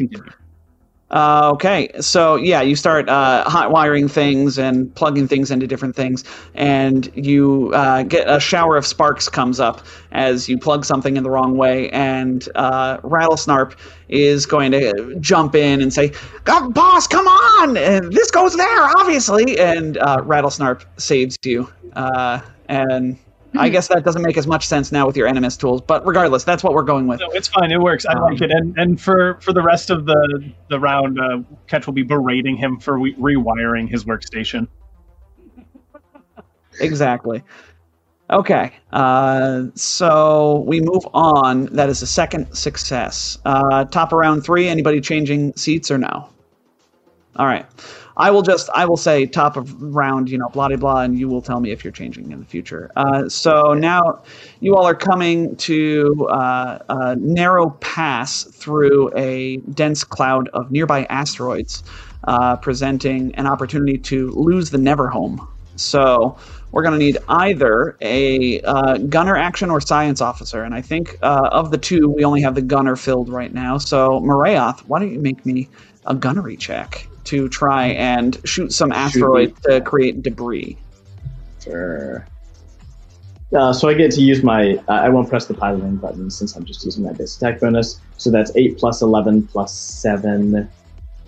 Uh, okay, so yeah, you start uh, hot wiring things and plugging things into different things, and you uh, get a shower of sparks comes up as you plug something in the wrong way, and uh, Rattlesnarp is going to jump in and say, "God, boss, come on! And this goes there, obviously." And uh, Rattlesnarp saves you, uh, and I guess that doesn't make as much sense now with your NMS tools, but regardless, that's what we're going with. No, it's fine. It works. I Um, like it. And and for for the rest of the the round, uh, Ketch will be berating him for re- rewiring his workstation. Exactly. Okay. Uh, so we move on. That is the second success. Uh, top of round three. Anybody changing seats or no? All right. I will just I will say top of round. You know, blah blah blah, and you will tell me if you're changing in the future. Uh, so now you all are coming to uh, a narrow pass through a dense cloud of nearby asteroids, uh, presenting an opportunity to lose the Neverhome. So we're going to need either a uh, gunner action or science officer. And I think uh, of the two, we only have the gunner filled right now. So, Marayoth, why don't you make me a gunnery check to try and shoot some asteroids to create debris? Sure. Uh, so I get to use my. Uh, I won't press the piloting button since I'm just using my base attack bonus. So that's eight plus eleven plus seven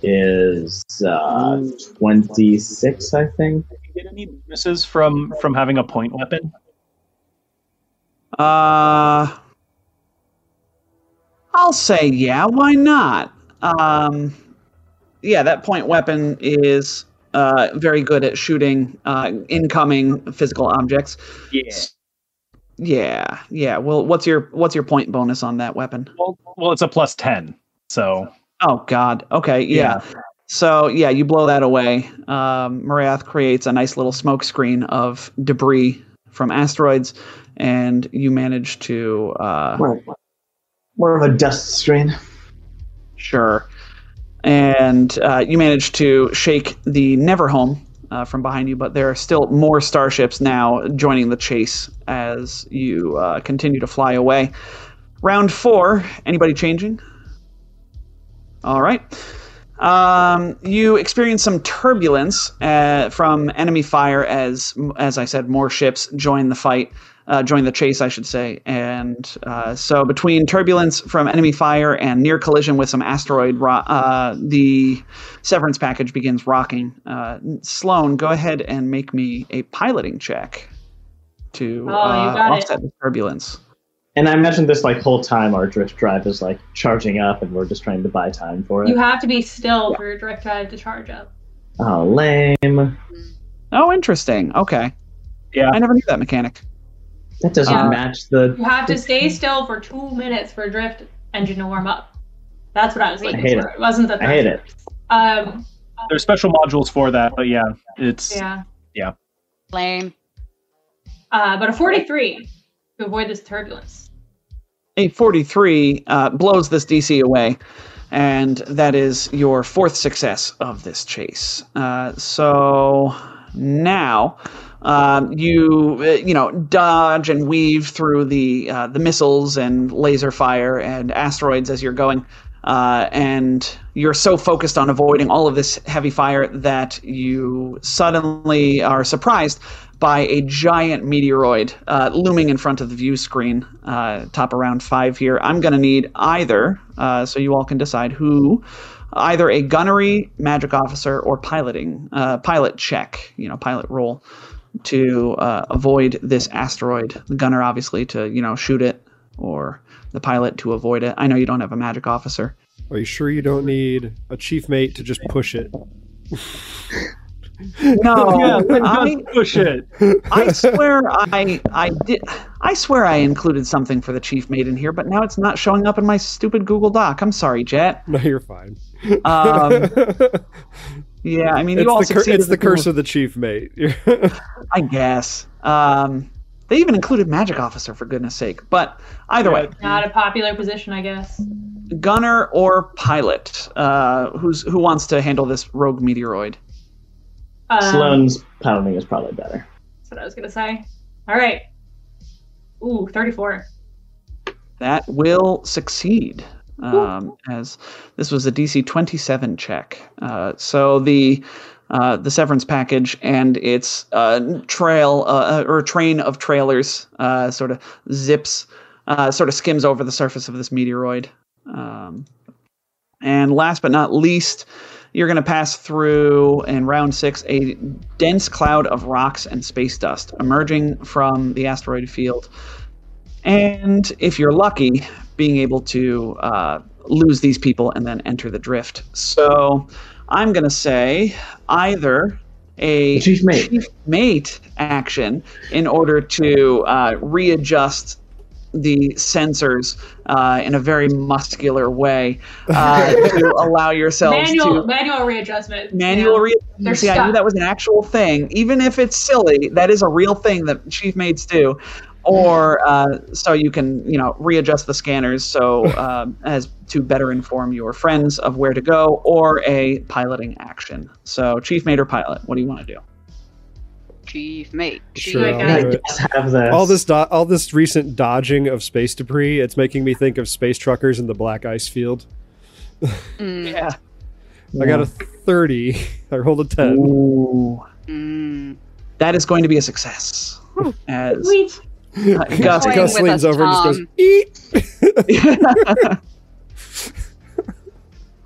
is uh, twenty six, I think. Do you get any bonuses from from having a point weapon? Uh, I'll say yeah. Why not? Um, yeah, that point weapon is uh, very good at shooting uh, incoming physical objects. Yeah. Yeah, yeah. Well, what's your what's your point bonus on that weapon? Well, well, it's a plus ten. So Oh God. Okay. Yeah. So yeah, you blow that away. Um, Marath creates a nice little smoke screen of debris from asteroids, and you manage to uh, More, more of a dust screen. Sure. And uh, you manage to shake the Neverhome uh, from behind you, but there are still more starships now joining the chase as you uh, continue to fly away. Round four. Anybody changing? All right. Um, you experience some turbulence uh, from enemy fire as, as I said, more ships join the fight, uh, join the chase, I should say. And uh, so between turbulence from enemy fire and near collision with some asteroid, ro- uh, the severance package begins rocking. Uh, Sloan, go ahead and make me a piloting check to Oh, you uh, got it. offset the turbulence. And I imagine this like whole time our drift drive is like charging up, and we're just trying to buy time for it. You have to be still for your drift drive to charge up. oh, lame. Oh, interesting. Okay. Yeah. I never knew that mechanic. That doesn't Yeah. match the. You have to stay still for two minutes for a drift engine to warm up. That's what I was aiming hate for. It. wasn't the I hate it. Um, there's special modules for that, but yeah, it's yeah. Lame. Uh, but a 43 to avoid this turbulence. A 43 uh, blows this DC away. and that is your fourth success of this chase. Uh, so now um, you uh, you know dodge and weave through the uh, the missiles and laser fire and asteroids as you're going. Uh, and you're so focused on avoiding all of this heavy fire that you suddenly are surprised by a giant meteoroid uh, looming in front of the view screen, uh, top around five here. I'm going to need either, uh, so you all can decide who, either a gunnery, magic officer, or piloting uh, pilot check, you know, pilot roll to uh, avoid this asteroid. The gunner, obviously, to you know shoot it, or the pilot to avoid it. I know you don't have a magic officer. Are you sure you don't need a chief mate to just push it? No, yeah, then I, push it. I swear I I did I swear I included something for the chief mate in here, but now it's not showing up in my stupid Google Doc. I'm sorry, Jet. No, you're fine. Um, yeah, I mean it's you all the, cur- succeeded it's the curse of the chief mate. I guess. Um, they even included magic officer for goodness sake. But either way, Not a popular position, I guess. gunner or pilot, uh, who's who wants to handle this rogue meteoroid? Um, Sloane's piloting is probably better. That's what I was gonna say. All right. Ooh, 34. That will succeed. Um, as this was a DC 27 check. Uh, so the uh, the severance package and its uh, trail uh, or train of trailers uh, sort of zips, uh, sort of skims over the surface of this meteoroid. Um, and last but not least, you're going to pass through in round six a dense cloud of rocks and space dust emerging from the asteroid field. And if you're lucky, being able to uh, lose these people and then enter the drift. So I'm going to say either a chief mate. chief mate action in order to uh, readjust the sensors uh, in a very muscular way uh, to allow yourselves Manual to manual readjustment. manual Yeah. readjustment. They're See, I knew that was an actual thing. Even if it's silly, that is a real thing that chief mates do. Or uh, so you can, you know, readjust the scanners so um, as to better inform your friends of where to go, or a piloting action. So, chief mate or pilot, what do you want to do? Chief mate. Chief Sure, Like, I'll uh, do it. Have this. all this do- all this recent dodging of space debris, it's making me think of space truckers in the black ice field. Mm, Yeah. I got a 30. I rolled a 10. Ooh, mm. that is going to be a success. As Sweet. Gus, Toying Gus leans us, over and just goes, eat.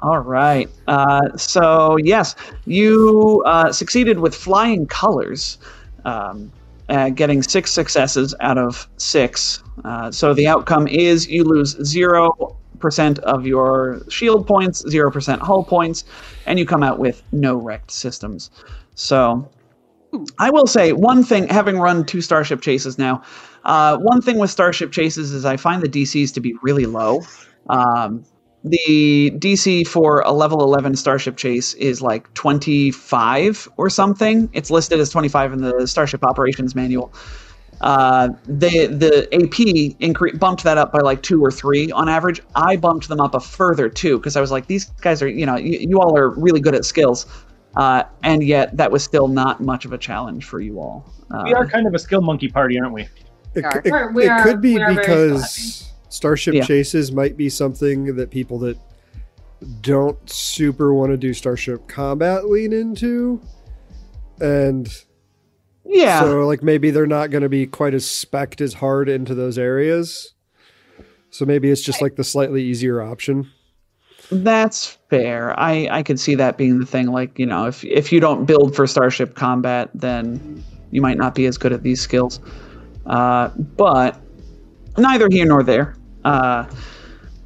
All right. Uh, so yes, you uh, succeeded with flying colors, um, uh, getting six successes out of six. Uh, so the outcome is you lose zero percent of your shield points, zero percent hull points, and you come out with no wrecked systems. So I will say one thing, having run two Starship chases now, uh, one thing with Starship chases is I find the DCs to be really low. Um, the DC for a level 11 Starship chase is like 25 or something. It's listed as 25 in the Starship Operations Manual. Uh, the the AP incre- bumped that up by like two or three on average. I bumped them up a further two because I was like, these guys are, you know, you, you all are really good at skills. Uh, and yet that was still not much of a challenge for you all. Uh, We are kind of a skill monkey party, aren't we? It, Are. it- We're- it are- could be we are very because Starship Yeah. Chases might be something that people that don't super want to do Starship Combat lean into. And yeah. so, like, maybe they're not going to be quite as specced as hard into those areas. So maybe it's just like the slightly easier option. That's fair. I I could see that being the thing. Like you know, if if you don't build for Starship Combat, then you might not be as good at these skills. Uh, but neither here nor there. Uh,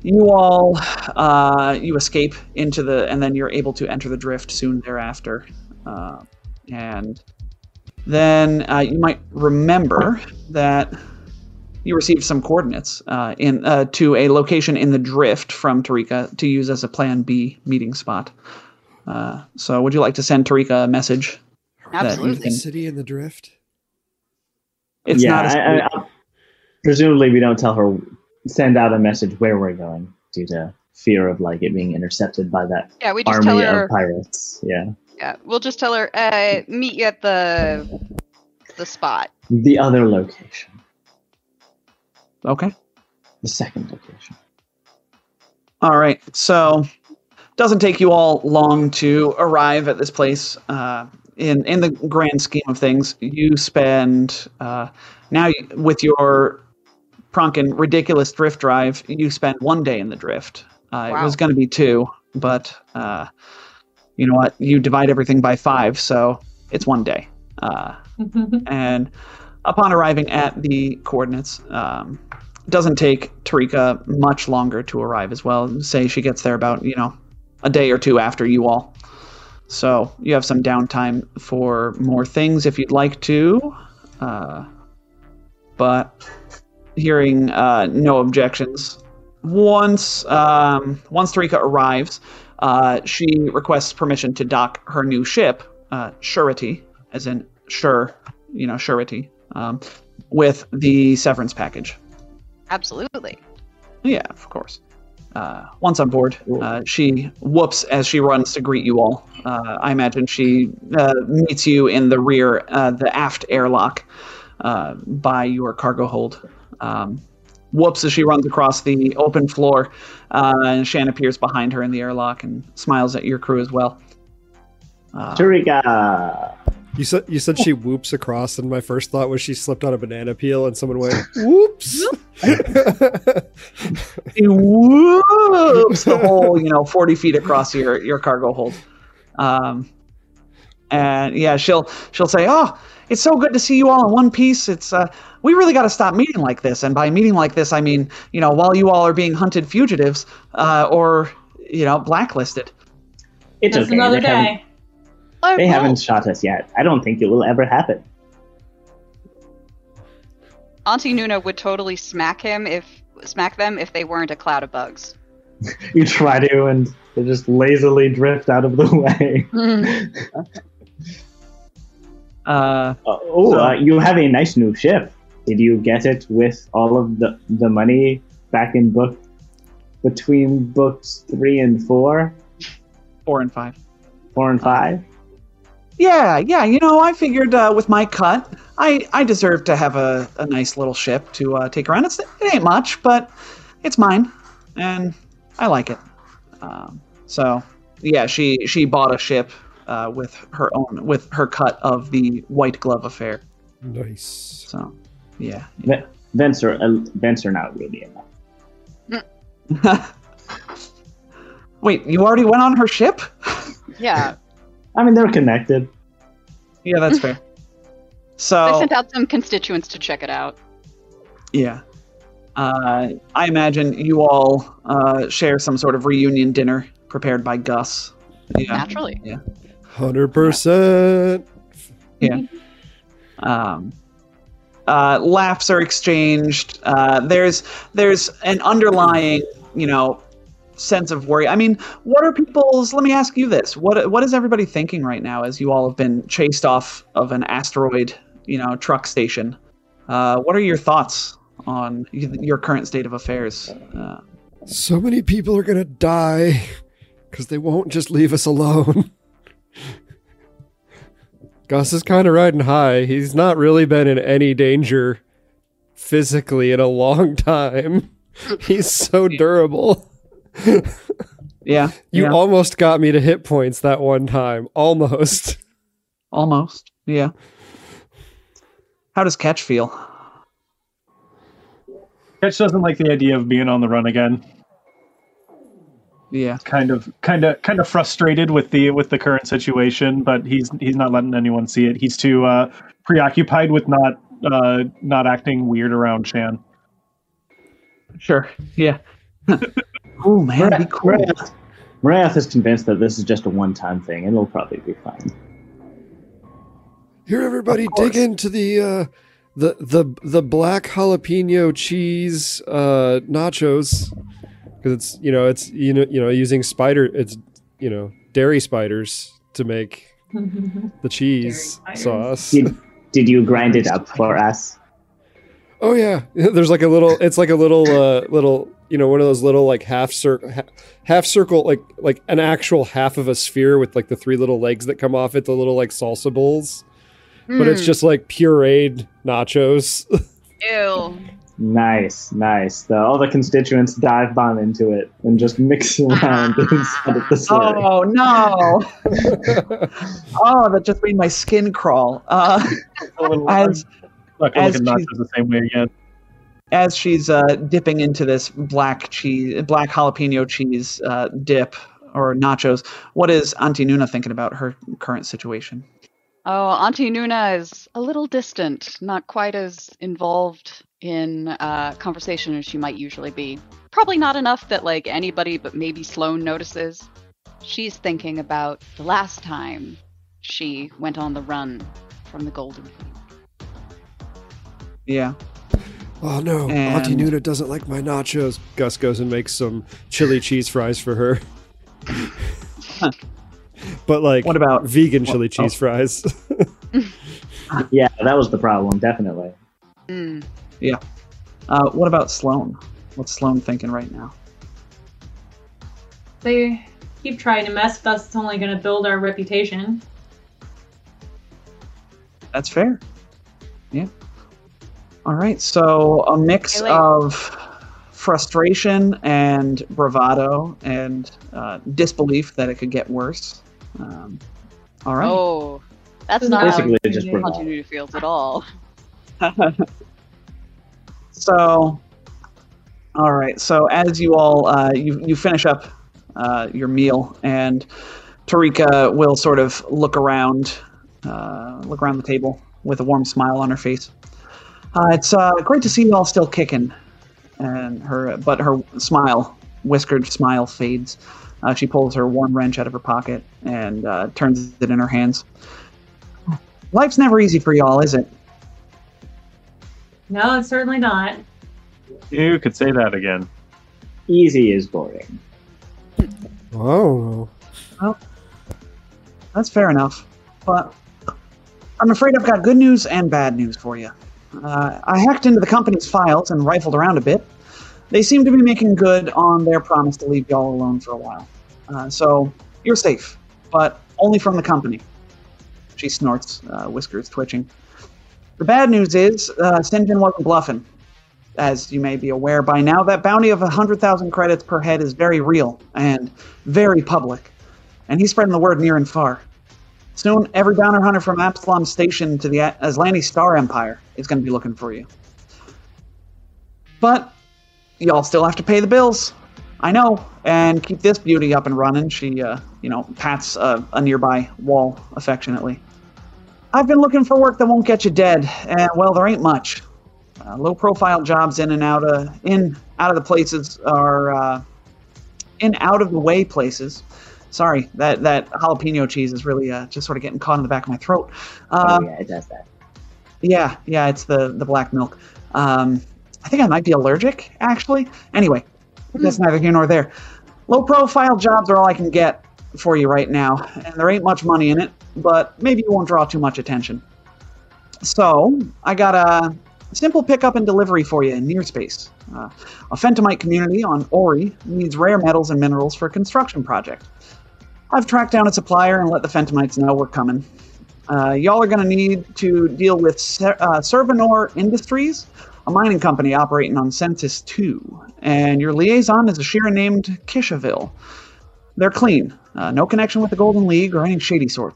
you all uh, you escape into the, and then you're able to enter the drift soon thereafter. Uh, and then uh, you might remember that you received some coordinates uh, in uh, to a location in the drift from Tarika to use as a Plan B meeting spot. Uh, so, would you like to send Tarika a message? that you Absolutely. can- City in the Drift. It's yeah, not a I, I, I- presumably we don't tell her send out a message where we're going due to fear of like it being intercepted by that Yeah, we just tell army her. of pirates. Yeah, Yeah, we'll just tell her. Uh, meet you at the the spot. the other location, Okay. the second location. All right. So, doesn't take you all long to arrive at this place. Uh, in in the grand scheme of things, you spend uh, now with your Pronkin ridiculous drift drive. You spend one day in the drift. Uh, It was going to be two, but uh, you know what? You divide everything by five, so it's one day. Uh, and upon arriving at the coordinates, um, doesn't take Tarika much longer to arrive as well. Say she gets there about, you know, a day or two after you all. So you have some downtime for more things if you'd like to. Uh, but hearing uh, no objections, once um, once Tarika arrives, uh, she requests permission to dock her new ship, uh, Surety, as in sure, you know, Surety, um, with the severance package. Absolutely. Yeah, of course. Uh, once on board, uh, she whoops as she runs to greet you all. Uh, I imagine she uh, meets you in the rear, uh, the aft airlock uh, by your cargo hold. Um, whoops as she runs across the open floor, uh, and Shan appears behind her in the airlock and smiles at your crew as well. Uh, Tarika. You said you said she whoops across, and my first thought was she slipped on a banana peel, and someone went whoops. He whoops the whole, you know, 40 feet across your, your cargo hold. Um, and yeah, she'll she'll say, "Oh, it's so good to see you all in one piece. It's uh, we really got to stop meeting like this. And by meeting like this, I mean, you know, while you all are being hunted fugitives uh, or you know blacklisted. It's That's okay. another day. Oh, they well, haven't shot us yet. I don't think it will ever happen. Auntie Nuna would totally smack him if smack them if they weren't a cloud of bugs. You try to, and they just lazily drift out of the way. Uh, Uh, oh, So- uh, you have a nice new ship. Did you get it with all of the, the money back in book between books three and four, four and five. four and five? Yeah, yeah. You know, I figured uh, with my cut, I I deserve to have a, a nice little ship to uh, take around. It's it ain't much, but it's mine, and I like it. Um, so yeah, she she bought a ship uh, with her own with her cut of the White Glove affair. nice. So yeah. Ve- Vents are uh, vents are not really enough. Wait, you already went on her ship? yeah, I mean, they're connected. yeah, that's fair. So I sent out some constituents to check it out. Yeah. Uh, I imagine you all uh, share some sort of reunion dinner prepared by Gus. Yeah. Naturally. Yeah. Hundred percent. Yeah. Um, uh, laughs are exchanged. Uh, there's there's an underlying, you know, sense of worry. I mean, what are people's? Let me ask you this: what what is everybody thinking right now as you all have been chased off of an asteroid, you know, truck station? Uh, what are your thoughts on your current state of affairs? Uh, So many people are gonna die because they won't just leave us alone. Gus is kind of riding high. He's not really been in any danger physically in a long time. He's so durable. yeah, You yeah. almost got me to hit points that one time. Almost. Almost. Yeah. How does Ketch feel? Ketch doesn't like the idea of being on the run again. Yeah. Kind of, kind of, kind of frustrated with the with the current situation, but he's he's not letting anyone see it. He's too uh, preoccupied with not uh, not acting weird around Shan. Sure. Yeah. oh man, be cool. Marath, Marath is convinced that this is just a one-time thing, and it'll probably be fine. Here, everybody, dig into the uh, the the the black jalapeno cheese uh, nachos because it's you know it's you know you know using spider it's you know dairy spiders to make the cheese sauce. Did, did you grind it up for us? Oh yeah, there's like a little. It's like a little uh, little you know one of those little like half circle half circle like like an actual half of a sphere with like the three little legs that come off it the little like salsa bowls but it's Mm, just like pureed nachos ew. Nice, nice. The, all the constituents dive bomb into it and just mix around inside of the slurry. Oh no! oh, that just made my skin crawl. Uh, as not gonna look as at nachos the same way again. as she's uh, dipping into this black cheese, black jalapeno cheese uh, dip or nachos, what is Auntie Nuna thinking about her current situation? Oh, Auntie Nuna is a little distant, not quite as involved in uh, conversation as she might usually be. Probably not enough that like anybody but maybe Sloane notices. She's thinking about the last time she went on the run from the Golden Fleet. Yeah. oh no auntie And- nuna doesn't like my nachos gus goes and makes some chili cheese fries for her but like What about vegan what- chili cheese oh. fries Yeah, that was the problem, definitely. Mm. uh, what about Sloane? What's Sloane thinking right now? They keep trying to mess with us. It's only going to build our reputation. That's fair. Yeah. All right. So a mix Hey, wait. of frustration and bravado and uh, disbelief that it could get worse. Um, all right. Oh, that's It's not how Basically, just Auntie bravado. Feels at all. so, all right. So as you all uh, you you finish up uh, your meal, and Tarika will sort of look around, uh, look around the table with a warm smile on her face. Uh, it's uh, great to see you all still kicking, and her but her smile, whiskered smile, fades. Uh, she pulls her warm wrench out of her pocket and uh, turns it in her hands. Life's never easy for y'all, is it? No, it's certainly not. You could say that again. Easy is boring. oh That's fair enough. But I'm afraid I've got good news and bad news for you. Uh, I hacked into the company's files and rifled around a bit. They seem to be making good on their promise to leave y'all alone for a while. Uh, so you're safe, but only from the company. She snorts, uh, whiskers twitching. The bad news is uh, Sinjin wasn't bluffing. As you may be aware by now, that bounty of 100,000 credits per head is very real and very public and he's spreading the word near and far. Soon, every bounty hunter from Absalom Station to the Azlanti Star Empire is going to be looking for you. But y'all still have to pay the bills. I know, and keep this beauty up and running. She, uh, you know, pats a, a nearby wall affectionately. I've been looking for work that won't get you dead, and well, there ain't much. Uh, low-profile jobs in and out of in out of the places are uh, in out of the way places Sorry, that that jalapeno cheese is really uh, just sort of getting caught in the back of my throat. Um, oh, yeah, it does that. yeah, yeah, it's the the black milk. Um, I think I might be allergic, actually. Anyway, that's neither here nor there. Low profile jobs are all I can get for you right now, and there ain't much money in it, but maybe you won't draw too much attention. So, I got a simple pickup and delivery for you in near space. Uh, a Fentomite community on Ori needs rare metals and minerals for a construction project. I've tracked down a supplier and let the Fentomites know we're coming. Uh, y'all are going to need to deal with Ser- uh, Servanor Industries, a mining company operating on Census 2, and your liaison is a Shirren named Kishaville. They're clean, uh, no connection with the Golden League or any shady sort.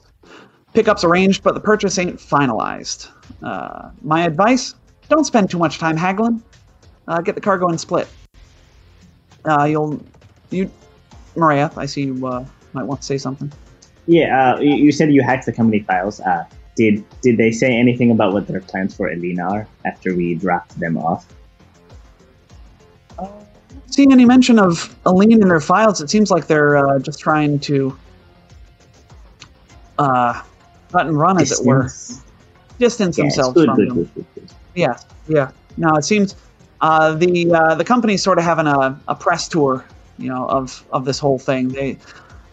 Pickup's arranged, but the purchase ain't finalized. Uh, my advice don't spend too much time haggling. Uh, get the cargo and split. Uh, you'll. You. Mariah, I see you might want to say something. Yeah, uh, you, you said you hacked the company files. Uh, did did they say anything about what their plans for Elena are after we dropped them off? seen any mention of Aline in their files. It seems like they're uh, just trying to uh, cut and run, as it were, Distance? distance Yes, themselves good, from good, them. good. Yes, yeah. No, it seems uh, the uh, the company's sort of having a, a press tour, you know, of of this whole thing. They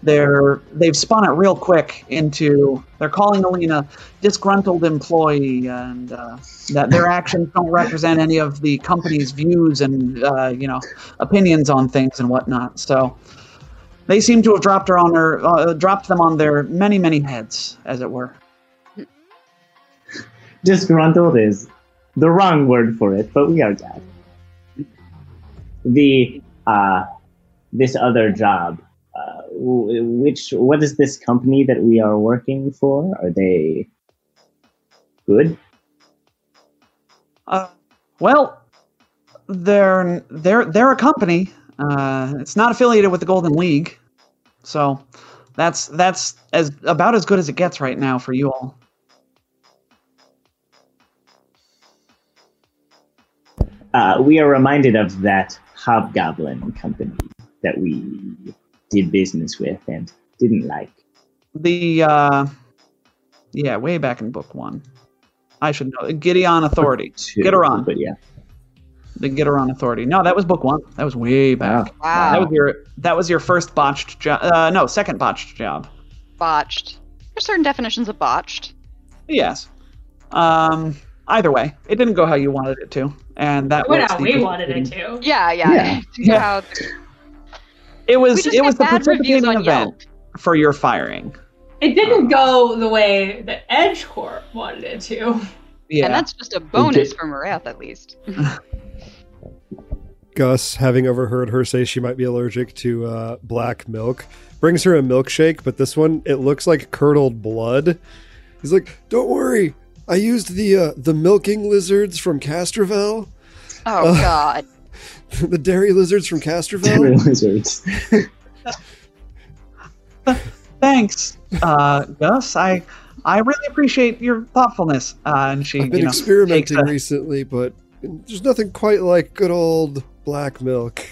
they're they've spun it real quick into they're calling Alina disgruntled employee and uh, that their actions don't represent any of the company's views and uh, you know opinions on things and whatnot. So they seem to have dropped her on her uh, dropped them on their many many heads, as it were. Disgruntled is the wrong word for it, but we are glad. The uh, this other job, which what is this company that we are working for? Are they good? Uh, well, they're they're they're a company. Uh, it's not affiliated with the Golden League, so that's that's as about as good as it gets right now for you all. Uh, we are reminded of that hobgoblin company that we did business with and didn't like. The uh, yeah, way back in book one, I should know. Gideon Authority, Two, Get her on. But yeah, the Gideon Authority. No, that was book one. That was way back. Wow. That was your that was your first botched job. Uh, no, second botched job. botched. There's certain definitions of botched. Yes. Um. Either way, it didn't go how you wanted it to, and that It went how we wanted it to. Yeah, yeah. Yeah. Yeah. How- It was it was the bad participating on event Yelp. for your firing. It didn't go the way that Edge Corp wanted it to. Yeah. And that's just a bonus for Marath, at least. Gus, having overheard her say she might be allergic to uh, black milk, brings her a milkshake, but this one it looks like curdled blood. He's like, "Don't worry, I used the uh, the milking lizards from Castrovel, Oh, Uh, God. the dairy lizards from Terror Castrovel." lizards. Thanks, uh, Gus. I I really appreciate your thoughtfulness. Uh, and she, I've been you know, experimenting takes a- recently, but there's nothing quite like good old black milk.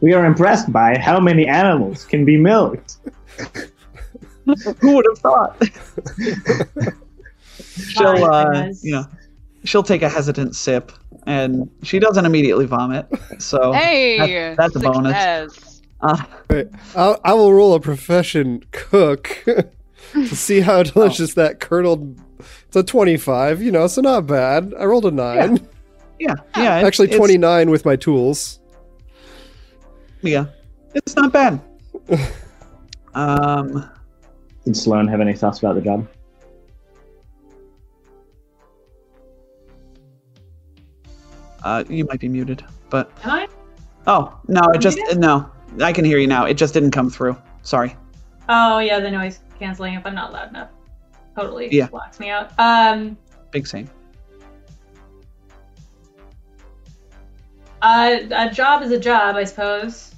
we are impressed by how many animals can be milked. Who would have thought? she'll, uh, goodness. you know, she'll take a hesitant sip, and she doesn't immediately vomit. So hey! that- that's a bonus. uh, Right. I'll, I will roll a profession cook to see how delicious that curdled. It's a 25, you know, so not bad. I rolled a 9. yeah, yeah. it's- Actually, it's- 29 with my tools. Yeah, it's not bad. um, Did Sloan have any thoughts about the job? Uh, you might be muted, but Am I? oh no, it just Muted? no. I can hear you now. It just didn't come through. Sorry. Oh yeah, the noise canceling if I'm not loud enough. Totally Yeah. blocks me out. Um Big same. uh, a job is a job, I suppose.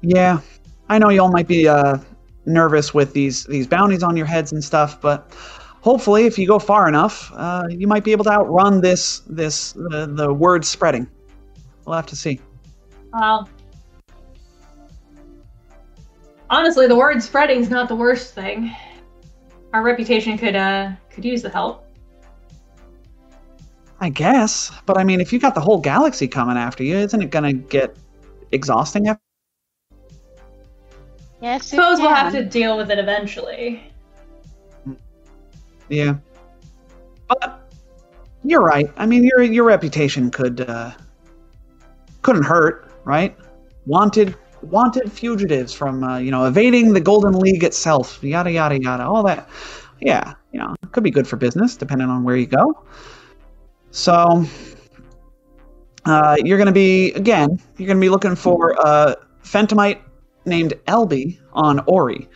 Yeah, I know y'all might be uh, nervous with these these bounties on your heads and stuff, but hopefully, if you go far enough, uh, you might be able to outrun this this uh, the word spreading. We'll have to see. Well honestly the word spreading is not the worst thing. Our reputation could uh could use the help. I guess, but I mean, if you got the whole galaxy coming after you, isn't it gonna get exhausting? After? Yes, I suppose we'll have to deal with it eventually. Yeah, but you're right. I mean, your your reputation could uh, couldn't hurt, right? Wanted wanted fugitives from uh, you know evading the Golden League itself, yada yada yada, all that. Yeah, you know, could be good for business depending on where you go. So, uh, you're going to be again. You're going to be looking for a Phantomite named Elby on Ori.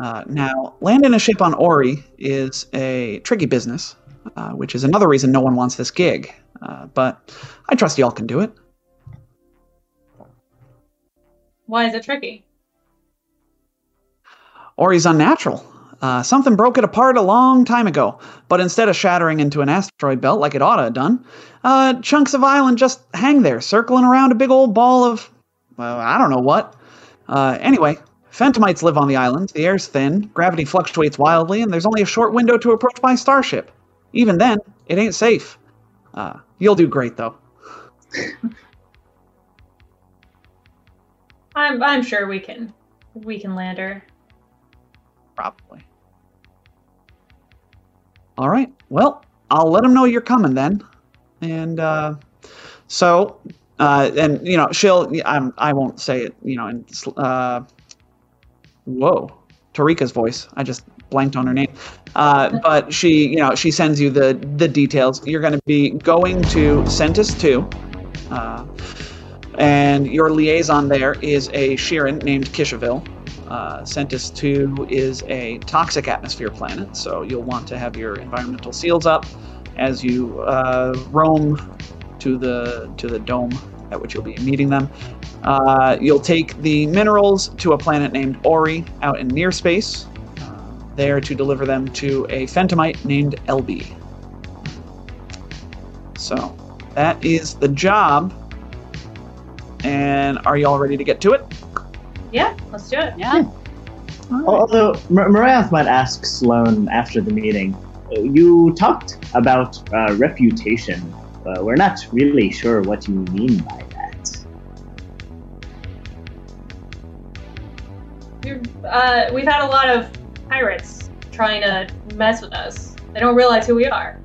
Uh, now, landing a ship on Ori is a tricky business, uh, which is another reason no one wants this gig. Uh, but I trust y'all can do it. Why is it tricky? Ori's unnatural. Uh, something broke it apart a long time ago, but instead of shattering into an asteroid belt like it ought to have done, uh, chunks of island just hang there, circling around a big old ball of, well, I don't know what. Uh, anyway, Phantomites live on the island, the air's thin, gravity fluctuates wildly, and there's only a short window to approach by starship. Even then, it ain't safe. Uh, you'll do great, though. I'm I'm sure we can we can land her. Probably. All right. Well, I'll let them know you're coming then, and uh, so uh, and you know she'll I'm I won't say it you know in uh, whoa Tarika's voice. I just blanked on her name. Uh, but she, you know, she sends you the the details. You're going to be going to Centus 2. Uh, and your liaison there is a Shirren named Kishaville. Uh, Centus 2 is a toxic atmosphere planet, so you'll want to have your environmental seals up as you uh, roam to the to the dome at which you'll be meeting them. Uh, you'll take the minerals to a planet named Ori out in near space, uh, there to deliver them to a Phantomite named LB. So that is the job. And are you all ready to get to it? Yeah, let's do it. Yeah. Although M- Marath might ask Sloan after the meeting, you talked about uh, reputation. Uh, we're not really sure what you mean by uh, we've had a lot of pirates trying to mess with us. They don't realize who we are.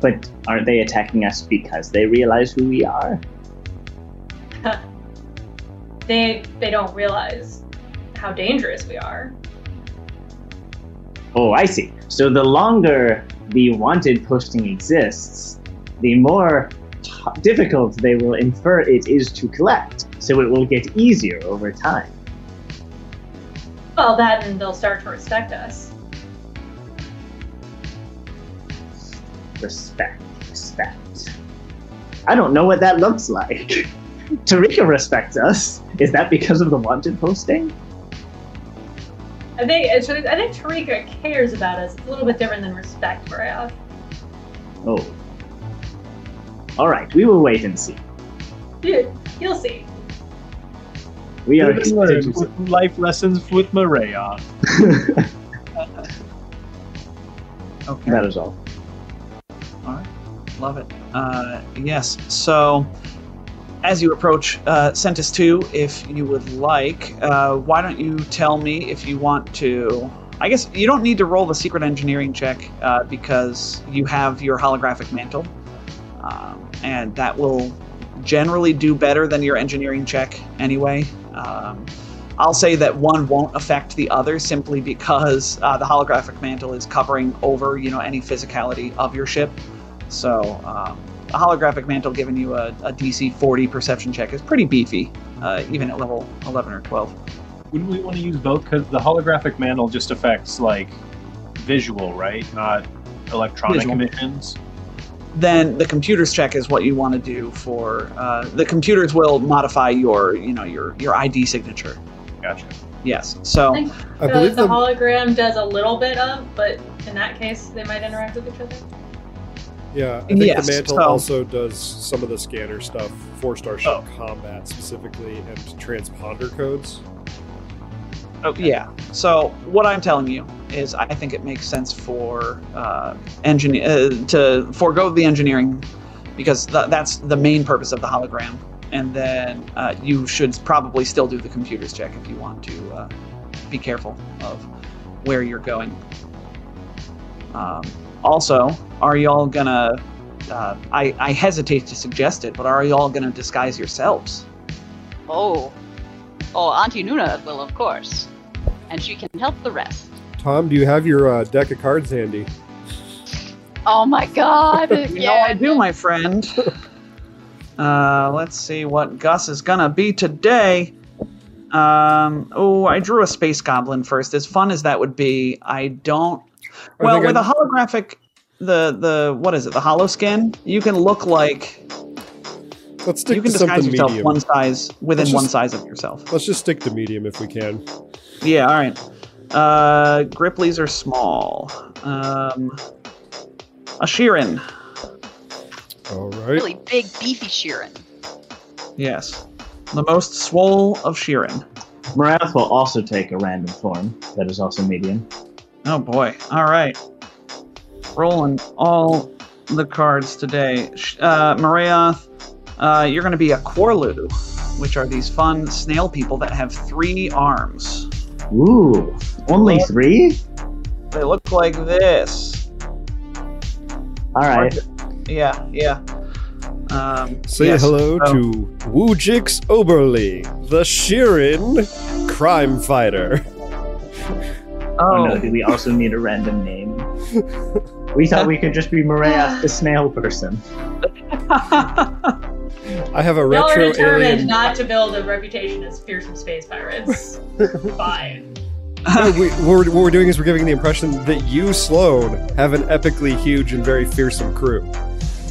But aren't they attacking us because they realize who we are? They they don't realize how dangerous we are. Oh, I see. So the longer the wanted posting exists, the more t- difficult they will infer it is to collect. So it will get easier over time. Well, that and they'll start to respect us. Respect, respect. I don't know what that looks like. Tarika respects us. Is that because of the wanted posting? I think I think Tarika cares about us. It's a little bit different than respect us. Oh. All right, we will wait and see. Dude, you'll see. We are Good excited words to with life lessons with Maria. Okay. That is all. All right. Love it. Uh, yes. So, as you approach uh, Centis 2, if you would like, uh, why don't you tell me if you want to? I guess you don't need to roll the secret engineering check uh, because you have your holographic mantle. Um, and that will generally do better than your engineering check anyway. Um, I'll say that one won't affect the other simply because uh, the holographic mantle is covering over, you know, any physicality of your ship. So um, a holographic mantle giving you a, a DC 40 perception check is pretty beefy, uh, even at level 11 or 12. Wouldn't we want to use both? Because the holographic mantle just affects like visual, right? Not electronic Visual. emissions. Then the computers check is what you want to do for uh, the computers will modify your, you know, your your ID signature. Gotcha. Yes. So I think I the, believe the the, hologram does a little bit of, but in that case, they might interact with each other. yeah, I think Yes, the mantle so- also does some of the scanner stuff for Starship Oh. Combat specifically and transponder codes. Oh, yeah. So what I'm telling you is, I think it makes sense for uh, engineer uh, to forego the engineering because th- that's the main purpose of the hologram, and then uh, you should probably still do the computers check if you want to uh, be careful of where you're going. Um, also, are y'all gonna? Uh, I, I hesitate to suggest it, but are y'all gonna disguise yourselves? Oh. Oh, Auntie Nuna will, of course. And she can help the rest. Tom, do you have your uh, deck of cards handy? Oh my god! You know I do, my friend. Uh, let's see what Gus is gonna be today. Um, oh, I drew a space goblin first. As fun as that would be, I don't. I Well, think with I- a holographic, the the what is it? The hollow skin. You can look like Let's stick you can to disguise something yourself medium. one size within Let's one size of yourself. Let's just stick to medium if we can. Yeah, all right. Uh, Gripplis are small. Um, a Shirren. All right. Really big, beefy Shirren. Yes, the most swole of Shirren. Marayoth will also take a random form that is also medium. Oh boy. All right. Rolling all the cards today. Sh- Uh, Marayoth, uh, you're going to be a Quorlu. which are these fun snail people that have three arms. Ooh, only three? They look like this. All right. Yeah, yeah. Um, Say yes, hello so- to Wujix Oberly, the Shirren crime fighter. Oh no, Oh, do we also need a random name? We thought we could just be Maria the snail person. I have a Y'all are retro determined alien. not to build a reputation as fearsome space pirates. Fine. No, we, what, we're, what we're doing is we're giving the impression that you, Sloan, have an epically huge and very fearsome crew.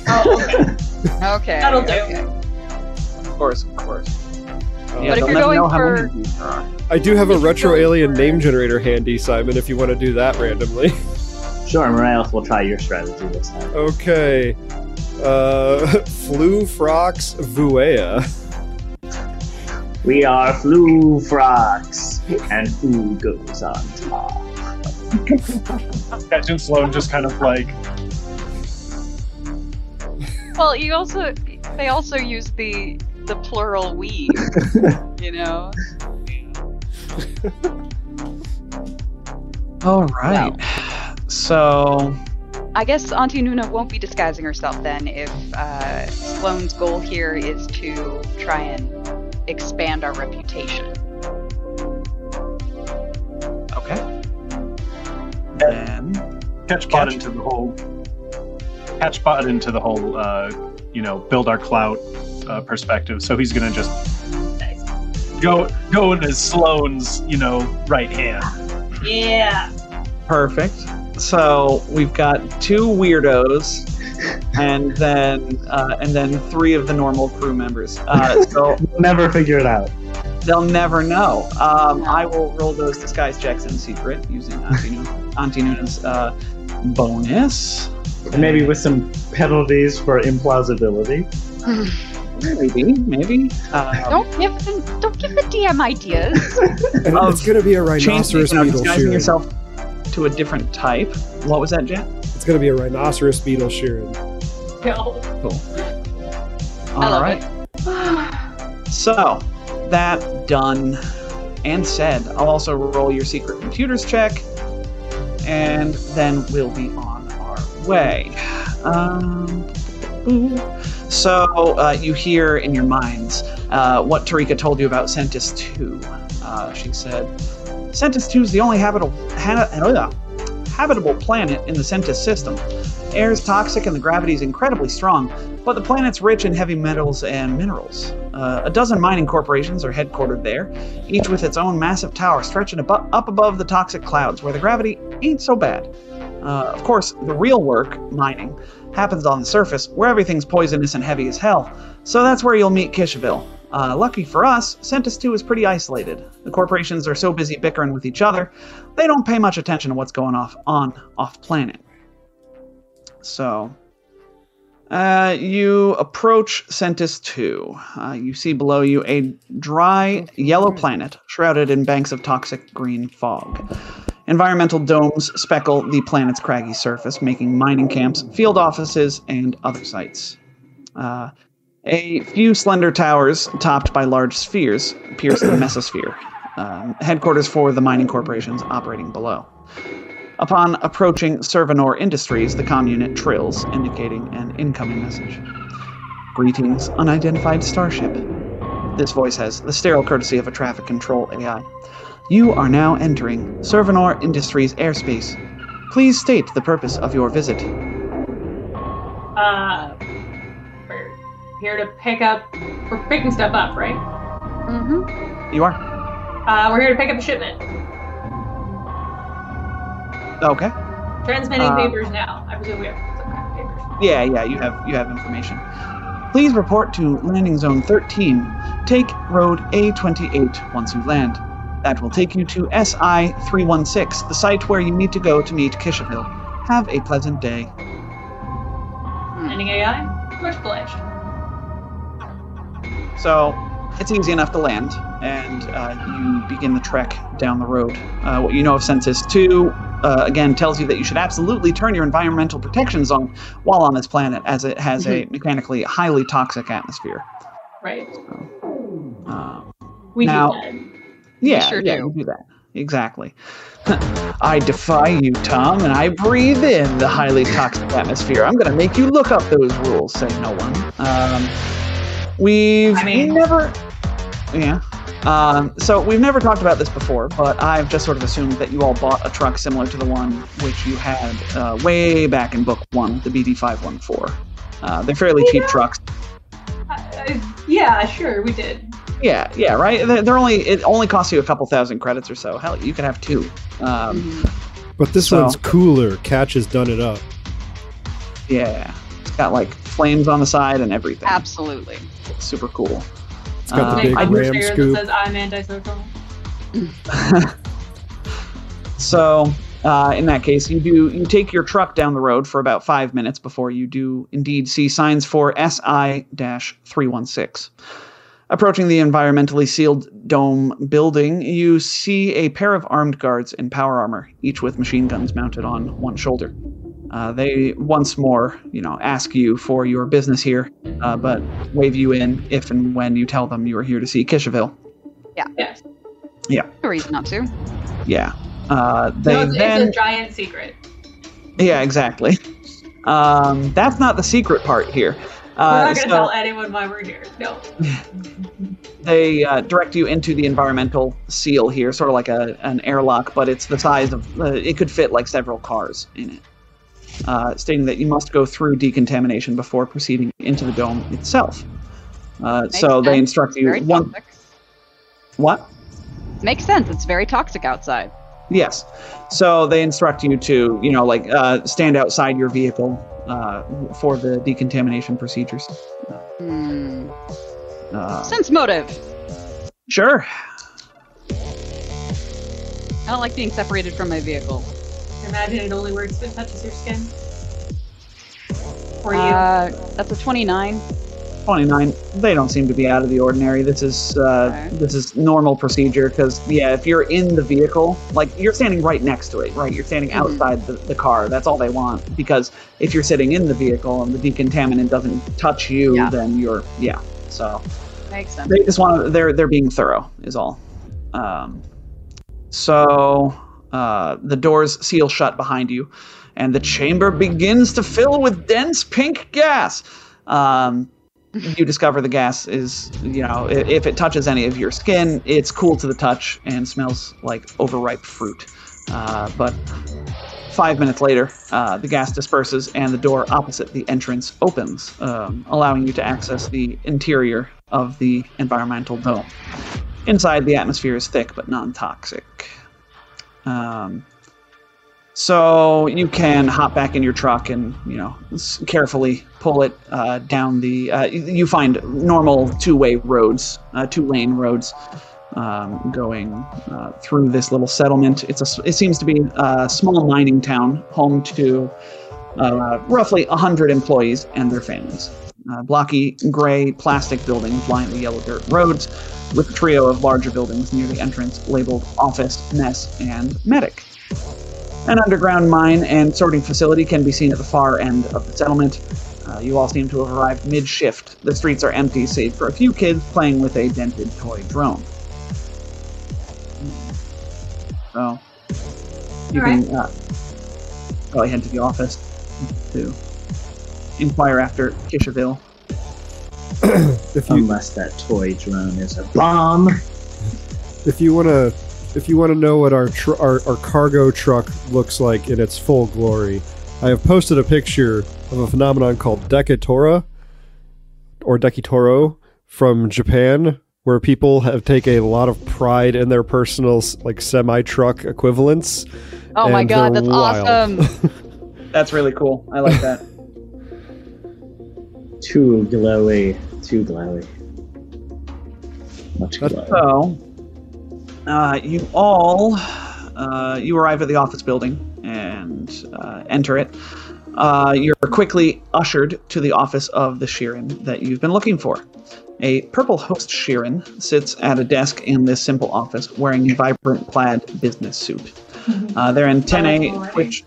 Oh, okay. Okay. That'll do. okay. of course, of course. Yeah, But if you're going for- many of these there are. I do have a retro alien name generator handy, Simon, if you want to do that randomly. Sure, Mariah will try your strategy this time. okay. Uh, Flu Frox Vuea. We are Flu Frogs, and who goes on top? Ketch and Sloan just kind of like Well, you also they also use the the plural we. you know. All right. So, I guess Auntie Nuna won't be disguising herself then if uh, Sloane's goal here is to try and expand our reputation. okay. Then, Ketch bought Ketch. into the whole Ketch bought into the whole uh, you know build our clout uh, perspective. So he's gonna just go go into Sloane's you know right hand. Yeah. perfect. So we've got two weirdos, and then uh, and then three of the normal crew members. Uh, so never figure it out. they'll never know. Um, I will roll those disguise checks in secret using Auntie, Nu- Auntie Nuna's uh, bonus. And maybe with some penalties for implausibility. Maybe, maybe. Uh, Don't give them, don't give the DM ideas. It's going to be a changing, rhinoceros you know, beetle disguising Shirren. yourself to a different type. What was that, Jet? It's going to be a rhinoceros beetle Shirren. No. All love right. So, that done and said, I'll also roll your secret computers check, and then we'll be on our way. Um, so, uh, you hear in your minds uh, what Tarika told you about Centis 2. Uh, she said, Centis 2 is the only habitable, uh, habitable planet in the Centis system. Air is toxic and the gravity is incredibly strong, but the planet's rich in heavy metals and minerals. Uh, a dozen mining corporations are headquartered there, each with its own massive tower stretching abo- up above the toxic clouds, where the gravity ain't so bad. Uh, of course, the real work, mining, happens on the surface, where everything's poisonous and heavy as hell. So that's where you'll meet Kishaville. Uh, lucky for us, Centis 2 is pretty isolated. The corporations are so busy bickering with each other, they don't pay much attention to what's going off on off planet. So, uh, you approach Centis 2. Uh, you see below you a dry yellow planet shrouded in banks of toxic green fog. Environmental domes speckle the planet's craggy surface, making mining camps, field offices, and other sites. Uh, a few slender towers, topped by large spheres, pierce the mesosphere, um, headquarters for the mining corporations operating below. Upon approaching Servanor Industries, the comm unit trills, indicating an incoming message. Greetings, unidentified starship. This voice has the sterile courtesy of a traffic control AI. You are now entering Servanor Industries airspace. Please state the purpose of your visit. Uh, we're here to pick up. We're picking stuff up, right? mm-hmm. You are? Uh, we're here to pick up a shipment. Okay. Transmitting Uh, papers now. I presume we have some kind of papers. Yeah, yeah, you have you have information. Please report to landing zone 13. Take road A28 once you land. That will take you to SI 316, the site where you need to go to meet Kishaville. Have a pleasant day. Landing AI. Much obliged. So it's easy enough to land, and uh, you begin the trek down the road. Uh, what you know of Centis 2, uh, again, tells you that you should absolutely turn your environmental protections on while on this planet, as it has a mechanically highly toxic atmosphere. Right. Um, We Now- do that. yeah, sure yeah, do. we do that. Exactly. I defy you, Tom, and I breathe in the highly toxic atmosphere. I'm going to make you look up those rules, said no one. Um, we've I mean- never. Yeah. Um, so we've never talked about this before, but I've just sort of assumed that you all bought a truck similar to the one which you had uh, way back in book one, the BD514. Uh, they're fairly cheap trucks. Uh, uh, yeah, sure, we did. Yeah, yeah, right. They're, they're only it only costs you a couple thousand credits or so. Hell, you can have two. Um, Mhm. But this So- one's cooler. Catch has done it up. Yeah, it's got like flames on the side and everything. Absolutely. It's super cool. It's got Uh, the big I do do ram that says I'm antisocial. So, uh, in that case, you do you take your truck down the road for about five minutes before you do indeed see signs for SI-316. Approaching the environmentally sealed dome building, you see a pair of armed guards in power armor, each with machine guns mounted on one shoulder. Uh, they once more, you know, ask you for your business here, uh, but wave you in if and when you tell them you are here to see Kishaville. Yeah. Yes. No reason not to. Yeah. Uh, they no, it's, then it's a giant secret. Yeah, exactly. Um, that's not the secret part here. We're Uh, not gonna so tell anyone why we're here. No. they uh, direct you into the environmental seal here, sort of like a, an airlock, but it's the size of uh, it could fit like several cars in it. Uh, stating that you must go through decontamination before proceeding into the dome itself. Uh, so they sense. instruct you Very one toxic. what? Makes sense. It's very toxic outside. Yes. So they instruct you to, you know, like uh, stand outside your vehicle uh, for the decontamination procedures. Hmm. Uh, Sense motive. sure. I don't like being separated from my vehicle. Imagine it only works if it touches your skin. Or you. Uh, that's a 29. 29 they don't seem to be out of the ordinary this is uh, Okay. this is normal procedure because yeah if you're in the vehicle like you're standing right next to it right you're standing Mhm. outside the, the car that's all they want because if you're sitting in the vehicle and the decontaminant doesn't touch you Yeah. then you're yeah so Makes sense. they just want to they're they're being thorough is all um, so uh, the doors seal shut behind you and the chamber begins to fill with dense pink gas. Um, you discover the gas is you know i- if it touches any of your skin it's cool to the touch and smells like overripe fruit. Uh, but five minutes later uh, the gas disperses and the door opposite the entrance opens um, allowing you to access the interior of the environmental dome. Inside the atmosphere is thick but non-toxic um, so you can hop back in your truck and you know carefully pull it uh, down the. Uh, you- find normal two-way roads, uh, two-lane roads, um, going uh, through this little settlement. It's a. It seems to be a small mining town, home to uh, roughly hundred employees and their families. Uh, blocky gray plastic buildings line the yellow dirt roads, with a trio of larger buildings near the entrance labeled office, mess, and medic. An underground mine and sorting facility can be seen at the far end of the settlement. Uh, you all seem to have arrived mid shift. The streets are empty, save for a few kids playing with a dented toy drone. So, you All can uh, probably head to the office to inquire after Kishaville. If you Unless that toy drone is a bomb. if you want to if you want to know what our, tr- our our cargo truck looks like in its full glory, I have posted a picture of a phenomenon called Decatora or Dekitoro from Japan, where people have take a lot of pride in their personal like semi truck equivalents. Oh my god, that's wild. awesome. That's really cool. I like that. Too glowy. Too glowy. Much That's- glowy. So, uh, you all, uh, you arrive at the office building and uh, enter it. Uh, you're quickly ushered to the office of the Shirren that you've been looking for. A purple host Shirren sits at a desk in this simple office wearing a vibrant plaid business suit. Uh, they're in 10A already.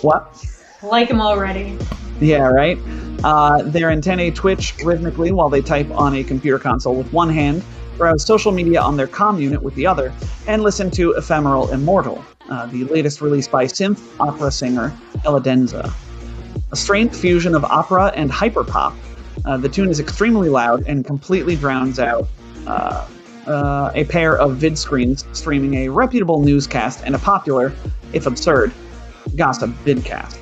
What? Like them already. Yeah, right. Uh, their antennae twitch rhythmically while they type on a computer console with one hand, browse social media on their comm unit with the other, and listen to Ephemeral Immortal, uh, the latest release by synth opera singer Ella Denza. A strange fusion of opera and hyperpop, uh, the tune is extremely loud and completely drowns out uh, uh, a pair of vid screens streaming a reputable newscast and a popular, if absurd, gossip vidcast.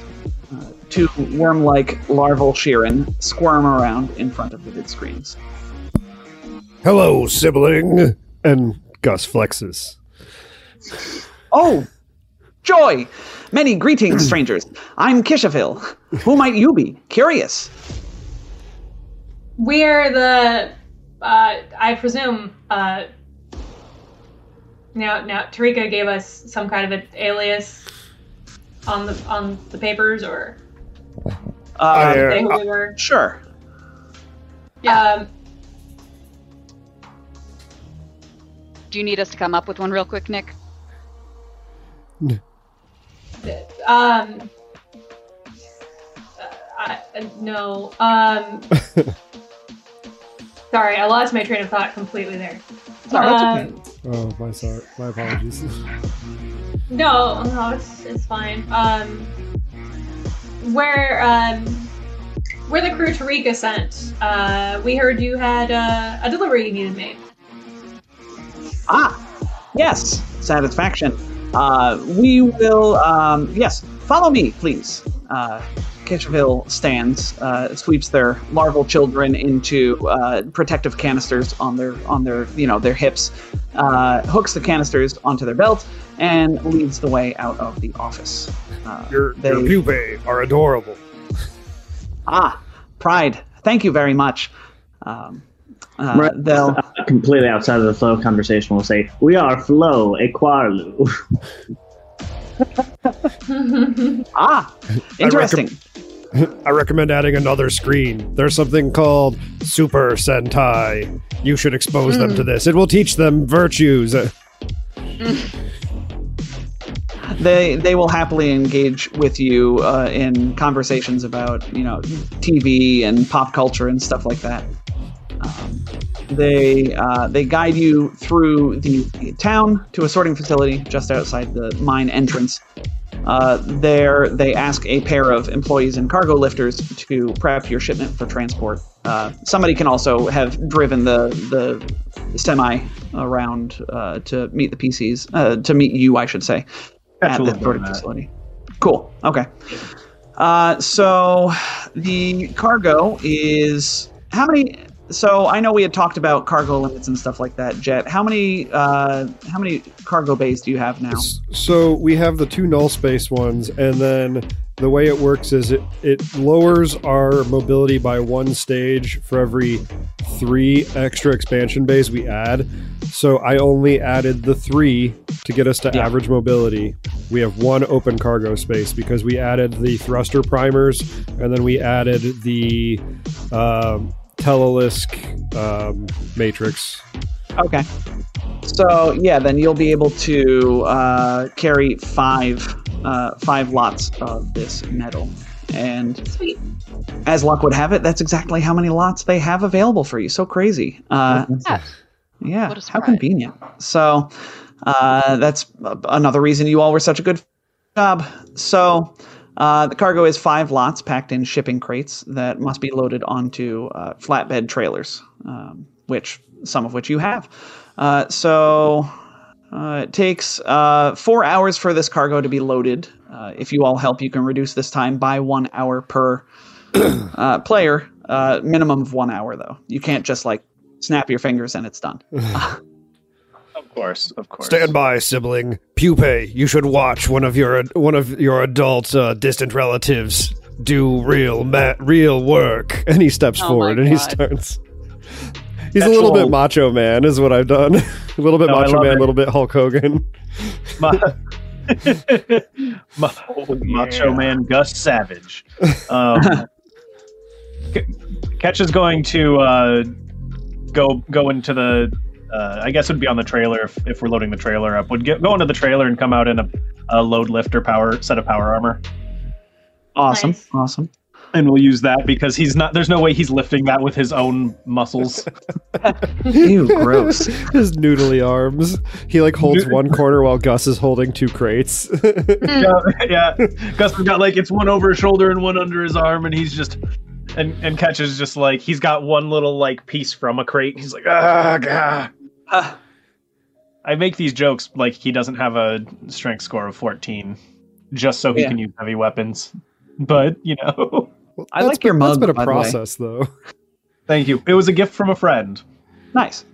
Two worm like larval Shirren squirm around in front of the vid screens. Hello, sibling. And Gus flexes. Oh, joy! Many greetings, strangers. I'm Kishaville. Who might you be? Curious. We're the, uh, I presume, uh, now, now Tarika gave us some kind of an alias on the on the papers, or Uh, did Uh, they who we were. sure. Um, Do you need us to come up with one real quick, Nick? um, uh, I, uh, no. Um, sorry, I lost my train of thought completely there. Sorry, that's Um, okay. Oh, my sorry. My apologies. No, no, it's, it's fine. Um, where um, where the crew Tarika sent, uh, we heard you had uh, a delivery you needed made. Ah, yes, satisfaction. Uh, we will, um, yes, follow me, please. Uh, stands, uh, sweeps their larval children into uh, protective canisters on their on their you know their hips, uh, hooks the canisters onto their belt, and leads the way out of the office. Uh, Your, they- your pupae are adorable. ah, pride. Thank you very much. Um, uh, Right. they'll completely outside of the flow conversation, we'll say, We are Flow, a Quorlu. ah, interesting. I recommend adding another screen. There's something called Super Sentai. You should expose them to this. It will teach them virtues. Uh, they they will happily engage with you uh, in conversations about you know TV and pop culture and stuff like that. Um, they uh, they guide you through the town to a sorting facility just outside the mine entrance. Uh, there, they ask a pair of employees and cargo lifters to prep your shipment for transport. Uh, somebody can also have driven the the semi around uh, to meet the PCs, uh, to meet you, I should say, at will the have sorting that. facility. Cool. Okay. Uh, so the cargo is how many? So I know we had talked about cargo limits and stuff like that. Jet, how many? Uh, how many cargo bays do you have now? so we have the two null space ones, and then the way it works is it, it lowers our mobility by one stage for every three extra expansion bays we add. So I only added the three to get us to Yeah. average mobility. We have one open cargo space because we added the thruster primers and then we added the um, Telelisk um, matrix. Okay. So yeah, then you'll be able to uh, carry five uh, five lots of this metal, and Sweet. as luck would have it, that's exactly how many lots they have available for you. So crazy. Uh, Yeah. Yeah, how convenient. So uh, that's another reason you all were such a good job. So uh, the cargo is five lots packed in shipping crates that must be loaded onto uh, flatbed trailers, um, which some of which you have. Uh, so uh, it takes uh, four hours for this cargo to be loaded. Uh, if you all help, you can reduce this time by one hour per uh, player. Uh, minimum of one hour, though. You can't just like snap your fingers and it's done. Of course, of course. Stand by, sibling. Pupae, you should watch one of your one of your adult uh, distant relatives do real ma- real work. And he steps Oh forward and he starts. He's a little bit macho man, is what I've done. a little bit No, macho man, a little bit Hulk Hogan. Ma- Ma- Macho Man Gus Savage. Um, K- Ketch is going to uh, go go into the. Uh, I guess it would be on the trailer if, if we're loading the trailer up. Would get, go into the trailer and come out in a, a load lifter power set of power armor. Awesome, Nice. awesome. And we'll use that because he's not. There's no way he's lifting that with his own muscles. Ew, gross. His noodly arms. He like holds Nood- one corner while Gus is holding two crates. yeah, yeah. Gus has got like it's one over his shoulder and one under his arm, and he's just and and Ketch is just like he's got one little like piece from a crate. He's like ah, gah. Ah. I make these jokes like he doesn't have a strength score of 14, just so he Yeah. can use heavy weapons. But you know, Well, I that's like your been- That's mug, been a by the way. process, though. thank you. It was a gift from a friend. Nice.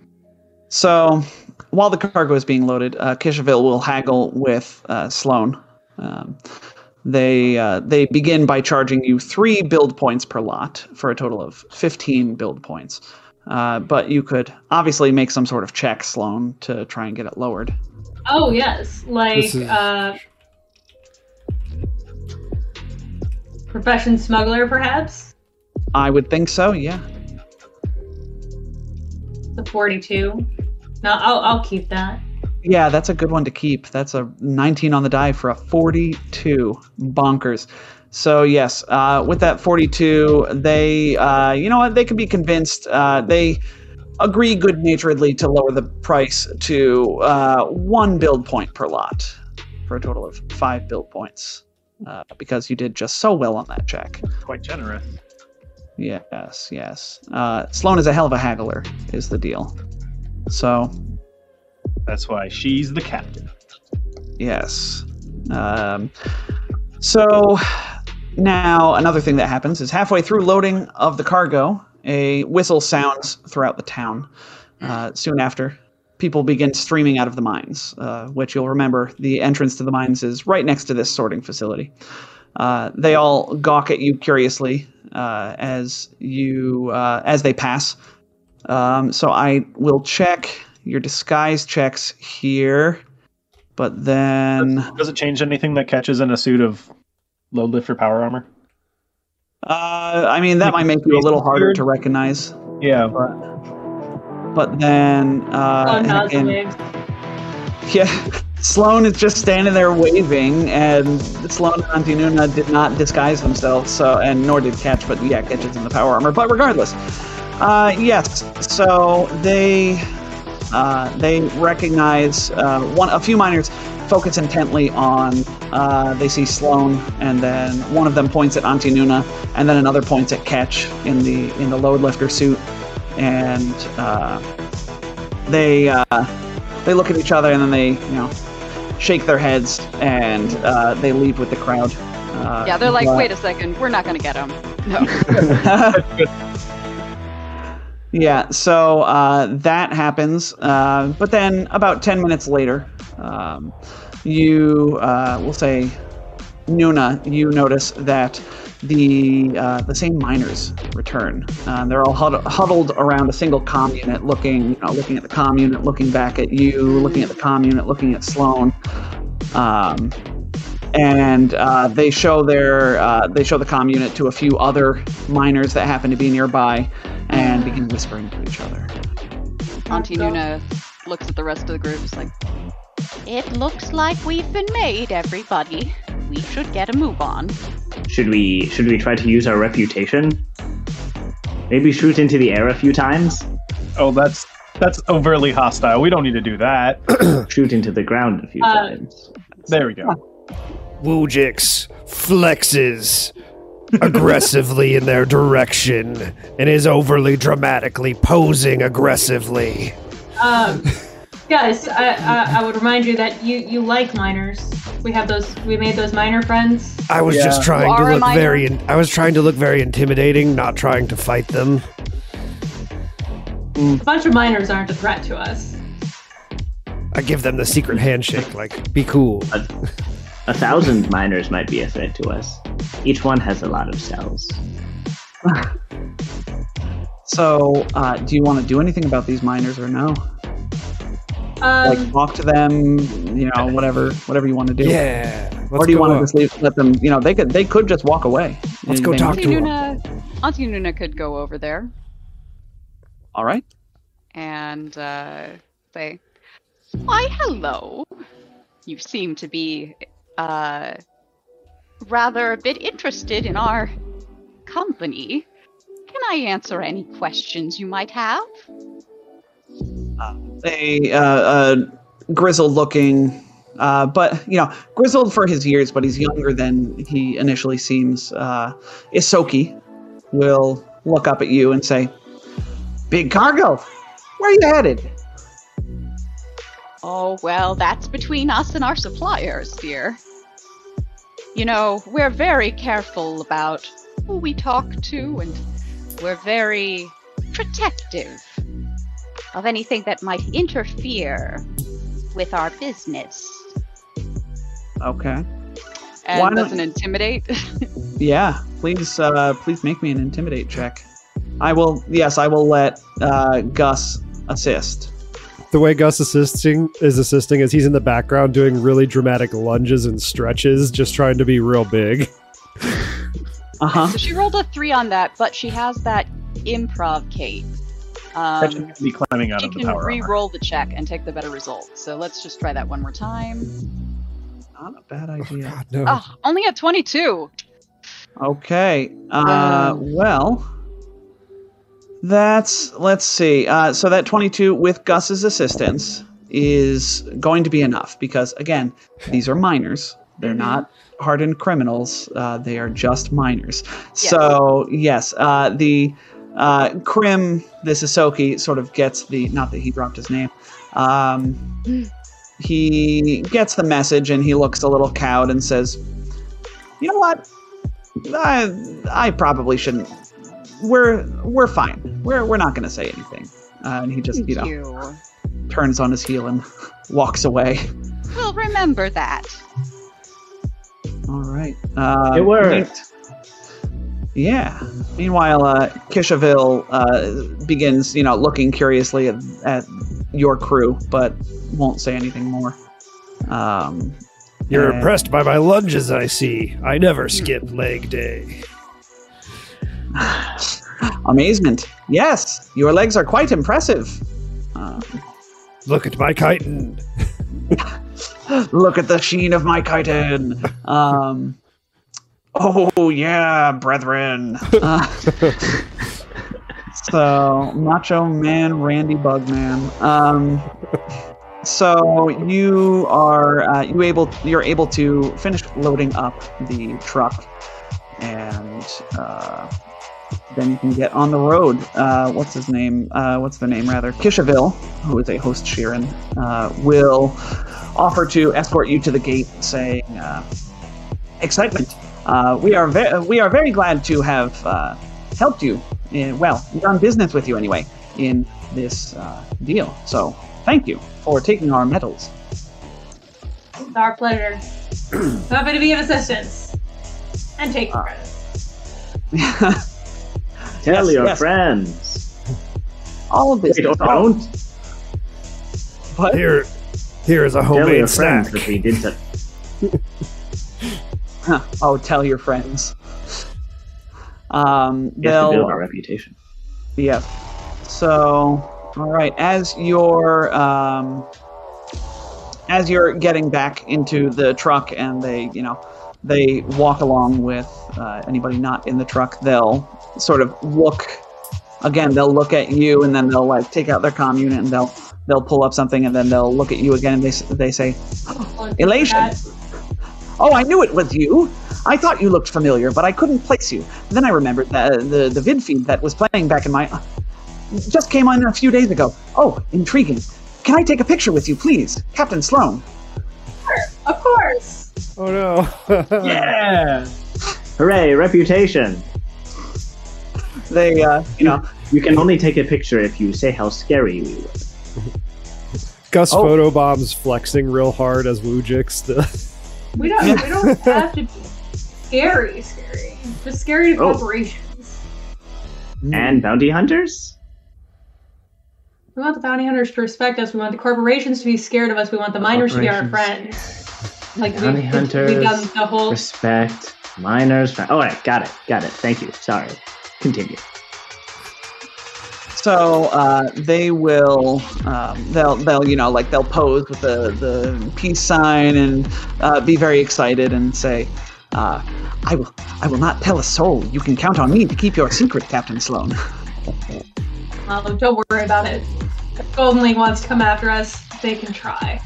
So while the cargo is being loaded, uh, Kishaville will haggle with uh, Sloan. Um, they uh, they begin by charging you three build points per lot for a total of fifteen build points. Uh, but you could obviously make some sort of check, Sloan, to try and get it lowered. Oh yes, like is- uh, profession smuggler, perhaps. I would think so. Yeah. The forty-two. No, I'll I'll keep that. Yeah, that's a good one to keep. That's a 19 on the die for a 42. Bonkers. So yes, uh, with that 42, they, uh, you know what, they can be convinced. Uh, they agree good-naturedly to lower the price to uh, one build point per lot, for a total of five build points, uh, because you did just so well on that check. Quite generous. Yes, yes. Uh, Sloan is a hell of a haggler, is the deal. So That's why she's the captain. Yes. Um, so now another thing that happens is halfway through loading of the cargo, a whistle sounds throughout the town. Uh, soon after, people begin streaming out of the mines, uh, which you'll remember the entrance to the mines is right next to this sorting facility. Uh, they all gawk at you curiously uh, as you uh, as they pass. Um, so I will check your disguise checks here. But then, Does it change anything that Ketch's in a suit of load lifter power armor? uh, I mean, that might make you a little harder to recognize. Yeah. But then, uh, oh, and and yeah, Sloan is just standing there waving, and Sloan and Auntie Nuna did not disguise themselves, so and nor did Ketch, but yeah, Ketch is in the power armor. But regardless, uh, yes, so they uh, they recognize uh, one a few miners focus intently on uh, they see Sloan and then one of them points at Auntie Nuna and then another points at Ketch in the in the load lifter suit and uh, they uh, they look at each other and then they you know shake their heads and uh, they leave with the crowd. Uh, Yeah, they're like, wait a second, we're not gonna get them. No. yeah, so uh, that happens. Uh, but then about 10 minutes later, um, you, uh, we'll say, Nuna, you notice that the uh, the same miners return. Uh, they're all hud- huddled around a single comm unit, looking, you know, looking at the comm unit, looking back at you, looking at the comm unit, looking at Sloan. Um, and uh, they show their uh, they show the comm unit to a few other miners that happen to be nearby, and begin whispering to each other. Auntie Nuna looks at the rest of the group. It's like, It looks like we've been made, everybody. We should get a move on. Should we should we try to use our reputation? Maybe shoot into the air a few times. Oh, that's that's overly hostile. We don't need to do that. shoot into the ground a few Uh, times. There we go. Wujix flexes aggressively in their direction and is overly dramatically posing aggressively. Um, guys, I, I I would remind you that you you like miners. We have those. We made those miner friends. I was Yeah. just trying to are look minor? very. In- I was trying to look very intimidating, not trying to fight them. A bunch of miners aren't a threat to us. I give them the secret handshake, like, be cool. A thousand miners might be a threat to us. Each one has a lot of cells. So, uh, do you want to do anything about these miners or no? Like Um, talk to them, you know, whatever, whatever you want to do. Yeah. Or do you want to just leave, let them? You know, they could they could just walk away. Let's go talk Auntie to him. Nuna, Auntie Nuna could go over there All right. and uh, say, "Why, hello. You seem to be uh, rather a bit interested in our company. Can I answer any questions you might have? A uh, uh, grizzled looking, uh, but you know, grizzled for his years, but he's younger than he initially seems. Uh, Isoki will look up at you and say, "Big cargo, where are you headed?" Oh, well, that's between us and our suppliers, dear. You know, we're very careful about who we talk to, and we're very protective of anything that might interfere with our business. Okay. And Why doesn't intimidate. Yeah, please, uh, please make me an intimidate check. I will. Yes, I will let uh, Gus assist. The way Gus assisting is assisting is he's in the background doing really dramatic lunges and stretches, just trying to be real big. Uh huh. so she rolled a three on that, but she has that improv Kate. Ketch Um, can be climbing out she of the can power armor. re-roll the check and take the better result. So let's just try that one more time. Not a bad idea. God, no. Oh, only at 22. Okay. Uh, Um. well, that's let's see. Uh, so that twenty-two with Gus's assistance is going to be enough because again, these are miners. They're not hardened criminals. Uh, they are just miners. So yes, uh, the uh, Krim, this Isoki, sort of gets the not that he dropped his name. Um, he gets the message and he looks a little cowed and says, "You know what? I I probably shouldn't. We're we're fine. We're we're not going to say anything." Uh, and he just Thank you know you. turns on his heel and walks away. We'll remember that. All right. Uh, It worked. Yeah. Meanwhile, uh, Kishaville uh, begins, you know, looking curiously at, at your crew, but won't say anything more. Um, You're and- impressed by my lunges, I see. I never skip leg day. Amazement. Yes, your legs are quite impressive. Uh, Look at my chitin. look at the sheen of my chitin. Um, oh yeah, brethren. Uh, so Macho Man, Randy Bugman. Um, so you are uh, you able you're able to finish loading up the truck, and uh, then you can get on the road. Uh, what's his name? Uh, what's the name rather? Kishaville, who is a host Shirren, uh, will offer to escort you to the gate, saying, uh, "Excitement! Uh, we are ve- we are very glad to have uh, helped you. In, well, done business with you anyway in this uh, deal. So thank you for taking our metals." It's our pleasure. Happy to be of assistance. And take Ah. credit. Tell Yes, your yes. friends. All of this. Wait, or all- don't. what? Here, here is a Tell your homemade friends snack. Oh, tell your friends. Um, We have to build they'll our reputation. Yeah. So, all right. As you're um, as you're getting back into the truck, and they, you know, they walk along with uh, anybody not in the truck, they'll sort of look. Again, they'll look at you, and then they'll like take out their comm unit, and they'll they'll pull up something, and then they'll look at you again, and they they say, Elation. "Oh, I knew it was you. I thought you looked familiar, but I couldn't place you. Then I remembered the the, the vid feed that was playing back in my just came on a few days ago. Oh, intriguing. Can I take a picture with you, please, Captain Sloan? Of course. Oh no. Yeah. Hooray, reputation. They, uh, you know, You can only take a picture if you say how scary we were. Gus Oh. photobombs flexing real hard as Wujix. The We don't. We don't have to be scary. Scary. Just scary to Oh. corporations. And bounty hunters? We want the bounty hunters to respect us. We want the corporations to be scared of us. We want the miners to be our Corporations. friends. Like Bounty we've, hunters. we've done the whole. Respect. Miners. Oh, all right, got it. Got it. Thank you. Sorry. Continue. So uh, they will, um, they'll, they'll, you know, like they'll pose with the the peace sign and uh, be very excited and say, Uh, I will I will not tell a soul. You can count on me to keep your secret, Captain Sloan. Oh, don't worry about it. If Golden League wants to come after us, they can try.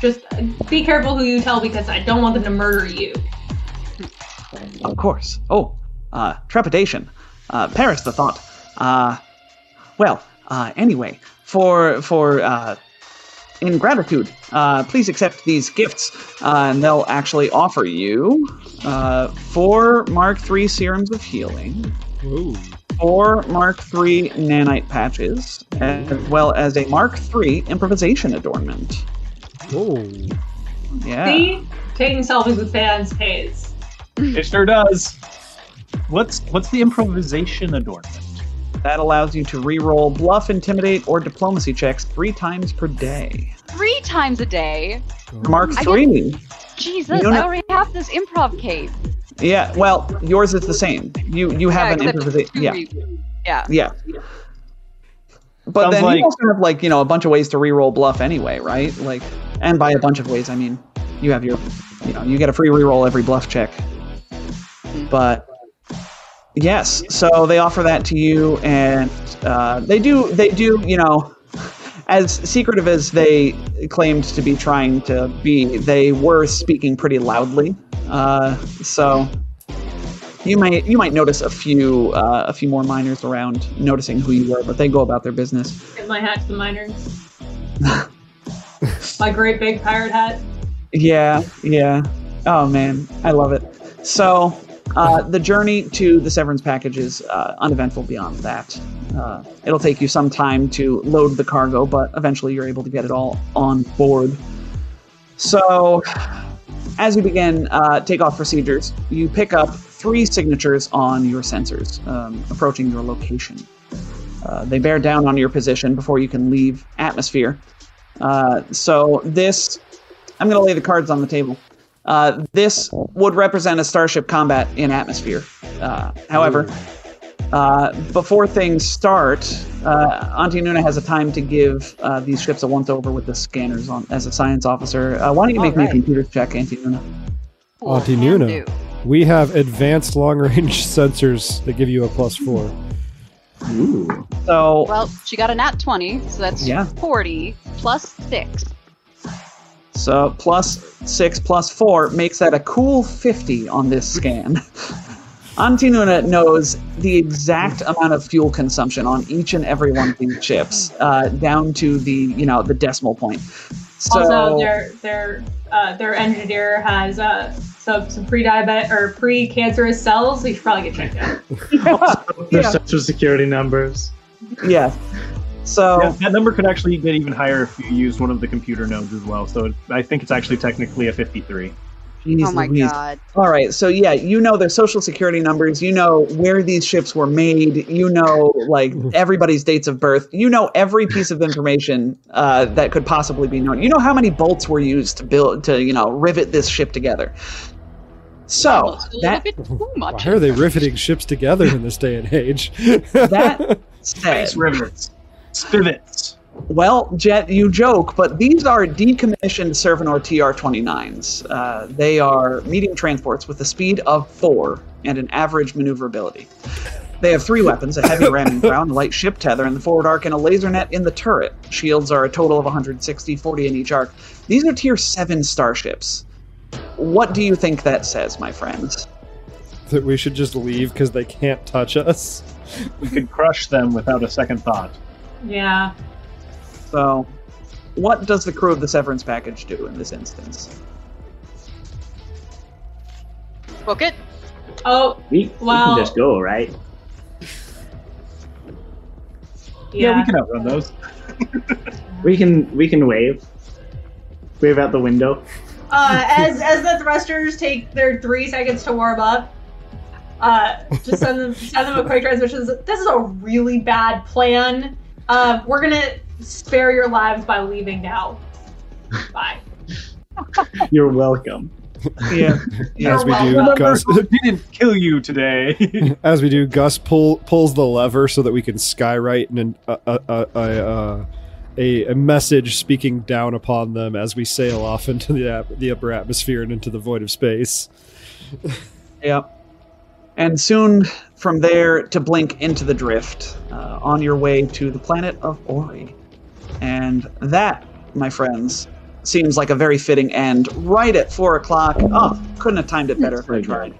Just uh, be careful who you tell because I don't want them to murder you. Of course. Oh, uh, trepidation. Uh, perish the thought. Well, uh, anyway, for for uh, in gratitude, uh, please accept these gifts, uh, and they'll actually offer you uh, four Mark III serums of healing, Ooh. four Mark III nanite patches, as well as a Mark III improvisation adornment. Oh. Yeah. See? Taking selfies with fans pays. It sure does. What's what's the improvisation adornment? That allows you to re-roll bluff, intimidate, or diplomacy checks three times per day. Three times a day. Mark I III. Jesus, You know- I already have this improv cape. Yeah, well, yours is the same. You you have Yeah, an except improvisation. two Yeah. Yeah. yeah. But Sounds then like- you also have like you know a bunch of ways to re-roll bluff anyway, right? Like, and by a bunch of ways, I mean you have your, you know, you get a free re-roll every bluff check. Hmm. But yes, so they offer that to you, and uh, they do they do you know. As secretive as they claimed to be trying to be, they were speaking pretty loudly. Uh, so you might you might notice a few uh, a few more miners around noticing who you were, but they go about their business. My hat to the miners. my great big pirate hat. Yeah, yeah. Oh man, I love it. So uh, the journey to the Severance package is uh, uneventful beyond that. Uh, it'll take you some time to load the cargo, but eventually you're able to get it all on board. So, as you begin uh, takeoff procedures, you pick up three signatures on your sensors um, approaching your location. Uh, they bear down on your position before you can leave atmosphere. So this, I'm going to lay the cards on the table. Uh, this would represent a starship combat in atmosphere. Uh, however, uh, before things start, uh, Auntie Nuna has a time to give uh, these ships a once over with the scanners on as a science officer. Uh, why don't you make me a computer check, Auntie Nuna? Cool, Auntie Nuna. We have advanced long range sensors that give you a plus four. Ooh. So Well, she got a nat 20, so that's Yeah. 40 plus 6. So plus six plus four makes that a cool 50 on this scan. Auntie Nuna knows the exact amount of fuel consumption on each and every one of these ships, uh, down to the you know the decimal point. So also, their their uh, their engineer has uh, some some pre-diabetic or pre-cancerous cells. So you should probably get checked out. Their Yeah. social security numbers. yeah. So Yeah, that number could actually get even higher if you used one of the computer nodes as well. So it, I think it's actually technically a 53. Jeez oh my Louise. god. All right, so yeah, you know their social security numbers, you know where these ships were made, you know like everybody's dates of birth, you know every piece of information uh, that could possibly be known. You know how many bolts were used to build to you know rivet this ship together. So Almost a little that bit. Why are they riveting ships together in this day and age? that said, Space rivets, spivets. Well, Jet, you joke, but these are decommissioned Servanor TR-29s. Uh, they are medium transports with a speed of four and an average maneuverability. They have three weapons: a heavy ramming crown, a light ship tether in the forward arc, and a laser net in the turret. Shields are a total of 160, 40 in each arc. These are Tier 7 starships. What do you think that says, my friends? that we should just leave because they can't touch us. We could crush them without a second thought. Yeah. So, what does the crew of the Severance package do in this instance? Book it. Oh, We, we can just go, right? yeah. Yeah, we can outrun those. We can we can wave. Wave out the window. uh, as as the thrusters take their three seconds to warm up, uh, just send them send them a quick transmission. This is a really bad plan. Uh, we're gonna spare your lives by leaving now. Bye. You're welcome. Yeah. As we do, welcome. Gus. Remember who didn't kill you today. As we do, Gus pull pulls the lever so that we can skywrite and a a a, a, a, a message speaking down upon them as we sail off into the ap- the upper atmosphere and into the void of space. Yep. And soon from there to blink into the drift uh, on your way to the planet of Ori. And that, my friends, seems like a very fitting end right at four o'clock. Oh, couldn't have timed it better if I tried.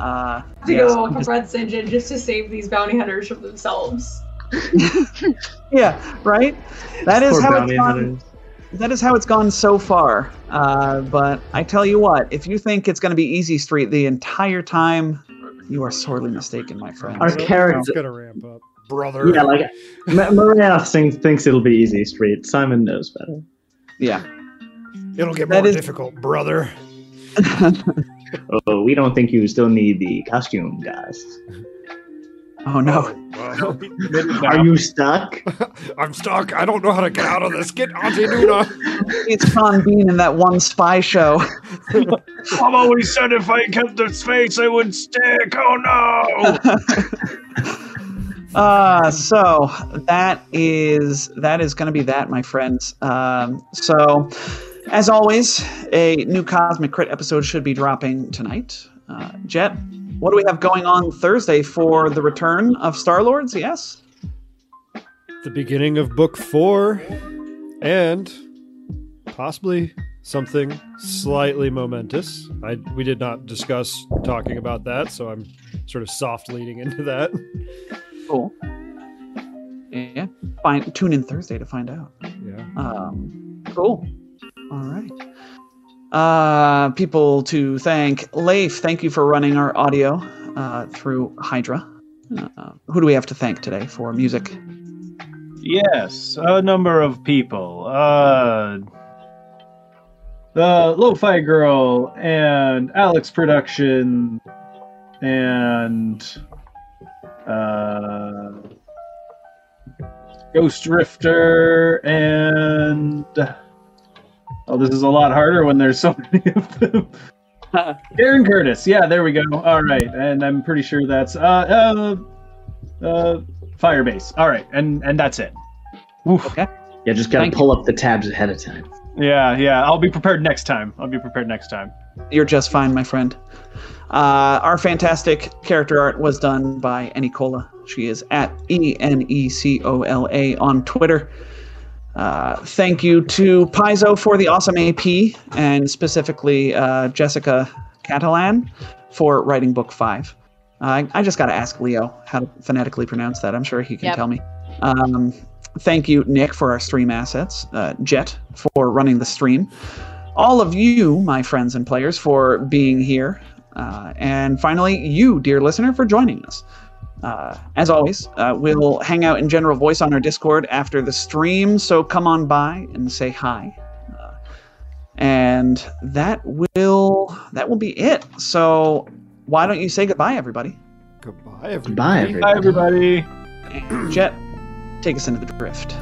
Uh, to yes, go off just- of Red Sinjin just to save these bounty hunters from themselves. yeah, right. That is Poor how it's bounty gone. hunters. That is how it's gone so far. Uh, but I tell you what, if you think it's going to be easy street the entire time, you are sorely mistaken, my friend. Our It's character, gonna ramp up, brother. yeah, like Ma- Maria thinks, thinks it'll be easy street. Simon knows better. Yeah. It'll get That more is- difficult, brother. Oh, we don't think you still need the costume, guys. Oh no. Well, Are you stuck? I'm stuck. I don't know how to get out of this. Get Auntie Nuna. It's Sean Bean in that one spy show. I've always said if I kept the space, I would stick. Oh no! Uh, so that is that is going to be that, my friends. Um, so, as always, a new Cosmic Crit episode should be dropping tonight. Uh, Jet, what do we have going on Thursday for the return of Star Lords? Yes. the beginning of book four, and possibly something slightly momentous. I we did not discuss talking about that, so I'm sort of soft leading into that. Cool. Yeah. Find tune in Thursday to find out. Yeah. Um, cool. All right. Uh, people to thank. Leif, thank you for running our audio uh, through Hydra. Uh, who do we have to thank today for music? Yes, a number of people. Uh, the Lo-Fi Girl and Alex Production and uh, Ghost Rifter and oh, this is a lot harder when there's so many of them. Darren Curtis, yeah, there we go. All right, and I'm pretty sure that's uh uh uh Firebase. All right, and and that's it. Oof. Okay. Yeah, just gotta Thank pull up the tabs ahead of time. Yeah, yeah. I'll be prepared next time. I'll be prepared next time. You're just fine, my friend. Uh, our fantastic character art was done by Enecola. She is at E N E C O L A on Twitter. Uh, thank you to Paizo for the awesome AP, and specifically uh, Jessica Catalan for writing book five. Uh, I, I just got to ask Leo how to phonetically pronounce that. I'm sure he can Yep. tell me. Um, thank you, Nick, for our stream assets. Uh, Jet for running the stream all of you, my friends and players, for being here. Uh, and finally, you, dear listener, for joining us. Uh, as always, uh, we'll hang out in general voice on our Discord after the stream, so come on by and say hi. Uh, and that will that will be it. So why don't you say goodbye, everybody? Goodbye, everybody. Goodbye, everybody. Bye, everybody. And Jet, take us into the drift.